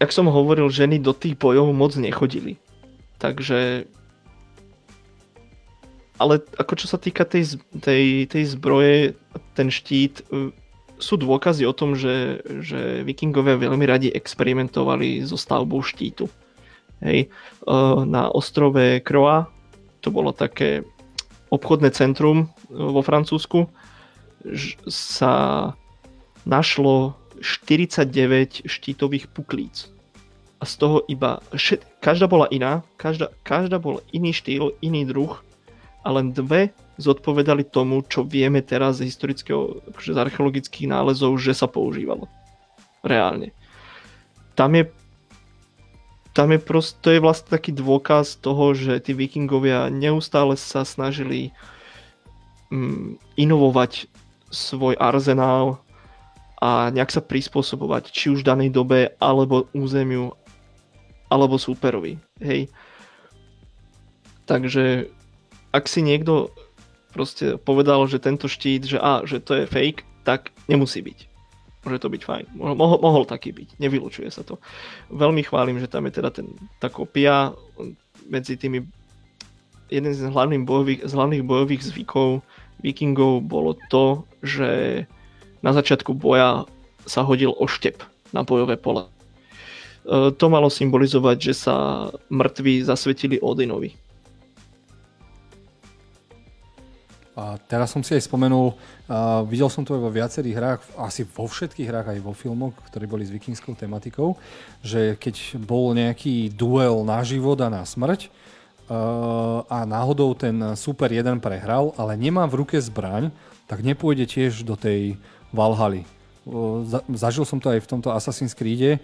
Speaker 3: jak som hovoril, ženy do tých bojov moc nechodili. Takže ale ako čo sa týka tej, tej, tej zbroje, ten štít, e, sú dôkazy o tom, že, že vikingovia veľmi radi experimentovali so stavbou štítu. Hej. E, na ostrove Croa, to bolo také obchodné centrum e, vo Francúzsku, sa našlo 49 štítových puklíc. A z toho iba, každá bola iná, každá, každá bol iný štýl, iný druh a len dve zodpovedali tomu, čo vieme teraz z historického, akože z archeologických nálezov, že sa používalo. Reálne. Tam je tam je prost, to je vlastne taký dôkaz toho, že tí vikingovia neustále sa snažili mm, inovovať svoj arzenál a nejak sa prispôsobovať či už danej dobe, alebo územiu, alebo súperovi. Hej. Takže ak si niekto proste povedal, že tento štít, že a, že to je fake, tak nemusí byť. Môže to byť fajn. Mohol, mohol taký byť. Nevylučuje sa to. Veľmi chválim, že tam je teda ten, tá kopia medzi tými jeden z hlavných bojových, z hlavných bojových zvykov vikingov bolo to, že na začiatku boja sa hodil oštep na bojové pole. E, to malo symbolizovať, že sa mŕtvi zasvetili Odinovi
Speaker 1: A teraz som si aj spomenul, uh, videl som to aj vo viacerých hrách, asi vo všetkých hrách, aj vo filmoch, ktoré boli s vikingskou tematikou, že keď bol nejaký duel na život a na smrť a náhodou ten super jeden prehral, ale nemá v ruke zbraň, tak nepôjde tiež do tej Valhaly. Zažil som to aj v tomto Assassin's Creed,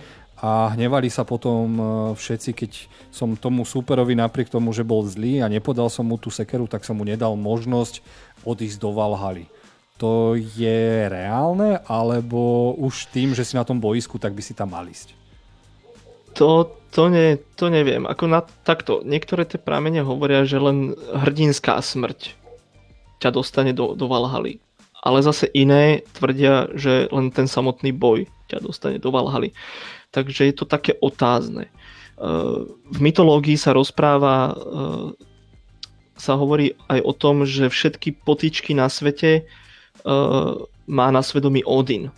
Speaker 1: a hnevali sa potom e, všetci, keď som tomu superovi napriek tomu, že bol zlý a nepodal som mu tú sekeru, tak som mu nedal možnosť odísť do Valhaly. To je reálne, alebo už tým, že si na tom boisku, tak by si tam mal ísť?
Speaker 3: To, to, ne, to neviem. Ako na, takto, niektoré tie pramene hovoria, že len hrdinská smrť ťa dostane do, do Valhaly. Ale zase iné tvrdia, že len ten samotný boj ťa dostane do Valhaly takže je to také otázne. E, v mytológii sa rozpráva, e, sa hovorí aj o tom, že všetky potičky na svete e, má na svedomí Odin.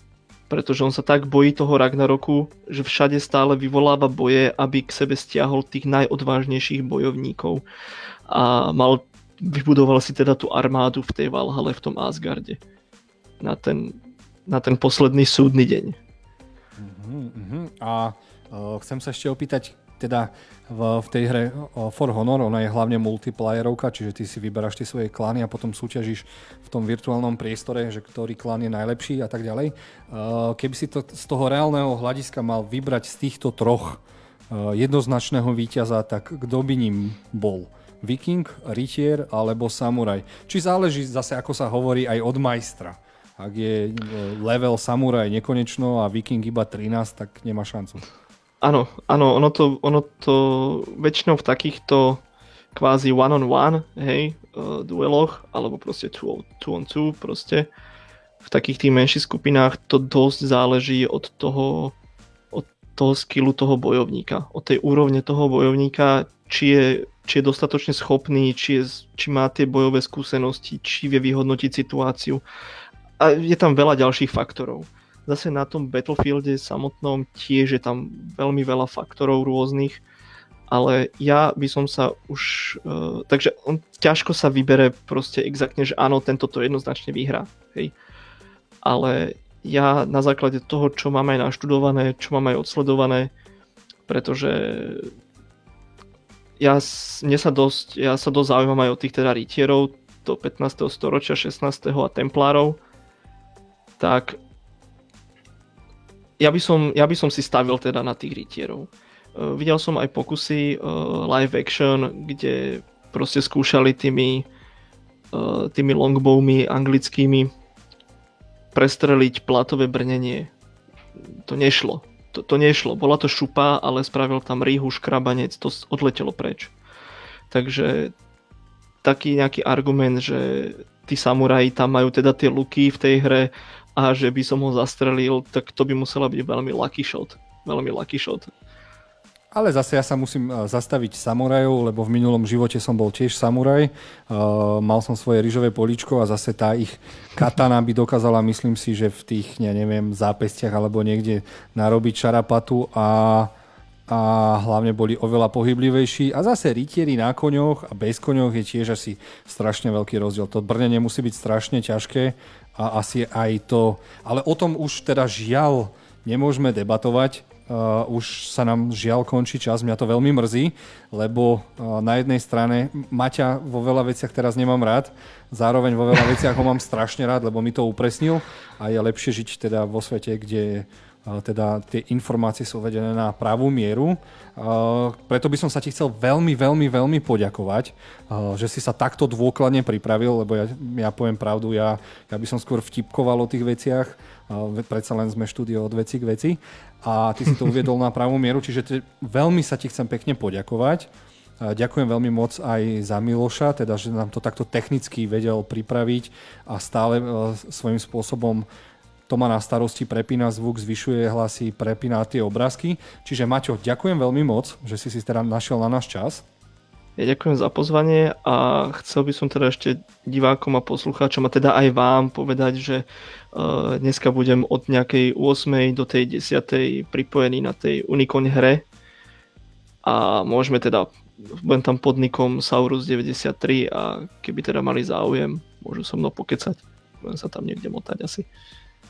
Speaker 3: Pretože on sa tak bojí toho Ragnaroku, že všade stále vyvoláva boje, aby k sebe stiahol tých najodvážnejších bojovníkov. A mal, vybudoval si teda tú armádu v tej Valhale, v tom Asgarde. Na ten, na ten posledný súdny deň.
Speaker 1: Uh-huh. A uh, chcem sa ešte opýtať, teda v, v tej hre For Honor, ona je hlavne multiplayerovka, čiže ty si vyberáš tie svoje klany a potom súťažíš v tom virtuálnom priestore, že ktorý klan je najlepší a tak ďalej. Uh, keby si to z toho reálneho hľadiska mal vybrať z týchto troch uh, jednoznačného víťaza, tak kto by ním bol? Viking, rytier alebo samuraj? Či záleží zase, ako sa hovorí, aj od majstra? Ak je e, level samuraj nekonečno a viking iba 13, tak nemá šancu.
Speaker 3: Áno, áno, ono to, ono to väčšinou v takýchto kvázi one on one, hej, uh, dueloch, alebo proste two, two on two, proste v takých tých menších skupinách to dosť záleží od toho, od toho skillu toho bojovníka, od tej úrovne toho bojovníka, či je, či je dostatočne schopný, či, je, či má tie bojové skúsenosti, či vie vyhodnotiť situáciu a je tam veľa ďalších faktorov. Zase na tom Battlefielde samotnom tiež je tam veľmi veľa faktorov rôznych, ale ja by som sa už... Uh, takže on ťažko sa vybere proste exaktne, že áno, tento to jednoznačne vyhrá. Hej. Ale ja na základe toho, čo mám aj naštudované, čo mám aj odsledované, pretože ja, mne sa dosť, ja sa dosť zaujímam aj o tých teda rytierov do 15. storočia, 16. a templárov, tak ja, by som, ja by som si stavil teda na tých rytierov. Uh, videl som aj pokusy uh, live action, kde proste skúšali tými, uh, tými longbowmi anglickými prestreliť platové brnenie. To nešlo. To, to nešlo. Bola to šupa, ale spravil tam rýhu, škrabanec, to odletelo preč. Takže taký nejaký argument, že tí samuraji tam majú teda tie luky v tej hre a že by som ho zastrelil, tak to by musela byť veľmi lucky shot. Veľmi lucky shot.
Speaker 1: Ale zase ja sa musím e, zastaviť samurajov, lebo v minulom živote som bol tiež samuraj. Uh, mal som svoje rýžové poličko a zase tá ich katana by dokázala, myslím si, že v tých, ja neviem, zápestiach alebo niekde narobiť šarapatu a a hlavne boli oveľa pohyblivejší. A zase rytieri na koňoch a bez koňoch je tiež asi strašne veľký rozdiel. To brnenie musí byť strašne ťažké a asi aj to... Ale o tom už teda žiaľ nemôžeme debatovať. Uh, už sa nám žiaľ končí čas, mňa to veľmi mrzí, lebo uh, na jednej strane Maťa vo veľa veciach teraz nemám rád, zároveň vo veľa veciach ho mám strašne rád, lebo mi to upresnil a je lepšie žiť teda vo svete, kde teda tie informácie sú vedené na pravú mieru. Preto by som sa ti chcel veľmi, veľmi, veľmi poďakovať, že si sa takto dôkladne pripravil, lebo ja, ja poviem pravdu, ja, ja by som skôr vtipkoval o tých veciach, predsa len sme štúdio od veci k veci a ty si to uviedol na pravú mieru, čiže te, veľmi sa ti chcem pekne poďakovať. Ďakujem veľmi moc aj za Miloša, teda, že nám to takto technicky vedel pripraviť a stále svojím spôsobom to má na starosti, prepína zvuk, zvyšuje hlasy, prepína tie obrázky. Čiže Maťo, ďakujem veľmi moc, že si si teda našiel na náš čas.
Speaker 3: Ja ďakujem za pozvanie a chcel by som teda ešte divákom a poslucháčom a teda aj vám povedať, že uh, dneska budem od nejakej 8. do tej 10. pripojený na tej Unicorn hre a môžeme teda, budem tam pod nikom Saurus93 a keby teda mali záujem, môžu so mnou pokecať, budem sa tam niekde motať asi.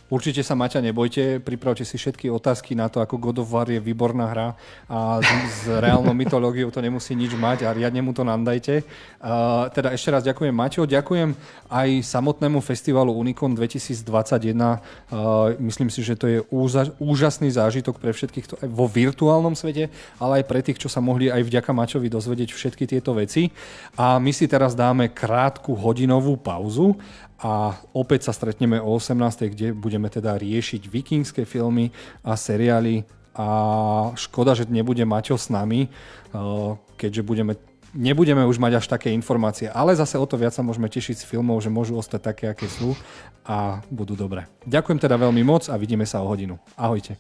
Speaker 1: Určite sa Maťa nebojte, pripravte si všetky otázky na to, ako God of War je výborná hra a s, s reálnou mytológiou to nemusí nič mať a riadne mu to nandajte. Uh, teda ešte raz ďakujem Maťo, ďakujem aj samotnému festivalu Unicon 2021. Uh, myslím si, že to je úza, úžasný zážitok pre všetkých to, aj vo virtuálnom svete, ale aj pre tých, čo sa mohli aj vďaka Maťovi dozvedieť všetky tieto veci. A my si teraz dáme krátku hodinovú pauzu a opäť sa stretneme o 18. kde budeme teda riešiť vikingské filmy a seriály a škoda, že nebude Maťo s nami, eh, keďže budeme nebudeme už mať až také informácie, ale zase o to viac sa môžeme tešiť z filmov, že môžu ostať také, aké sú a budú dobré. Ďakujem teda veľmi moc a vidíme sa o hodinu. Ahojte.